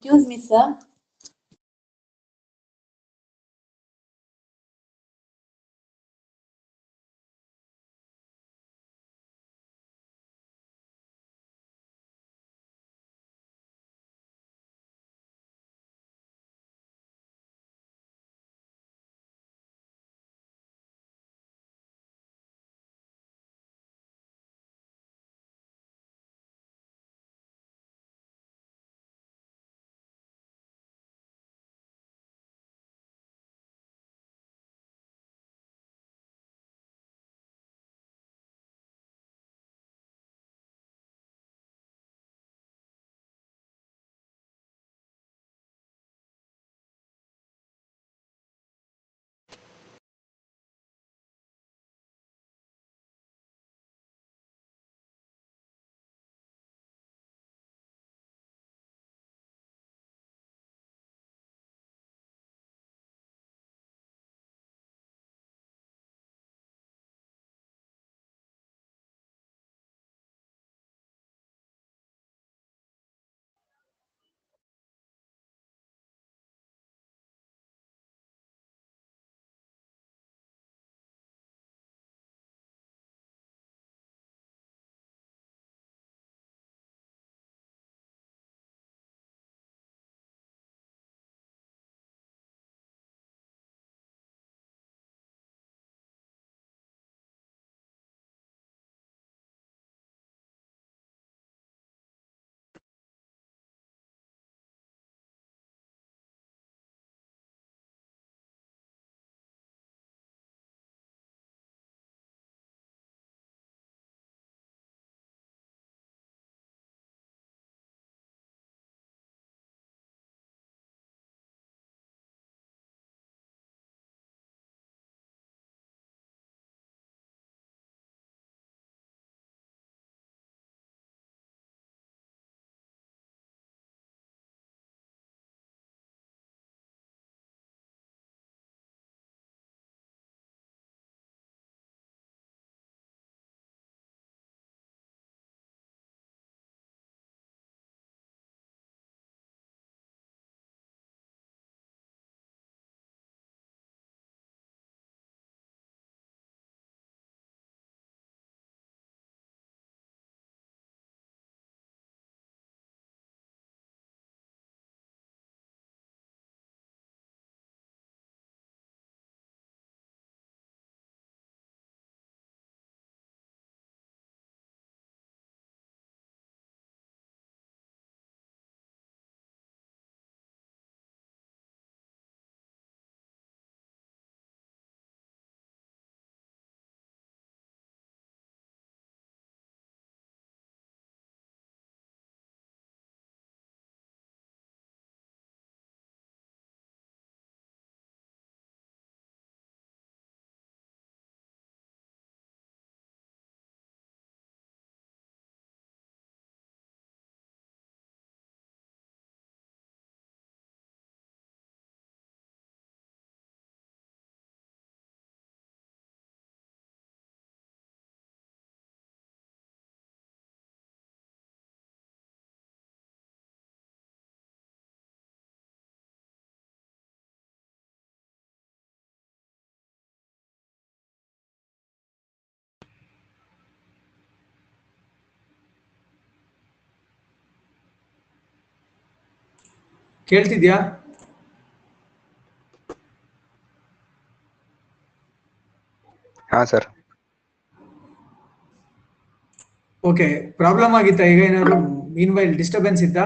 transmissão ಕೇಳ್ತಿದ್ಯಾ? ಹಾ ಸರ್. ಓಕೆ ಪ್ರಾಬ್ಲಮ್ ಆಗಿತ್ತಾ? ಈಗ ಏನಾದ್ರು ಮೀನ್ ವೈಲ್ ಡಿಸ್ಟರ್ಬೆನ್ಸ್ ಇತ್ತಾ?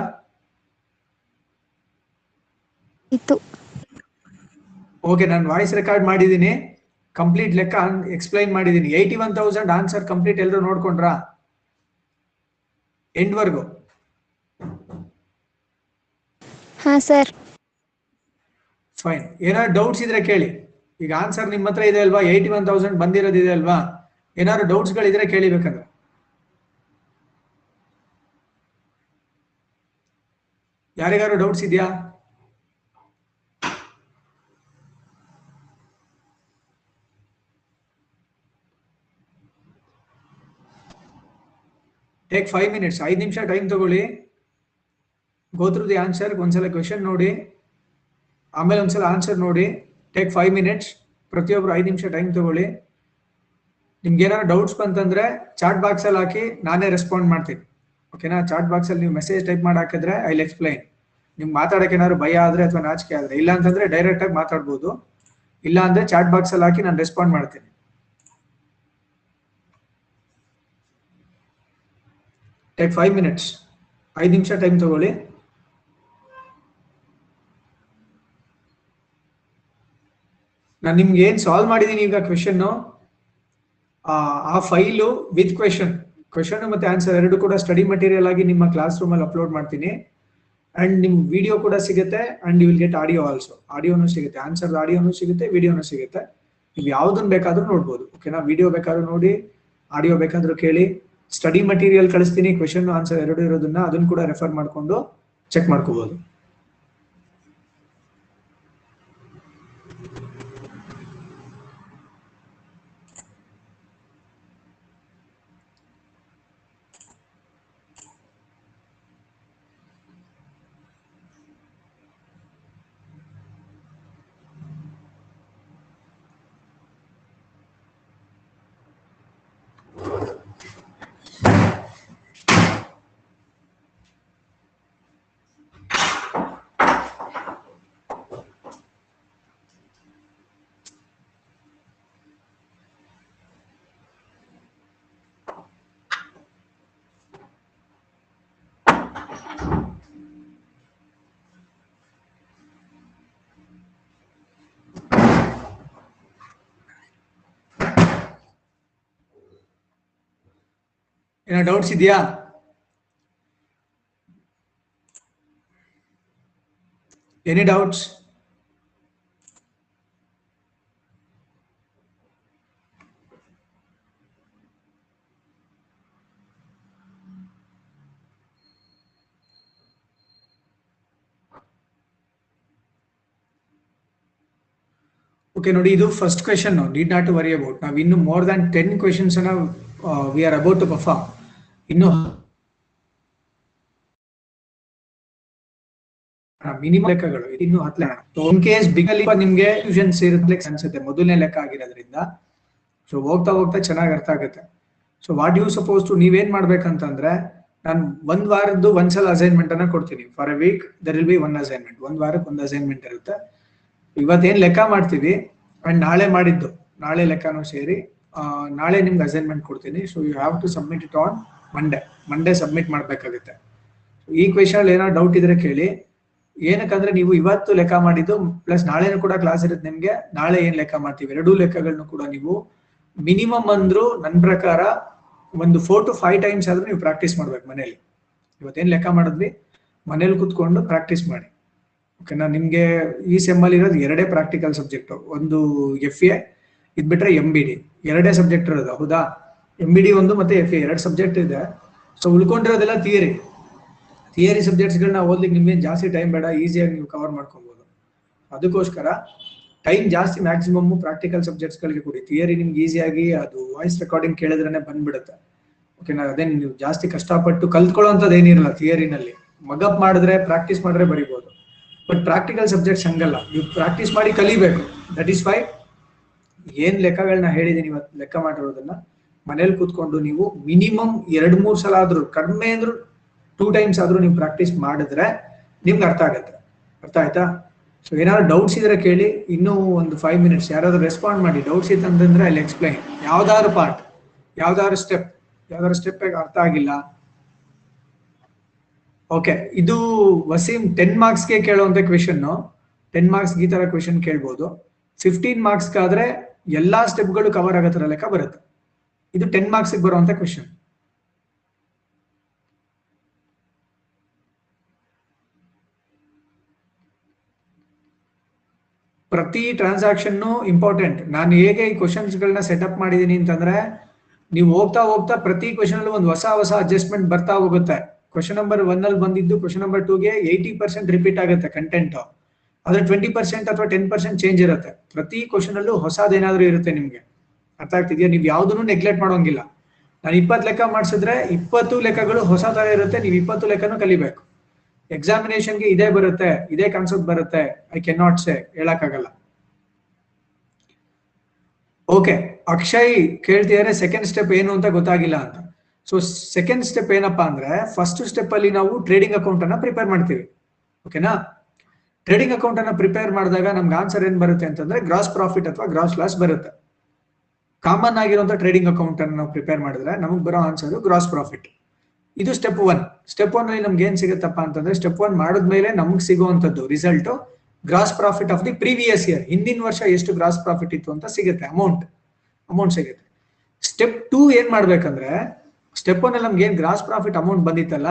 ಇತ್ತು. ಓಕೆ ನಾನು ವಾಯ್ಸ್ ರೆಕಾರ್ಡ್ ಮಾಡಿದ್ದೀನಿ. ಕಂಪ್ಲೀಟ್ ಲೆಕ್ಕ ಎಕ್ಸ್ಪ್ಲೈನ್ ಮಾಡಿದ್ದೀನಿ. Eighty one thousand answer complete ಎಲ್ಲರೂ ನೋಡ್ಕೊಂಡ್ರಾ ಎಂಡ್ವರೆಗೂ ಹಾ ಸರ್ ಫೈನ್ ಏನಾದ್ರು ಡೌಟ್ಸ್ ಇದ್ರೆ ಕೇಳಿ. ಈಗ ಆನ್ಸರ್ ನಿಮ್ಮ ಹತ್ರ ಇದೆ ಅಲ್ವಾ? ಏಯ್ಟಿ ಒನ್ ತೌಸಂಡ್ ಬಂದಿರೋದಿದೆ ಅಲ್ವಾ? ಏನಾದ್ರು ಡೌಟ್ಸ್ ಗಳಿದ್ರೆ ಕೇಳಿ ಬೇಕಾದ್ರೆ ಯಾರಿಗಾರು ಡೌಟ್ಸ್ ಇದೆಯಾ? ಟೇಕ್ ಫೈವ್ ಮಿನಿಟ್ಸ್ ಐದು ನಿಮಿಷ ಟೈಮ್ ತಗೊಳ್ಳಿ. ಗೋತ್ರು ದಿ ಆನ್ಸರ್ ಒಂದ್ಸಲ ಕ್ವೆಶನ್ ನೋಡಿ, ಆಮೇಲೆ ಒಂದ್ಸಲ ಆನ್ಸರ್ ನೋಡಿ ಟೇಕ್ ಫೈವ್ ಮಿನಿಟ್ಸ್ ಪ್ರತಿಯೊಬ್ಬರು ಐದು ನಿಮಿಷ ಟೈಮ್ ತಗೊಳ್ಳಿ. ನಿಮ್ಗೆ ಏನಾದ್ರು ಡೌಟ್ಸ್ ಬಂತಂದ್ರೆ ಚಾಟ್ ಬಾಕ್ಸ್ ಅಲ್ಲಿ ಹಾಕಿ ನಾನೇ ರೆಸ್ಪಾಂಡ್ ಮಾಡ್ತೀನಿ. ಓಕೆನಾ ಚಾಟ್ ಬಾಕ್ಸ್ ಅಲ್ಲಿ ನೀವು ಮೆಸೇಜ್ ಟೈಪ್ ಮಾಡಿ ಹಾಕಿದ್ರೆ ಐ ಎಕ್ಸ್ಪ್ಲೈನ್ ನಿಮ್ಗೆ ಮಾತಾಡಕ್ಕೆ ಏನಾದ್ರು ಭಯ ಆದ್ರೆ ಅಥವಾ ನಾಚಿಕೆ ಆದ್ರೆ, ಇಲ್ಲ ಅಂತಂದ್ರೆ ಡೈರೆಕ್ಟ್ ಆಗಿ ಮಾತಾಡ್ಬೋದು. ಇಲ್ಲ ಅಂದ್ರೆ ಚಾಟ್ ಬಾಕ್ಸ್ ಅಲ್ಲಿ ಹಾಕಿ ನಾನು ರೆಸ್ಪಾಂಡ್ ಮಾಡ್ತೀನಿ. ಟೇಕ್ ಫೈವ್ ಮಿನಿಟ್ಸ್ ಐದು ನಿಮಿಷ ಟೈಮ್ ತಗೊಳ್ಳಿ. ನಾನು ನಿಮ್ಗೆ ಏನ್ ಸಾಲ್ವ್ ಮಾಡಿದೀನಿ ಈಗ ಕ್ವೆಶನ್ ಆ ಫೈಲು ವಿತ್ ಕ್ವೆಶನ್ ಕ್ವೆಶನ್ ಮತ್ತೆ ಆನ್ಸರ್ ಎರಡು ಕೂಡ ಸ್ಟಡಿ ಮಟೀರಿಯಲ್ ಆಗಿ ನಿಮ್ಮ ಕ್ಲಾಸ್ ರೂಮ್ ಅಲ್ಲಿ ಅಪ್ಲೋಡ್ ಮಾಡ್ತೀನಿ. ಅಂಡ್ ನಿಮ್ ವಿಡಿಯೋ ಕೂಡ ಸಿಗುತ್ತೆ and you will get audio also ಆಡಿಯೋನು ಸಿಗುತ್ತೆ. ಆನ್ಸರ್ ಆಡಿಯೋನು ಸಿಗುತ್ತೆ ವಿಡಿಯೋನು ಸಿಗುತ್ತೆ. ನೀವು ಯಾವ್ದನ್ನ ಬೇಕಾದ್ರೂ ನೋಡ್ಬೋದು. ಓಕೆನಾ ವಿಡಿಯೋ ಬೇಕಾದ್ರೂ ನೋಡಿ ಆಡಿಯೋ ಬೇಕಾದ್ರೂ ಕೇಳಿ. ಸ್ಟಡಿ ಮಟೀರಿಯಲ್ ಕಳಿಸ್ತೀನಿ ಕ್ವೆಶನ್ ಆನ್ಸರ್ ಎರಡು ಇರೋದನ್ನ ಅದನ್ನ ಕೂಡ ರೆಫರ್ ಮಾಡಿಕೊಂಡು ಚೆಕ್ ಮಾಡ್ಕೋಬಹುದು ಏನೋ ಡೌಟ್ಸ್ ಇದೆಯಾ? ಎನಿ ಡೌಟ್ಸ್ ಓಕೆ ನೋಡಿ ಇದು first question did not to worry about ನಾವು ಇನ್ನು ಮೋರ್ ದನ್ ಟೆನ್ ಕ್ವೆಶನ್ಸ್ ಅನ್ನ we are about to perform ಇನ್ನು ಮಿನಿಮಮ್ ಲೆಕ್ಕಗಳು ಇನ್ನು ಹತ್ತು ಇನ್ ಕೇಸ್ ಬಿಗಲ್ಲಿ ನಿಮ್ಗೆ ಟ್ಯೂಷನ್ ಅನ್ಸುತ್ತೆ, ಮೊದಲನೇ ಲೆಕ್ಕ ಆಗಿರೋದ್ರಿಂದ. ಸೊ ಹೋಗ್ತಾ ಹೋಗ್ತಾ ಚೆನ್ನಾಗಿ ಅರ್ಥ ಆಗುತ್ತೆ. So what you suppose to ನೀವೇನ್ ಮಾಡ್ಬೇಕಂತಂದ್ರೆ, ನಾನು ಒಂದ್ ವಾರದ್ದು ಒಂದ್ಸಲ ಅಸೈನ್ಮೆಂಟ್ ಅನ್ನ ಕೊಡ್ತೀನಿ. For a week there will be one assignment ಒಂದ್ ವಾರಕ್ಕೆ ಒಂದ್ ಅಸೈನ್ಮೆಂಟ್ ಇರುತ್ತೆ. ಇವತ್ತೇನ್ ಲೆಕ್ಕ ಮಾಡ್ತೀವಿ ಅಂಡ್ ನಾಳೆ ಮಾಡಿದ್ದು. ನಾಳೆ ಲೆಕ್ಕನೂ ಸೇರಿ ನಾಳೆ ನಿಮ್ಗೆ ಅಸೈನ್ಮೆಂಟ್ ಕೊಡ್ತೀನಿ. So you have to submit it on Monday Monday submit ಮಾಡಬೇಕಾಗುತ್ತೆ. ಈ ಕ್ವೆಶನ್ ಏನೋ ಡೌಟ್ ಇದ್ರೆ ಕೇಳಿ. ಏನಕ್ಕಂದ್ರೆ ನೀವು ಇವತ್ತು ಲೆಕ್ಕ ಮಾಡಿದ್ದು ಪ್ಲಸ್ ನಾಳೆನೂ ಕೂಡ ಕ್ಲಾಸ್ ಇರುತ್ತೆ ನಿಮ್ಗೆ. ನಾಳೆ ಏನ್ ಲೆಕ್ಕ ಮಾಡ್ತೀವಿ? ಎರಡೂ ಲೆಕ್ಕಗಳನ್ನು ಕೂಡ ನೀವು ಮಿನಿಮಮ್ ಅಂದ್ರೂ ನನ್ನ ಪ್ರಕಾರ ಒಂದು ಫೋರ್ ಟು ಫೈವ್ ಟೈಮ್ಸ್ ಆದ್ರೂ ನೀವು ಪ್ರಾಕ್ಟೀಸ್ ಮಾಡ್ಬೇಕು ಮನೇಲಿ. ಇವತ್ತೇನ್ ಲೆಕ್ಕ ಮಾಡಿದ್ವಿ? ಮನೇಲಿ ಕುತ್ಕೊಂಡು ಪ್ರಾಕ್ಟೀಸ್ ಮಾಡಿ. ಓಕೆನಾ? ನಿಮ್ಗೆ ಈ ಸೆಮ್ ಅಲ್ಲಿ ಇರೋದು ಎರಡೇ ಪ್ರಾಕ್ಟಿಕಲ್ ಸಬ್ಜೆಕ್ಟ್ ಒಂದು ಎಫ್ ಎ ಇದ್ ಬಿಟ್ರೆ ಎಂ ಬಿ ಡಿ ಎರಡೇ ಸಬ್ಜೆಕ್ಟ್ ಇರೋದು, ಹೌದಾ? ಎಂ ಬಿ ಡಿ ಒಂದು ಮತ್ತೆ ಎಫ್ ಎ ಎರಡು ಸಬ್ಜೆಕ್ಟ್ ಇದೆ. ಸೊ ಉಳ್ಕೊಂಡಿರೋದೆಲ್ಲ ಥಿಯರಿ ಥಿಯರಿ ಸಬ್ಜೆಕ್ಟ್ಸ್ಗಳನ್ನ ಓದ್ಲಿಕ್ಕೆ ನಿಮ್ಗೆ ಜಾಸ್ತಿ ಟೈಮ್ ಬೇಡ ಈಸಿಯಾಗಿ ನೀವು ಕವರ್ ಮಾಡ್ಕೊಬೋದು. ಅದಕ್ಕೋಸ್ಕರ ಟೈಮ್ ಜಾಸ್ತಿ ಮ್ಯಾಕ್ಸಿಮಮ್ ಪ್ರಾಕ್ಟಿಕಲ್ ಸಬ್ಜೆಕ್ಟ್ಸ್ಗಳಿಗೆ ಕೊಡಿ. ಥಿಯರಿ ನಿಮ್ಗೆ ಈಸಿಯಾಗಿ ಅದು ವಾಯ್ಸ್ ರೆಕಾರ್ಡಿಂಗ್ ಕೇಳಿದ್ರೆ ಬಂದ್ಬಿಡುತ್ತೆ. ಓಕೆನಾ ಅದೇನು ನೀವು ಜಾಸ್ತಿ ಕಷ್ಟಪಟ್ಟು ಕಲ್ತ್ಕೊಳ್ಳೋಂಥದ್ದು ಏನಿರಲ್ಲ ಥಿಯರಿನಲ್ಲಿ ಮಗಪ್ ಮಾಡಿದ್ರೆ ಪ್ರಾಕ್ಟೀಸ್ ಮಾಡಿದ್ರೆ ಬರಿಬೋದು. ಬಟ್ ಪ್ರಾಕ್ಟಿಕಲ್ ಸಬ್ಜೆಕ್ಟ್ಸ್ ಹಂಗಲ್ಲ. ನೀವು ಪ್ರಾಕ್ಟೀಸ್ ಮಾಡಿ ಕಲಿಬೇಕು. ದಟ್ ಈಸ್ ವೈ ಏನು ಲೆಕ್ಕಗಳನ್ನ ಹೇಳಿದ್ದೀನಿ ಇವತ್ತು ಲೆಕ್ಕ ಮಾಡಿರೋದನ್ನ. ಮನೇಲಿ ಕೂತ್ಕೊಂಡು ನೀವು ಮಿನಿಮಮ್ ಎರಡ್, ಮೂರ್ ಸಲ ಆದ್ರೂ, ಕಡಿಮೆ ಅಂದ್ರೂ ಟೂ ಟೈಮ್ಸ್ ಆದ್ರೂ ನೀವು ಪ್ರಾಕ್ಟೀಸ್ ಮಾಡಿದ್ರೆ ನಿಮ್ಗೆ ಅರ್ಥ ಆಗುತ್ತೆ. ಅರ್ಥ ಆಯ್ತಾ? ಸೊ ಏನಾದ್ರು ಡೌಟ್ಸ್ ಇದ್ರೆ ಕೇಳಿ, ಇನ್ನೂ ಒಂದು ಫೈವ್ ಮಿನಿಟ್ಸ್ ಯಾರಾದ್ರೂ ರೆಸ್ಪಾಂಡ್ ಮಾಡಿ ಡೌಟ್ಸ್ ಇತ್ತು ಅಂತಂದ್ರೆ ಅಲ್ಲಿ ಎಕ್ಸ್ಪ್ಲೈನ್ ಯಾವ್ದಾದ್ರು ಪಾರ್ಟ್ ಯಾವ್ದಾದ್ರು ಸ್ಟೆಪ್ ಯಾವ್ದಾದ್ರು ಸ್ಟೆಪ್ ಅರ್ಥ ಆಗಿಲ್ಲ. ಓಕೆ ಇದು ವಸೀಮ್ ಟೆನ್ ಮಾರ್ಕ್ಸ್ಗೆ ಕೇಳುವಂತ ಕ್ವೆಶನ್ ಟೆನ್ ಮಾರ್ಕ್ಸ್ ಈ ತರ ಕ್ವೆಶನ್ ಕೇಳ್ಬೋದು. ಫಿಫ್ಟೀನ್ ಮಾರ್ಕ್ಸ್ಗಾದ್ರೆ ಎಲ್ಲ ಸ್ಟೆಪ್ಗಳು ಕವರ್ ಆಗೋ ಲೆಕ್ಕ ಬರುತ್ತೆ. ಇದು ಟೆನ್ ಮಾರ್ಕ್ಸ್ ಬರುವಂತ ಕ್ವೆಶನ್ ಪ್ರತಿ ಟ್ರಾನ್ಸಾಕ್ಷನ್ ಇಂಪಾರ್ಟೆಂಟ್ ನಾನು ಹೇಗೆ ಈ ಕ್ವಶನ್ಸ್ ಗಳನ್ನ ಸೆಟಪ್ ಮಾಡಿದೀನಿ ಅಂತಂದ್ರೆ, ನೀವು ಹೋಗ್ತಾ ಹೋಗ್ತಾ ಪ್ರತಿ ಕ್ವಶನ್ ಅಲ್ಲಿ ಒಂದು ಹೊಸ ಹೊಸ ಅಡ್ಜಸ್ಟ್ಮೆಂಟ್ ಬರ್ತಾ ಹೋಗುತ್ತೆ. ಕ್ವಶನ್ ನಂಬರ್ ಒನ್ ಅಲ್ಲಿ ಬಂದಿದ್ದು ಕ್ವಶನ್ ನಂಬರ್ ಟೂಗೆ ಏಯ್ಟಿ ಪರ್ಸೆಂಟ್ ರಿಪೀಟ್ ಆಗುತ್ತೆ ಕಂಟೆಂಟ್ ಅದ್ರ ಟ್ವೆಂಟಿ ಪರ್ಸೆಂಟ್ ಅಥವಾ ಟೆನ್ ಪರ್ಸೆಂಟ್ ಚೇಂಜ್ ಇರುತ್ತೆ. ಪ್ರತಿ ಕ್ವಶನ್ ಅಲ್ಲೂ ಹೊಸದೇನಾದ್ರೂ ಇರುತ್ತೆ ನಿಮ್ಗೆ. ಅರ್ಥ ಆಗ್ತಿದ್ಯಾ? ನೀವು ಯಾವ್ದನ್ನು ನೆಗ್ಲೆಕ್ಟ್ ಮಾಡೋಂಗಿಲ್ಲ. ನಾನು ಇಪ್ಪತ್ತು ಲೆಕ್ಕ ಮಾಡಿಸಿದ್ರೆ ಇಪ್ಪತ್ತು ಲೆಕ್ಕಗಳು ಹೊಸ ತರ ಇರುತ್ತೆ, ನೀವು ಇಪ್ಪತ್ತು ಲೆಕ್ಕನೂ ಕಲಿಬೇಕು. ಎಕ್ಸಾಮಿನೇಷನ್ಗೆ ಇದೇ ಬರುತ್ತೆ, ಇದೇ ಕಾನ್ಸೆಪ್ಟ್ ಬರುತ್ತೆ. ಐ ಕೆನ್ ನಾಟ್ ಸೇ ಹೇಳಕ್ಕಾಗಲ್ಲ. ಓಕೆ ಅಕ್ಷಯ್ ಕೇಳ್ತಿದಾರೆ ಸೆಕೆಂಡ್ ಸ್ಟೆಪ್ ಏನು ಅಂತ ಗೊತ್ತಾಗಿಲ್ಲ ಅಂತ. ಸೊ ಸೆಕೆಂಡ್ ಸ್ಟೆಪ್ ಏನಪ್ಪಾ ಅಂದ್ರೆ ಫಸ್ಟ್ ಸ್ಟೆಪ್ ಅಲ್ಲಿ ನಾವು ಟ್ರೇಡಿಂಗ್ ಅಕೌಂಟ್ ಅನ್ನ ಪ್ರಿಪೇರ್ ಮಾಡ್ತೀವಿ. ಓಕೆನಾ ಟ್ರೇಡಿಂಗ್ ಅಕೌಂಟ್ ಅನ್ನ ಪ್ರಿಪೇರ್ ಮಾಡಿದಾಗ ನಮ್ಗೆ ಆನ್ಸರ್ ಏನ್ ಬರುತ್ತೆ ಅಂತಂದ್ರೆ ಗ್ರಾಸ್ ಪ್ರಾಫಿಟ್ ಅಥವಾ ಗ್ರಾಸ್ ಲಾಸ್ ಬರುತ್ತೆ. ಕಾಮನ್ ಆಗಿರುವಂತ ಟ್ರೇಡಿಂಗ್ ಅಕೌಂಟ್ ಅನ್ನು ನಾವು ಪ್ರಿಪೇರ್ ಮಾಡಿದ್ರೆ ನಮಗೆ ಬರೋ ಆನ್ಸರ್ ಗ್ರಾಸ್ ಪ್ರಾಫಿಟ್ ಇದು ಸ್ಟೆಪ್ ಒನ್ ಸ್ಟೆಪ್ ಒನ್ ಅಲ್ಲಿ ನಮ್ಗೆ ಏನ್ ಸಿಗುತ್ತಪ್ಪ ಅಂತಂದ್ರೆ ಸ್ಟೆಪ್ ಒನ್ ಮಾಡಿದ್ಮೇಲೆ ನಮ್ಗೆ ಸಿಗುವಂತದ್ದು result gross profit of the previous year ಹಿಂದಿನ ವರ್ಷ ಎಷ್ಟು ಗ್ರಾಸ್ ಪ್ರಾಫಿಟ್ ಇತ್ತು ಅಂತ ಸಿಗುತ್ತೆ ಅಮೌಂಟ್ ಅಮೌಂಟ್ ಸಿಗುತ್ತೆ. ಸ್ಟೆಪ್ ಟೂ ಏನ್ ಮಾಡ್ಬೇಕಂದ್ರೆ ಸ್ಟೆಪ್ ಒನ್ ಅಲ್ಲಿ ನಮ್ಗೆ ಏನ್ ಗ್ರಾಸ್ ಪ್ರಾಫಿಟ್ ಅಮೌಂಟ್ ಬಂದಿತ್ತಲ್ಲ,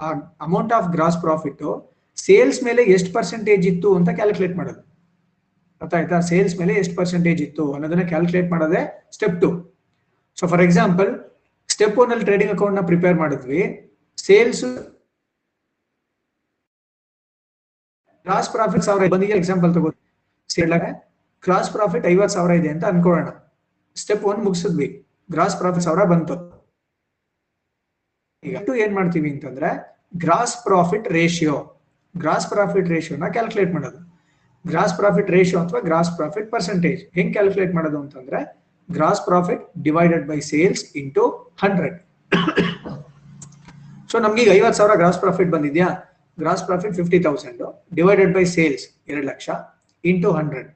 ಆ amount of gross profit sales ಮೇಲೆ ಎಷ್ಟು ಪರ್ಸೆಂಟೇಜ್ ಇತ್ತು ಅಂತ ಕ್ಯಾಲ್ಕುಲೇಟ್ ಮಾಡೋದು. ಅರ್ಥ ಆಯ್ತಾ? ಸೇಲ್ಸ್ ಮೇಲೆ ಎಷ್ಟು ಪರ್ಸೆಂಟೇಜ್ ಇತ್ತು ಅನ್ನೋದನ್ನ ಕ್ಯಾಲ್ಕುಲೇಟ್ ಮಾಡೋದೇ step two so for example step one ಅಲ್ಲಿ ಟ್ರೇಡಿಂಗ್ ಅಕೌಂಟ್ನ ಪ್ರಿಪೇರ್ ಮಾಡಿದ್ವಿ. ಸೇಲ್ಸ್ ಕ್ರಾಸ್ ಪ್ರಾಫಿಟ್ ಸಾವಿರ ಬಂದಿಗೆ ಎಕ್ಸಾಂಪಲ್ ತಗೋ ಸೇಲಾಗ ಕ್ರಾಸ್ ಪ್ರಾಫಿಟ್ ಐವತ್ತು ಸಾವಿರ ಇದೆ ಅಂತ ಅನ್ಕೊಳ್ಳೋಣ. ಸ್ಟೆಪ್ ಒನ್ ಮುಗಿಸಿದ್ವಿ. ಗ್ರಾಸ್ ಪ್ರಾಫಿಟ್ ಸಾವಿರ ಬಂತು. ಈಗ ಏನ್ ಮಾಡ್ತೀವಿ ಅಂತಂದ್ರೆ gross profit ratio gross profit ರೇಷಿಯೋನ calculate ಮಾಡೋದು. ಗ್ರಾಸ್ ಪ್ರಾಫಿಟ್ ರೇಷಿಯೋ ಅಥವಾ ಗ್ರಾಸ್ ಪ್ರಾಫಿಟ್ ಪರ್ಸೆಂಟೇಜ್ ಹೆಂಗ್ ಕ್ಯಾಲ್ಕುಲೇಟ್ ಮಾಡೋದು ಅಂತಂದ್ರೆ gross profit divided by sales into hundred so ನಮ್ಗೆ ಈಗ ಐವತ್ ಸಾವಿರ ಗ್ರಾಸ್ ಪ್ರಾಫಿಟ್ ಬಂದಿದ್ಯಾ? Gross profit fifty thousand divided by sales ಎರಡು ಲಕ್ಷ ಇಂಟು ಹಂಡ್ರೆಡ್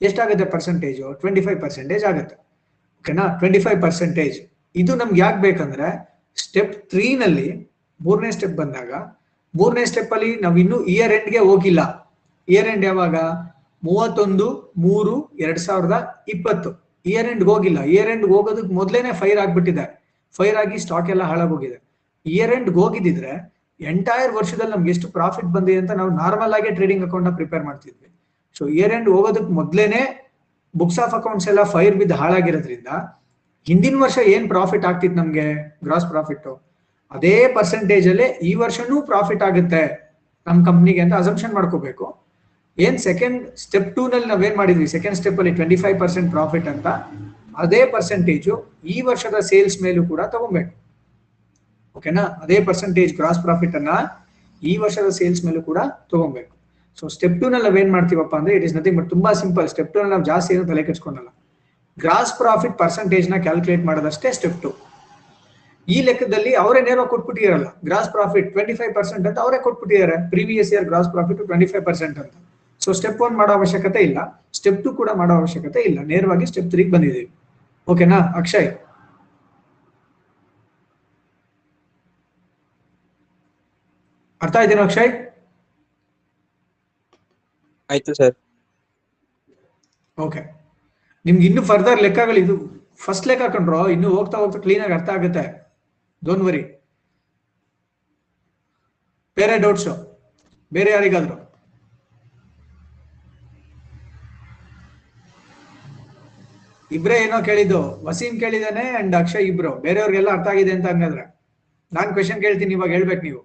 ಎಷ್ಟಾಗುತ್ತೆ ಪರ್ಸೆಂಟೇಜು ಟ್ವೆಂಟಿ ಫೈವ್ ಪರ್ಸೆಂಟೇಜ್ ಆಗುತ್ತೆ. ಓಕೆನಾ ಟ್ವೆಂಟಿ ಫೈವ್ ಪರ್ಸೆಂಟೇಜ್ ಇದು ನಮ್ಗೆ ಯಾಕೆ ಬೇಕಂದ್ರೆ ಸ್ಟೆಪ್ ತ್ರೀನಲ್ಲಿ ಮೂರನೇ ಸ್ಟೆಪ್ ಬಂದಾಗ, ಮೂರನೇ ಸ್ಟೆಪ್ ಅಲ್ಲಿ ನಾವು ಇನ್ನೂ ಇಯರ್ ಎಂಡ್ಗೆ ಹೋಗಿಲ್ಲ. ಇಯರ್ ಎಂಡ್ ಯಾವಾಗ? ಮೂವತ್ತೊಂದು, ಮೂರು, ಎರಡ್ ಸಾವಿರದ ಇಪ್ಪತ್ತು. ಇಯರ್ ಎಂಡ್ ಹೋಗಿಲ್ಲ. ಇಯರ್ ಎಂಡ್ ಹೋಗೋದಕ್ಕೆ ಮೊದಲೇನೆ ಫೈರ್ ಆಗ್ಬಿಟ್ಟಿದೆ. ಫೈರ್ ಆಗಿ ಸ್ಟಾಕ್ ಎಲ್ಲ ಹಾಳಾಗೋಗಿದೆ. ಇಯರ್ ಎಂಡ್ ಹೋಗಿದ್ರೆ ಎಂಟೈರ್ ವರ್ಷದಲ್ಲಿ ನಮ್ಗೆ ಎಷ್ಟು ಪ್ರಾಫಿಟ್ ಬಂದಿದೆ ಅಂತ ನಾವು ನಾರ್ಮಲ್ ಆಗಿ ಟ್ರೇಡಿಂಗ್ ಅಕೌಂಟ್ನ ಪ್ರಿಪೇರ್ ಮಾಡ್ತಿದ್ವಿ. ಸೊ ಇಯರ್ ಎಂಡ್ ಹೋಗೋದಕ್ಕೆ ಮೊದಲೇನೆ ಬುಕ್ಸ್ ಆಫ್ ಅಕೌಂಟ್ಸ್ ಎಲ್ಲ ಫೈರ್ ಬಿದ್ದು ಹಾಳಾಗಿರೋದ್ರಿಂದ ಹಿಂದಿನ ವರ್ಷ ಏನ್ ಪ್ರಾಫಿಟ್ ಆಗ್ತಿತ್ತು ನಮ್ಗೆ? ಗ್ರಾಸ್ ಪ್ರಾಫಿಟ್ ಅದೇ ಪರ್ಸೆಂಟೇಜ್ ಅಲ್ಲಿ ಈ ವರ್ಷನೂ ಪ್ರಾಫಿಟ್ ಆಗುತ್ತೆ ನಮ್ ಕಂಪ್ನಿಗೆ ಅಂತ ಅಸಂಪ್ಷನ್ ಮಾಡ್ಕೋಬೇಕು. ಏನ್ ಸೆಕೆಂಡ್ ಸ್ಟೆಪ್ ಟೂ ನಲ್ಲಿ ನಾವೇನ್ ಮಾಡಿದ್ವಿ? ಸೆಕೆಂಡ್ ಸ್ಟೆಪ್ ಅಲ್ಲಿ ಟ್ವೆಂಟಿ ಫೈವ್ ಪರ್ಸೆಂಟ್ ಪ್ರಾಫಿಟ್ ಅಂತ ಅದೇ ಪರ್ಸೆಂಟೇಜು ಈ ವರ್ಷದ ಸೇಲ್ಸ್ ಮೇಲೂ ಕೂಡ ತಗೊಬೇಕು ಓಕೆನಾ ಅದೇ ಪರ್ಸೆಂಟೇಜ್ ಗ್ರಾಸ್ ಪ್ರಾಫಿಟ್ ಅನ್ನ ಈ ವರ್ಷದ ಸೇಲ್ಸ್ ಮೇಲೂ ಕೂಡ ತಗೊಬೇಕು ಸೊ ಸ್ಟೆಪ್ ಟೂ ನಲ್ಲಿ ನಾವೇನ್ ಮಾಡ್ತೀವಪ್ಪ ಅಂದ್ರೆ ಇಟ್ ಇಸ್ ನಥಿಂಗ್ ಬಟ್ ತುಂಬಾ ಸಿಂಪಲ್ ಸ್ಟೆಪ್ ಟೂ ನಲ್ಲಿ ನಾವು ಜಾಸ್ತಿ ಏನು ತಲೆ ಕೆಚ್ಕೊಂಡಲ್ಲ ಗ್ರಾಸ್ ಪ್ರಾಫಿಟ್ ಪರ್ಸೆಂಟೇಜ್ನ ಕ್ಯಾಲ್ಕುಲೇಟ್ ಮಾಡೋದಷ್ಟೇ ಸ್ಟೆಪ್ ಟು ಈ ಲೆಕ್ಕದಲ್ಲಿ ಅವರೇ ನೇರವಾಗಿ ಕೊಟ್ಬಿಟ್ಟಿರಲ್ಲ gross profit twenty five percent ಅಂತ ಅವರೇ ಕೊಟ್ಬಿಟ್ಟಿದ್ದಾರೆ previous year gross profit twenty five percent ಅಂತ. ಸೊ ಸ್ಟೆಪ್ ಒನ್ ಮಾಡೋ ಅವಶ್ಯಕತೆ ಇಲ್ಲ. ಸ್ಟೆಪ್ ಟು ಕೂಡ ಮಾಡೋ ಅವಶ್ಯಕತೆ ಇಲ್ಲ. ನೇರವಾಗಿ ಸ್ಟೆಪ್ ತ್ರೀಗೆ ಬಂದಿದ್ದೀವಿ. ಓಕೆನಾ ಅಕ್ಷಯ್. ಅರ್ಥ ಆಯ್ತೇನೋ ಅಕ್ಷಯ್? ಆಯ್ತು ಸರ್. ಓಕೆ ನಿಮ್ಗೆ ಇನ್ನು ಫರ್ದರ್ ಲೆಕ್ಕಗಳು ಇದು ಫಸ್ಟ್ ಲೆಕ್ಕ ಹಾಕೊಂಡ್ರು ಇನ್ನು ಹೋಗ್ತಾ ಹೋಗ್ತಾ ಕ್ಲೀನ್ ಆಗಿ ಅರ್ಥ ಆಗುತ್ತೆ. ಡೋಂಟ್ ವರಿ ಬೇರೆ ಡೌಟ್ಸು ಬೇರೆ ಯಾರಿಗಾದ್ರು? ಇಬ್ರೇ ಏನೋ ಕೇಳಿದ್ದು. ವಸೀಂ ಕೇಳಿದಾನೆ ಅಂಡ್ ಅಕ್ಷಯ್ ಇಬ್ರು. ಬೇರೆಯವ್ರಿಗೆಲ್ಲ ಅರ್ಥ ಆಗಿದೆ ಅಂತ ಹಂಗಾದ್ರೆ ನಾನ್ ಕ್ವೆಶನ್ ಕೇಳ್ತೀನಿ, ಇವಾಗ ಹೇಳ್ಬೇಕು ನೀವು.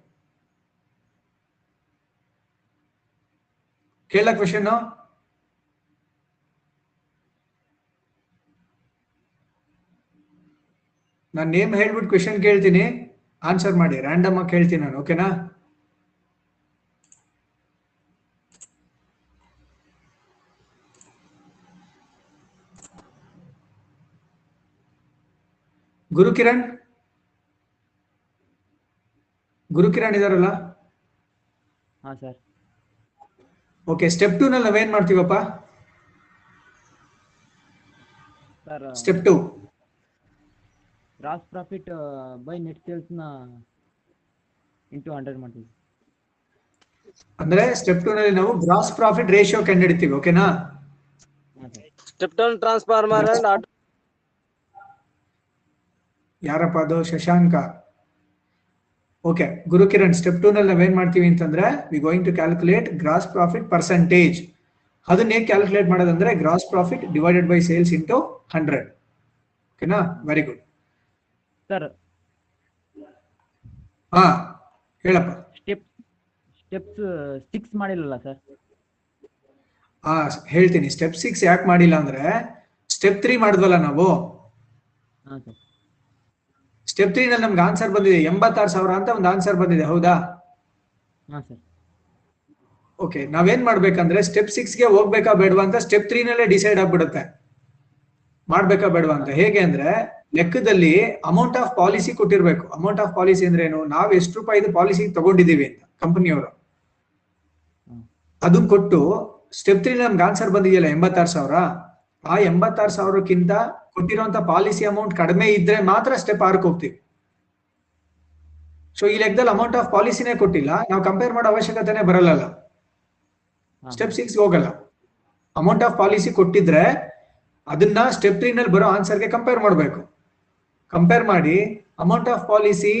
ಕೇಳ ಕ್ವೆಶನ್ ನಾನು ನೇಮ್ ಹೇಳ್ಬಿಟ್ಟು ಕ್ವೆಶನ್ ಕೇಳ್ತೀನಿ. ಆನ್ಸರ್ ಮಾಡಿ. ರ್ಯಾಂಡಮ್ ಆಗಿ ಕೇಳ್ತೀನಿ ನಾನು ಓಕೆನಾ ಗುರುಕಿರಣ್? ಗುರುಕಿರಣ್ ಇದಾರಲ್ಲ? ಹಾ ಸರ್. ಓಕೆ ಸ್ಟೆಪ್ ಟೂ ನಲ್ಲಿ ನಾವೇನ್ ಮಾಡ್ತೀವಪ್ಪ? Sir step two gross profit by ನೆಟ್ನ into hundred ಮಾಡ್ತೀವಿ. ಅಂದ್ರೆ ಸ್ಟೆಪ್ ಟೂ ನಲ್ಲಿ ನಾವು ಗ್ರಾಸ್ ಪ್ರಾಫಿಟ್ ರೇಷಿಯೋ ಕಂಡುಹಿಡಿತೀವಿ ಓಕೆನಾ step sir. Transformer and auto ಯಾರಪ್ಪ ಅದು? Shashanka. Okay Gurukiran step two ನಲ್ಲಿ ನಾವೇನ್ ಮಾಡ್ತೀವಿ ಅಂತಂದ್ರೆ we going to calculate gross profit percentage ಅದನ್ನ ಹೇಗೆ ಕ್ಯಾಲ್ಕುಲೇಟ್ ಮಾಡೋದಂದ್ರೆ gross profit divided by sales into hundred ಓಕೆನಾ ವೆರಿ ಗುಡ್ ಸರ್ ಹಾ ಹೇಳಪ್ಪ. ಸ್ಟೆಪ್ ಸ್ಟೆಪ್ಸ್ ಸಿಕ್ಸ್ ಸರ್ ಹಾ ಹೇಳ್ತೀನಿ. ಸ್ಟೆಪ್ ಸಿಕ್ಸ್ ಯಾಕೆ ಮಾಡಿಲ್ಲ ಅಂದ್ರೆ ಸ್ಟೆಪ್ ತ್ರೀ ಮಾಡಿದ್ವಲ್ಲ ನಾವು. ಸ್ಟೆಪ್ ತ್ರೀ ನಲ್ಲಿ ನಮ್ಗೆ ಆನ್ಸರ್ ಬಂದಿದೆ ಎಂಬತ್ತಾರು ಸಾವಿರ ಅಂತ ಒಂದು ಆನ್ಸರ್ ಬಂದಿದೆ ಹೌದಾ? ಓಕೆ ನಾವೇನ್ ಮಾಡ್ಬೇಕಂದ್ರೆ ಸ್ಟೆಪ್ ಸಿಕ್ಸ್ಗೆ ಹೋಗ್ಬೇಕಾ ಬೇಡವಾ ಅಂತ ಸ್ಟೆಪ್ ತ್ರೀ ನಲ್ಲೇ ಡಿಸೈಡ್ ಆಗ್ಬಿಡುತ್ತೆ. ಮಾಡ್ಬೇಕಾ ಬೇಡವಾ ಅಂತ. ಹೇಗೆ ಅಂದ್ರೆ ಲೆಕ್ಕದಲ್ಲಿ ಅಮೌಂಟ್ ಆಫ್ ಪಾಲಿಸಿ ಕೊಟ್ಟಿರ್ಬೇಕು. ಅಮೌಂಟ್ ಆಫ್ ಪಾಲಿಸಿ ಅಂದ್ರೆ ಏನು? ನಾವ್ ಎಷ್ಟು ರೂಪಾಯಿದು ಪಾಲಿಸಿ ತಗೊಂಡಿದೀವಿ ಅಂತ ಕಂಪನಿಯವರು. ಅದನ್ನ ಕೊಟ್ಟು ಸ್ಟೆಪ್ ತ್ರೀ ನಮ್ಗೆ ಆನ್ಸರ್ ಬಂದಿದೆಯಲ್ಲ ಎಂಬತ್ತಾರು ಸಾವಿರ? ಆ ಎಂಬತ್ತಾರು ಸಾವಿರಕ್ಕಿಂತ ಕೊಟ್ಟಿರುವಂತ ಪಾಲಿಸಿ ಅಮೌಂಟ್ ಕಡಿಮೆ ಇದ್ರೆ ಮಾತ್ರ ಸ್ಟೆಪ್ ಆರ್ಕ್ ಹೋಗ್ತೀವಿ ಸೊ ಈ ಲೆಕ್ಕದಲ್ಲಿ ಅಮೌಂಟ್ ಆಫ್ ಪಾಲಿಸಿನೇ ಕೊಟ್ಟಿಲ್ಲ. ನಾವು ಕಂಪೇರ್ ಮಾಡೋ ಅವಶ್ಯಕತೆನೇ ಬರಲ್ಲ ಸ್ಟೆಪ್ ಸಿಕ್ಸ್ ಹೋಗಲ್ಲ. ಅಮೌಂಟ್ ಆಫ್ ಪಾಲಿಸಿ ಕೊಟ್ಟಿದ್ರೆ ಅದನ್ನ ಸ್ಟೆಪ್ ತ್ರೀ ನಲ್ಲಿ ಬರೋ ಆನ್ಸರ್ಗೆ ಕಂಪೇರ್ ಮಾಡಬೇಕು. ಕಂಪೇರ್ ಮಾಡಿ ಅಮೌಂಟ್ ಆಫ್ ಪಾಲಿಸಿ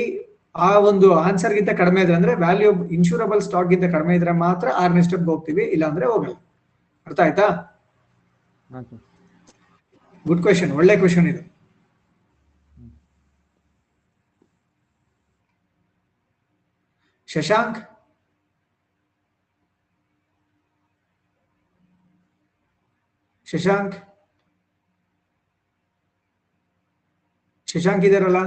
ಆ ಒಂದು ಆನ್ಸರ್ ಗಿಂತ ಕಡಿಮೆ ಇದ್ರೆ ಅಂದ್ರೆ ವ್ಯಾಲ್ಯೂ ಇನ್ಶೂರಬಲ್ ಸ್ಟಾಕ್ ಗಿಂತ ಕಡಿಮೆ ಇದ್ರೆ ಮಾತ್ರ ಆರನೇ ಸ್ಟೆಪ್ ಹೋಗ್ತೀವಿ ಇಲ್ಲ ಅಂದ್ರೆ ಹೋಗಲ್ಲ. ಅರ್ಥ ಆಯ್ತಾ? ಗುಡ್ ಕ್ವೆಶನ್ ಒಳ್ಳೆ ಕ್ವೆಶನ್ ಇದು. ಶಶಾಂಕ್? ಶಶಾಂಕ್? ಶಶಾಂಕ್ ಇದಾರಲ್ಲ?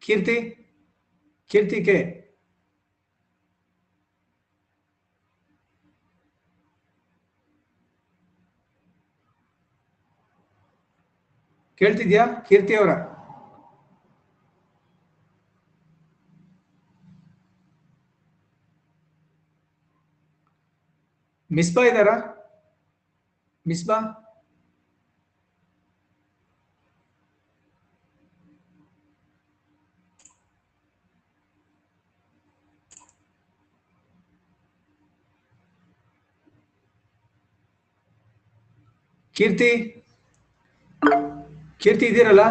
ಕೀರ್ತಿ? ಕೀರ್ತಿ ಕೆ? ಕೇಳ್ತಿದ್ಯಾ? ಕೀರ್ತಿ ಅವರ. ಮಿಸ್ಬಾ ಇದಾರಾ ಮಿಸ್ಬಾ? ಕೀರ್ತಿ? ಕೀರ್ತಿ ಇದ್ದೀರಲ್ಲ?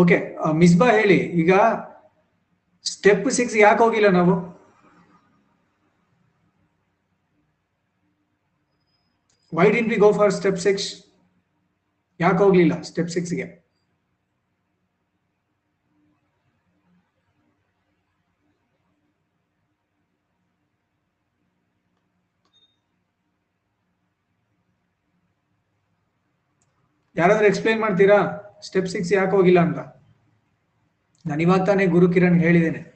ಓಕೆ ಮಿಸ್ಬಾ ಹೇಳಿ, ಈಗ ಸ್ಟೆಪ್ ಸಿಕ್ಸ್ ಯಾಕೆ ಹೋಗಿಲ್ಲ ನಾವು? Why didn't we go for step six ಯಾಕೆ ಹೋಗ್ಲಿಲ್ಲ ಸ್ಟೆಪ್ ಸಿಕ್ಸ್ಗೆ ಯಾರಾದ್ರೂ ಎಕ್ಸ್ಪ್ಲೈನ್ ಮಾಡ್ತೀರಾ? ಸ್ಟೆಪ್ ಸಿಕ್ಸ್ ಯಾಕೆ ಹೋಗಿಲ್ಲ ಅಂತ? ನಾನು ಇವಾಗ ತಾನೇ ಗುರು ಕಿರಣ್ ಹೇಳಿದ್ದೇನೆ.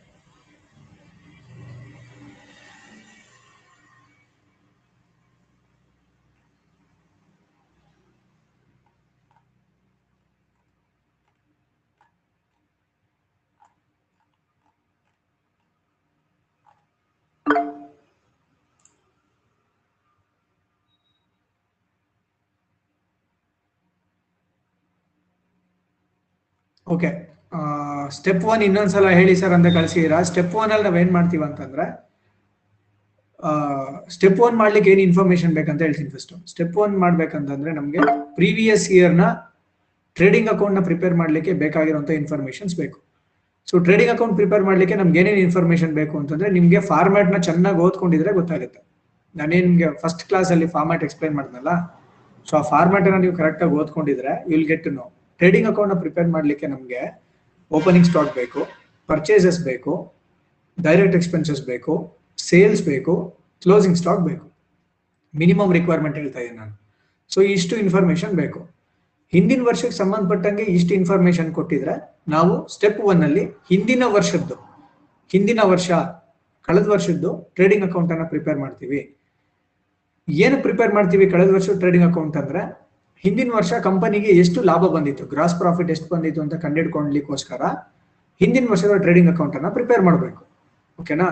ಓಕೆ ಸ್ಟೆಪ್ ಒನ್ ಇನ್ನೊಂದ್ಸಲ ಹೇಳಿ ಸರ್ ಅಂತ ಕಳಿಸಿದೀರಾ? ಸ್ಟೆಪ್ ಒನ್ ಅಲ್ಲಿ ನಾವೇನ್ ಮಾಡ್ತೀವಿ ಅಂತಂದ್ರೆ ಸ್ಟೆಪ್ ಒನ್ ಮಾಡ್ಲಿಕ್ಕೆ ಏನ್ ಇನ್ಫಾರ್ಮೇಶನ್ ಬೇಕಂತ ಹೇಳ್ತೀನಿ ಫಸ್ಟ್ ಸ್ಟೆಪ್ ಒನ್ ಮಾಡ್ಬೇಕಂತಂದ್ರೆ ನಮಗೆ ಪ್ರೀವಿಯಸ್ ಇಯರ್ನ ಟ್ರೇಡಿಂಗ್ ಅಕೌಂಟ್ನ ಪ್ರಿಪೇರ್ ಮಾಡ್ಲಿಕ್ಕೆ ಬೇಕಾಗಿರುವಂತ ಇನ್ಫಾರ್ಮೇಶನ್ಸ್ ಬೇಕು. ಸೊ ಟ್ರೇಡಿಂಗ್ ಅಕೌಂಟ್ ಪ್ರಿಪೇರ್ ಮಾಡ್ಲಿಕ್ಕೆ ನಮ್ಗೆ ಏನೇನು ಇನ್ಫಾರ್ಮೇಶನ್ ಬೇಕು ಅಂತಂದ್ರೆ ನಿಮ್ಗೆ ಫಾರ್ಮ್ಯಾಟ್ನ ಚೆನ್ನಾಗಿ ಓದ್ಕೊಂಡಿದ್ರೆ ಗೊತ್ತಾಗುತ್ತೆ. ನಾನೇನ್ ನಿಮ್ಗೆ ಫಸ್ಟ್ ಕ್ಲಾಸ್ ಅಲ್ಲಿ ಫಾರ್ಮ್ಯಾಟ್ ಎಕ್ಸ್ಪ್ಲೈನ್ ಮಾಡಿದ್ನಲ್ಲ ಸೊ ಆ ಫಾರ್ಮ್ಯಾಟ್ ಅನ್ನ ನೀವು ಕರೆಕ್ಟಾಗಿ ಓದ್ಕೊಂಡಿದ್ರೆ will get to know trading ಅಕೌಂಟ್ನ ಪ್ರಿಪೇರ್ ಮಾಡ್ಲಿಕ್ಕೆ ನಮಗೆ ಓಪನಿಂಗ್ ಸ್ಟಾಕ್ ಬೇಕು, ಪರ್ಚೇಸಸ್ ಬೇಕು, ಡೈರೆಕ್ಟ್ ಎಕ್ಸ್ಪೆನ್ಸಸ್ ಬೇಕು, ಸೇಲ್ಸ್ ಬೇಕು, ಕ್ಲೋಸಿಂಗ್ ಸ್ಟಾಕ್ ಬೇಕು. ಮಿನಿಮಮ್ ರಿಕ್ವೈರ್ಮೆಂಟ್ ಹೇಳ್ತಾ ಇದ್ದೀನಿ ನಾನು. ಸೊ ಇಷ್ಟು ಇನ್ಫಾರ್ಮೇಶನ್ ಬೇಕು. ಹಿಂದಿನ ವರ್ಷಕ್ಕೆ ಸಂಬಂಧಪಟ್ಟಂಗೆ ಇಷ್ಟು ಇನ್ಫಾರ್ಮೇಶನ್ ಕೊಟ್ಟಿದ್ರೆ ನಾವು ಸ್ಟೆಪ್ ಒನ್ ಅಲ್ಲಿ ಹಿಂದಿನ ವರ್ಷದ್ದು, ಹಿಂದಿನ ವರ್ಷ, ಕಳೆದ ವರ್ಷದ್ದು ಟ್ರೇಡಿಂಗ್ ಅಕೌಂಟ್ ಅನ್ನ ಪ್ರಿಪೇರ್ ಮಾಡ್ತೀವಿ. ಏನು ಪ್ರಿಪೇರ್ ಮಾಡ್ತೀವಿ ಕಳೆದ ವರ್ಷ ಟ್ರೇಡಿಂಗ್ ಅಕೌಂಟ್ ಅಂದ್ರೆ ಹಿಂದಿನ ವರ್ಷ ಕಂಪನಿಗೆ ಎಷ್ಟು ಲಾಭ ಬಂದಿತ್ತು? ಗ್ರಾಸ್ ಪ್ರಾಫಿಟ್ ಎಷ್ಟು ಬಂದಿತ್ತು ಅಂತ ಕಂಡಿಡ್ಕೊಳ್ಲಿಕ್ಕೋಸ್ಕರ ಹಿಂದಿನ ವರ್ಷದ ಟ್ರೇಡಿಂಗ್ ಅಕೌಂಟ್ ಅನ್ನ ಪ್ರಿಪೇರ್ ಮಾಡಬೇಕು. ಓಕೆನಾ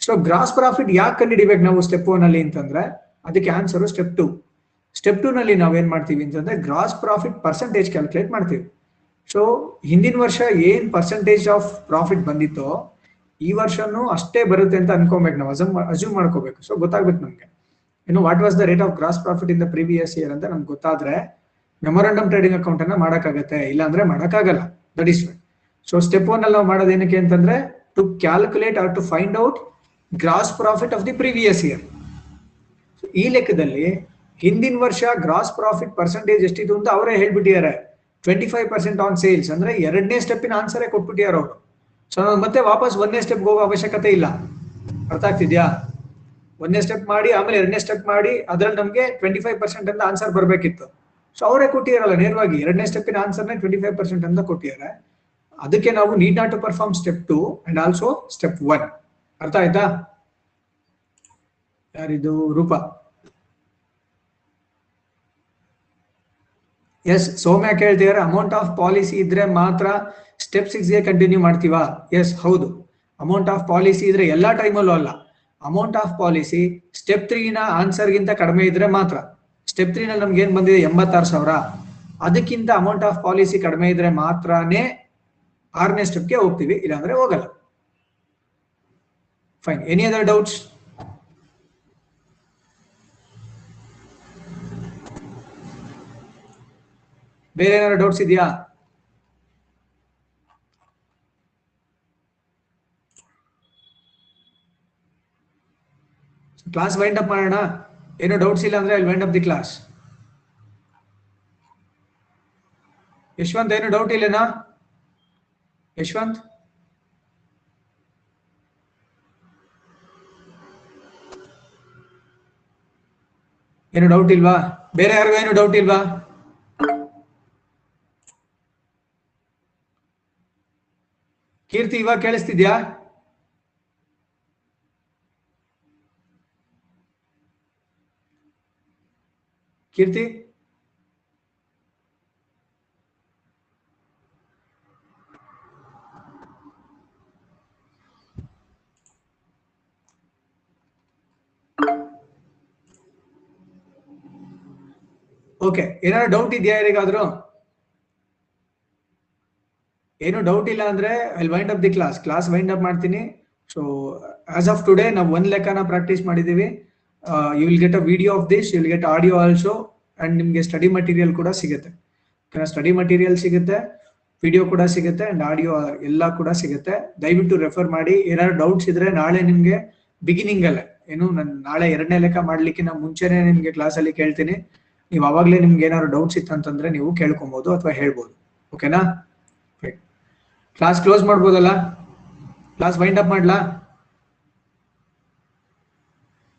ಸೊ ಗ್ರಾಸ್ ಪ್ರಾಫಿಟ್ ಯಾಕೆ ಕಂಡುಹಿಡಿಬೇಕು ನಾವು ಸ್ಟೆಪ್ ಒನ್ ಅಲ್ಲಿ ಅಂತಂದ್ರೆ, ಅದಕ್ಕೆ answer step two step two ನಲ್ಲಿ ನಾವೇನ್ ಮಾಡ್ತೀವಿ ಅಂತಂದ್ರೆ ಗ್ರಾಸ್ ಪ್ರಾಫಿಟ್ ಪರ್ಸೆಂಟೇಜ್ ಕ್ಯಾಲ್ಕುಲೇಟ್ ಮಾಡ್ತೀವಿ. ಸೊ ಹಿಂದಿನ ವರ್ಷ ಏನ್ ಪರ್ಸೆಂಟೇಜ್ ಆಫ್ ಪ್ರಾಫಿಟ್ ಬಂದಿತ್ತೋ, ಈ ವರ್ಷನೂ ಅಷ್ಟೇ ಬರುತ್ತೆ ಅಂತ ಅನ್ಕೊಬೇಕು ನಾವು, ಅಸಮ್ ಅಸ್ಯೂಮ್ ಮಾಡ್ಕೋಬೇಕು. ಸೊ ಗೊತ್ತಾಗ್ಬೇಕು ನಮ್ಗೆ. ಇನ್ನು what was the rate of gross profit in the previous year ಅಂತ ನಮ್ಗೆ ಗೊತ್ತಾದ್ರೆ ಮೆಮೊರಂಡಮ್ ಟ್ರೇಡಿಂಗ್ ಅಕೌಂಟ್ ಅನ್ನ ಮಾಡಕ್ಕಾಗತ್ತೆ. ಇಲ್ಲ ಅಂದ್ರೆ ಮಾಡಕ್ಕಾಗಲ್ಲ that is so step one ಅಲ್ಲಿ ನಾವು ಮಾಡೋದೇನಕ್ಕೆ ಅಂತಂದ್ರೆ to calculate or to find out gross profit of the previous year ಈ ಲೆಕ್ಕದಲ್ಲಿ ಹಿಂದಿನ ವರ್ಷ ಗ್ರಾಸ್ ಪ್ರಾಫಿಟ್ ಪರ್ಸೆಂಟೇಜ್ ಎಷ್ಟಿತ್ತು ಅಂತ ಅವರೇ ಹೇಳ್ಬಿಟ್ಟಿದ್ದಾರೆ. Twenty five percent on sales ಅಂದ್ರೆ ಎರಡನೇ ಸ್ಟೆಪ್ಪಿನ ಆನ್ಸರೇ ಕೊಟ್ಬಿಟ್ಟಿದ್ದಾರೆ ಅವರು. ಸೊ ಮತ್ತೆ ವಾಪಸ್ ಒಂದನೇ ಸ್ಟೆಪ್ ಹೋಗೋ ಅವಶ್ಯಕತೆ ಇಲ್ಲ. ಅರ್ಥ ಆಗ್ತಿದ್ಯಾ? ಒಂದನೇ ಸ್ಟೆಪ್ ಮಾಡಿ, ಆಮೇಲೆ ಎರಡನೇ ಸ್ಟೆಪ್ ಮಾಡಿ, ಅದ್ರಲ್ಲಿ ನಮಗೆ ಟ್ವೆಂಟಿ ಫೈವ್ ಪರ್ಸೆಂಟ್ ಅಂತ ಆನ್ಸರ್ ಬರಬೇಕಿತ್ತು. ಸೊ ಅವರೇ ಕೊಟ್ಟಿರಲ್ಲ ನೇರವಾಗಿ ಎರಡನೇ ಸ್ಟೆಪ್ಪಿನ ಆನ್ಸರ್ನೇ ಟ್ವೆಂಟಿ ಫೈವ್ ಪರ್ಸೆಂಟ್ ಅಂತ ಕೊಟ್ಟಿದ್ದಾರೆ. ಅದಕ್ಕೆ ನಾವು need not to perform step two and also step one ಅರ್ಥ ಆಯ್ತಾ? ಯಾರಿದು? ರೂಪ. ಎಸ್ ಸೌಮ್ಯ ಕೇಳ್ತಿದಾರೆ ಅಮೌಂಟ್ ಆಫ್ ಪಾಲಿಸಿ ಇದ್ರೆ ಮಾತ್ರ ಸ್ಟೆಪ್ ಸಿಕ್ಸ್ಗೆ ಕಂಟಿನ್ಯೂ ಮಾಡ್ತೀವಾ? ಎಸ್ ಹೌದು. ಅಮೌಂಟ್ ಆಫ್ ಪಾಲಿಸಿ ಇದ್ರೆ ಎಲ್ಲಾ ಟೈಮಲ್ಲೂ ಅಲ್ಲ. ಅಮೌಂಟ್ ಆಫ್ ಪಾಲಿಸಿ ಸ್ಟೆಪ್ ತ್ರೀನ ಆನ್ಸರ್ ಗಿಂತ ಕಡಿಮೆ ಇದ್ರೆ ಮಾತ್ರ. ಸ್ಟೆಪ್ ತ್ರೀನಲ್ಲಿ ನಮ್ಗೆ ಏನ್ ಬಂದಿದೆ? ಎಂಬತ್ತಾರು ಸಾವಿರ. ಅದಕ್ಕಿಂತ ಅಮೌಂಟ್ ಆಫ್ ಪಾಲಿಸಿ ಕಡಿಮೆ ಇದ್ರೆ ಮಾತ್ರನೇ ಆರನೇ ಸ್ಟೆಪ್ಗೆ ಹೋಗ್ತೀವಿ, ಇಲ್ಲಾಂದ್ರೆ ಹೋಗಲ್ಲ. ಫೈನ್ ಎನಿ ಅದರ್ ಡೌಟ್ಸ್ ಬೇರೆ ಏನಾದ್ರು ಡೌಟ್ಸ್ ಇದೆಯಾ? ಕ್ಲಾಸ್ ವೈಂಡ್ ಅಪ್ ಮಾಡೋಣ? ಏನೋ ಡೌಟ್ಸ್ ಇಲ್ಲ ಅಂದ್ರೆ wind up the class Yashwanth, ಏನು ಡೌಟ್ ಇಲ್ಲೇನಾ? ಯಶವಂತ್? ಏನು ಡೌಟ್ ಇಲ್ವಾ? ಬೇರೆ ಯಾರಿಗೂ ಏನು ಡೌಟ್ ಇಲ್ವಾ? ಕೀರ್ತಿ, ಇವಾಗ ಕೇಳಿಸ್ತಿದ್ಯಾ? ಕೀರ್ತಿ? ಓಕೆ ಏನಾದ್ರು ಡೌಟ್ ಇದೆಯಾ ಯಾರಿಗಾದ್ರೂ? ಏನು ಡೌಟ್ ಇಲ್ಲ ಅಂದ್ರೆ I'll wind up the class class wind up ಮಾಡ್ತೀನಿ. ಸೊ ಆಸ್ ಆಫ್ ಟುಡೇ ನಾವು ಒಂದ್ ಲೆಕ್ಕನ ಪ್ರಾಕ್ಟೀಸ್ ಮಾಡಿದೀವಿ you will get a video of this you will get audio also and ನಿಮಗೆ ಸ್ಟಡಿ ಮಟೀರಿಯಲ್ ಕೂಡ ಸಿಗುತ್ತೆ. ಸ್ಟಡಿ ಮಟೀರಿಯಲ್ ಸಿಗುತ್ತೆ ವಿಡಿಯೋ ಕೂಡ ಸಿಗುತ್ತೆ ಅಂಡ್ ಆಡಿಯೋ ಎಲ್ಲ ಕೂಡ ಸಿಗುತ್ತೆ. ದಯವಿಟ್ಟು ರೆಫರ್ ಮಾಡಿ. ಏನಾದ್ರು ಡೌಟ್ಸ್ ಇದ್ರೆ ನಾಳೆ ನಿಮ್ಗೆ ಬಿಗಿನಿಂಗ್ ಅಲ್ಲೇ. ಏನು, ನಾನು ನಾಳೆ ಎರಡನೇ ಲೆಕ್ಕ ಮಾಡ್ಲಿಕ್ಕೆ ನಾವು ಮುಂಚೆನೆ ನಿಮ್ಗೆ ಕ್ಲಾಸ್ ಅಲ್ಲಿ ಕೇಳ್ತೀನಿ. ನೀವು ಅವಾಗಲೇ ನಿಮ್ಗೆ ಏನಾದ್ರು ಡೌಟ್ಸ್ ಇತ್ತಂತಂದ್ರೆ ನೀವು ಕೇಳ್ಕೊಬಹುದು ಅಥವಾ ಹೇಳ್ಬೋದು. ಓಕೆನಾ ಕ್ಲಾಸ್ ಕ್ಲೋಸ್ ಮಾಡ್ಬೋದಲ್ಲ? ಕ್ಲಾಸ್ ವೈಂಡ್ ಅಪ್ ಮಾಡ್ಲಾ?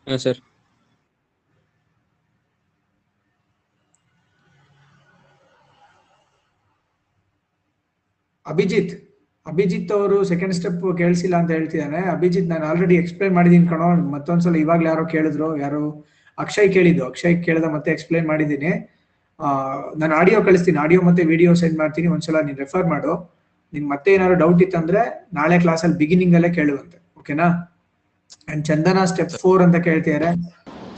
ಸರ್ ಅಭಿಜಿತ್ ಅಭಿಜಿತ್ ಅವರು ಸೆಕೆಂಡ್ ಸ್ಟೆಪ್ ಕೇಳಿಸಿಲ್ಲ ಅಂತ ಹೇಳ್ತಿದ್ದಾನೆ ಅಭಿಜಿತ್, ನಾನು ಆಲ್ರೆಡಿ ಎಕ್ಸ್ಪ್ಲೈನ್ ಮಾಡಿದೀನಿ ಕಣೋ, ಮತ್ತೊಂದ್ಸಲ ಇವಾಗ್ಲೇ ಯಾರೋ ಕೇಳಿದ್ರು, ಯಾರು ಅಕ್ಷಯ್ ಕೇಳಿದ್ದು. ಅಕ್ಷಯ್ ಕೇಳಿದ ಮತ್ತೆ ಎಕ್ಸ್ಪ್ಲೈನ್ ಮಾಡಿದ್ದೀನಿ ನಾನು ಆಡಿಯೋ ಕಳಿಸ್ತೀನಿ ಆಡಿಯೋ ಮತ್ತೆ ವಿಡಿಯೋ ಸೆಂಡ್ ಮಾಡ್ತೀನಿ, ಒಂದ್ಸಲ ನೀನ್ ರೆಫರ್ ಮಾಡು. ನಿನ್ ಮತ್ತೆ ಏನಾದ್ರು ಡೌಟ್ ಇತ್ತಂದ್ರೆ ನಾಳೆ ಕ್ಲಾಸಲ್ಲಿ ಬಿಗಿನಿಂಗ್ ಅಲ್ಲೇ ಕೇಳುವಂತೆ ಓಕೆನಾ ಅಂಡ್ ಚಂದನ ಸ್ಟೆಪ್ ಫೋರ್ ಅಂತ ಕೇಳ್ತಿದಾರೆ.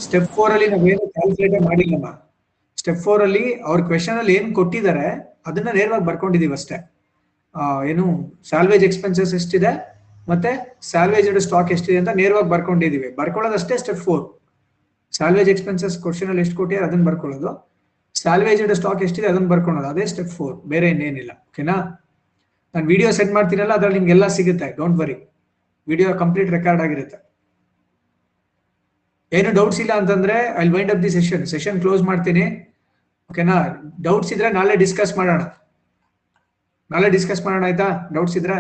ಸ್ಟೆಪ್ ಫೋರ್ ಅಲ್ಲಿ ನಾವೇನು ಕ್ಯಾಲ್ಕುಲೇಟ್ ಮಾಡಿಲ್ಲಮ್ಮ. ಸ್ಟೆಪ್ ಫೋರ್ ಅಲ್ಲಿ ಅವ್ರ ಕ್ವೆಶನ್ ಅಲ್ಲಿ ಏನ್ ಕೊಟ್ಟಿದ್ದಾರೆ ಅದನ್ನ ನೇರವಾಗಿ ಬರ್ಕೊಂಡಿದೀವಿ ಅಷ್ಟೇ. ಏನು ಸ್ಯಾಲ್ವೇಜ್ ಎಕ್ಸ್ಪೆನ್ಸಸ್ ಎಷ್ಟಿದೆ ಮತ್ತೆ ಸ್ಯಾಲ್ವೇಜ್ ಸ್ಟಾಕ್ ಎಷ್ಟಿದೆ ಅಂತ ನೇರವಾಗಿ ಬರ್ಕೊಂಡಿದೀವಿ. ಬರ್ಕೊಳ್ಳೋದಷ್ಟೇ step four salvage expenses question ಅಲ್ಲಿ ಎಷ್ಟು ಕೊಟ್ಟಿದ್ದಾರೆ ಅದನ್ನ ಬರ್ಕೊಳ್ಳೋದು. ಸ್ಯಾಲ್ವೇಜ್ ಸ್ಟಾಕ್ ಎಷ್ಟಿದೆ ಅದನ್ನ ಬರ್ಕೊಳ್ಳೋದು. ಅದೇ ಸ್ಟೆಪ್ ಫೋರ್ ಬೇರೆ ಇನ್ನೇನಿಲ್ಲ. ಓಕೆನಾ ನಾನು ವಿಡಿಯೋ ಸೆಂಡ್ ಮಾಡ್ತೀನಲ್ಲ, ಅದ್ರಲ್ಲಿ ನಿಮ್ಗೆಲ್ಲ ಸಿಗುತ್ತೆ. Don't worry video complete record ಆಗಿರುತ್ತೆ. ಏನು ಡೌಟ್ಸ್ ಇಲ್ಲ ಅಂತಂದ್ರೆ I wind up the session session close ಮಾಡ್ತೀನಿ. ಓಕೆನಾ ಡೌಟ್ಸ್ ಇದ್ರೆ ನಾಳೆ ಡಿಸ್ಕಸ್ ಮಾಡೋಣ. ನಾಳೆ ಡಿಸ್ಕಸ್ ಮಾಡೋಣ ಆಯ್ತಾ? ಡೌಟ್ಸ್ ಇದ್ರೆ?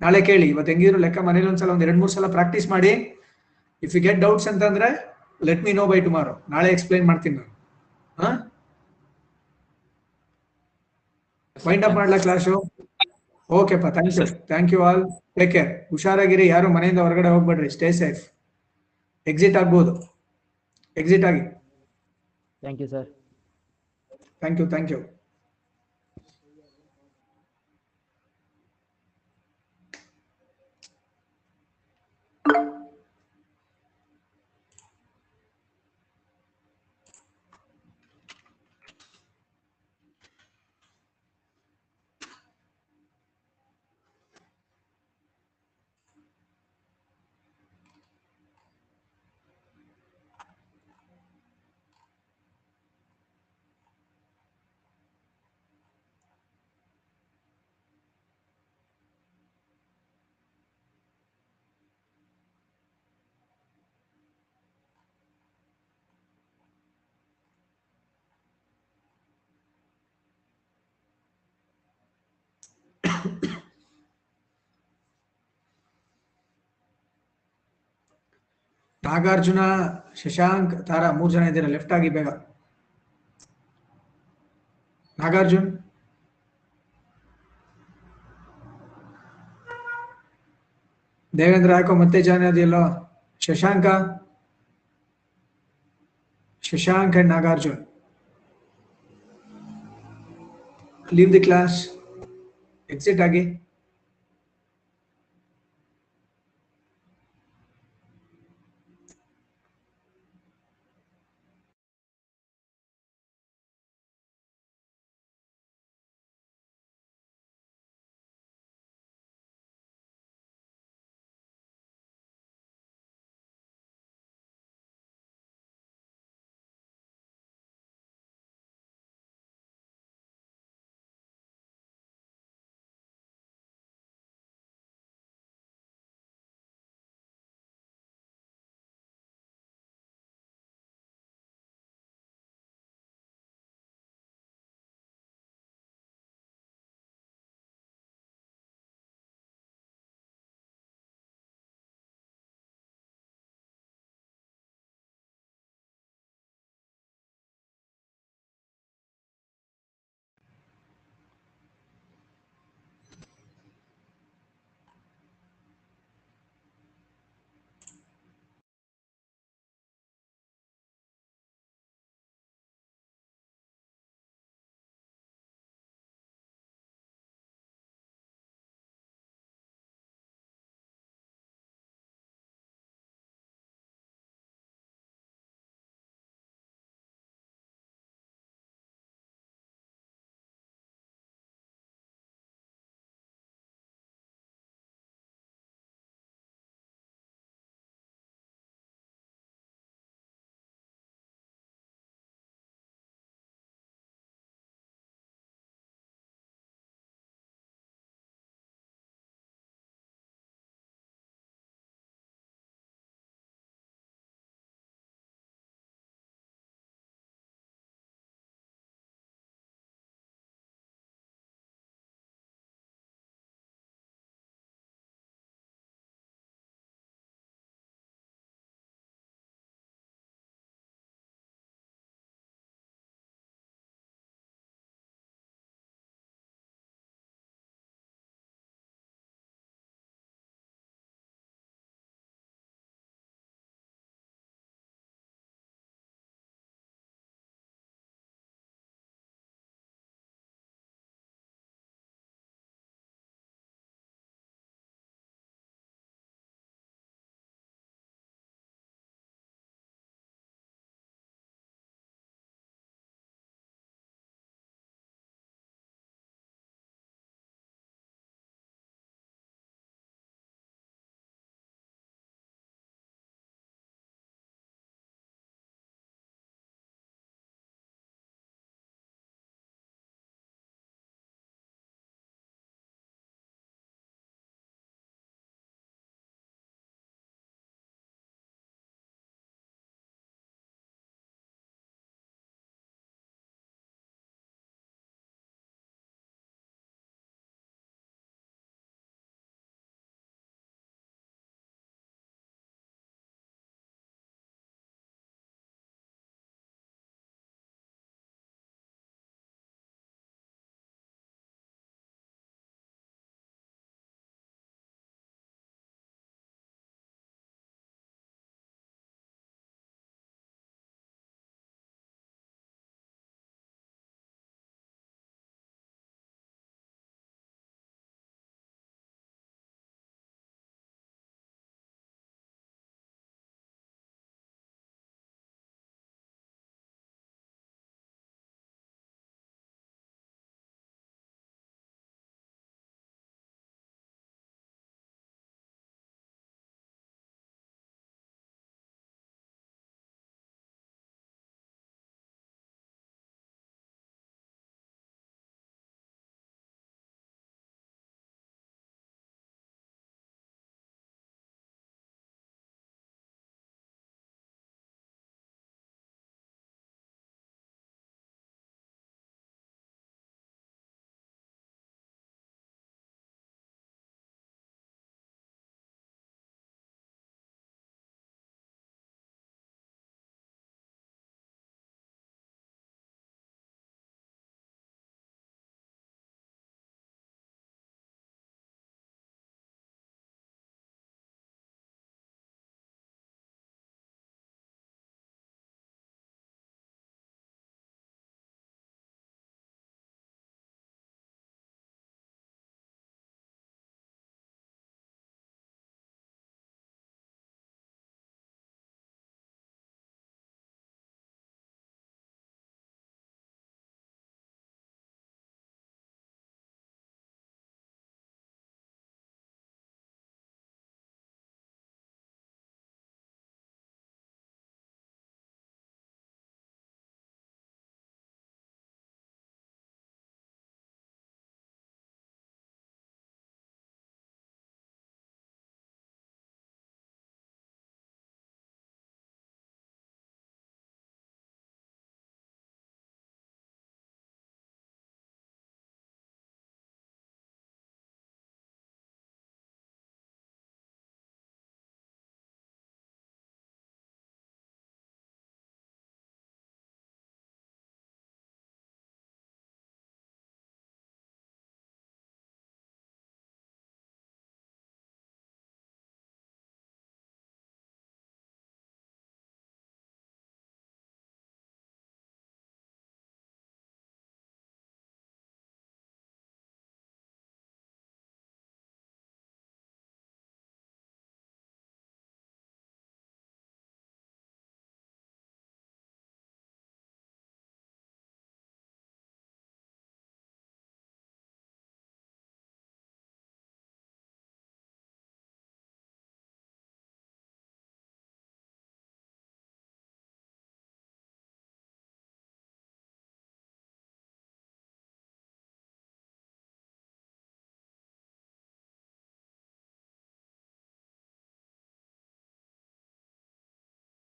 ನಾಳೆ ಕೇಳಿ. ಇವತ್ತು ಹೆಂಗಿದ್ರು ಲೆಕ್ಕ ಮನೇಲಿ ಒಂದ್ಸಲ ಒಂದ್ ಎರಡ್ ಮೂರ್ ಸಲ ಪ್ರಾಕ್ಟೀಸ್ ಮಾಡಿ. ಇಫ್ ಯು ಗೆಟ್ ಡೌಟ್ಸ್ ಅಂತಂದ್ರೆ let me know by tomorrow ನಾಳೆ ಎಕ್ಸ್ಪ್ಲೈನ್ ಮಾಡ್ತೀನಿ ನಾನು. ಹಾ? ವೈಂಡ್ ಅಪ್ ಮಾಡ್ಲಾ class ಓಕೆಪ್ಪ thank you thank you all take care ಹುಷಾರಾಗಿರಿ. ಯಾರು ಮನೆಯಿಂದ ಹೊರಗಡೆ ಹೋಗ್ಬೇಡ್ರಿ. ಸ್ಟೇ ಸೇಫ್ ಎಕ್ಸಿಟ್ ಆಗ್ಬೋದು. ಎಕ್ಸಿಟ್ ಆಗಿ. Thank you sir thank you thank you Nagarjuna, Shashank, Tara ಮೂರು ಜನ ಇದ್ದೀರಾ. ಲೆಫ್ಟ್ ಆಗಿ ಬೇಗ. ನಾಗಾರ್ಜುನ್? ದೇವೇಂದ್ರ ಯಾಕೋ ಮತ್ತೆ join ಅದೆಯಲ್ಲೋ Shashanka? Shashank and Nagarjun. Leave the class exit ಆಗಿ.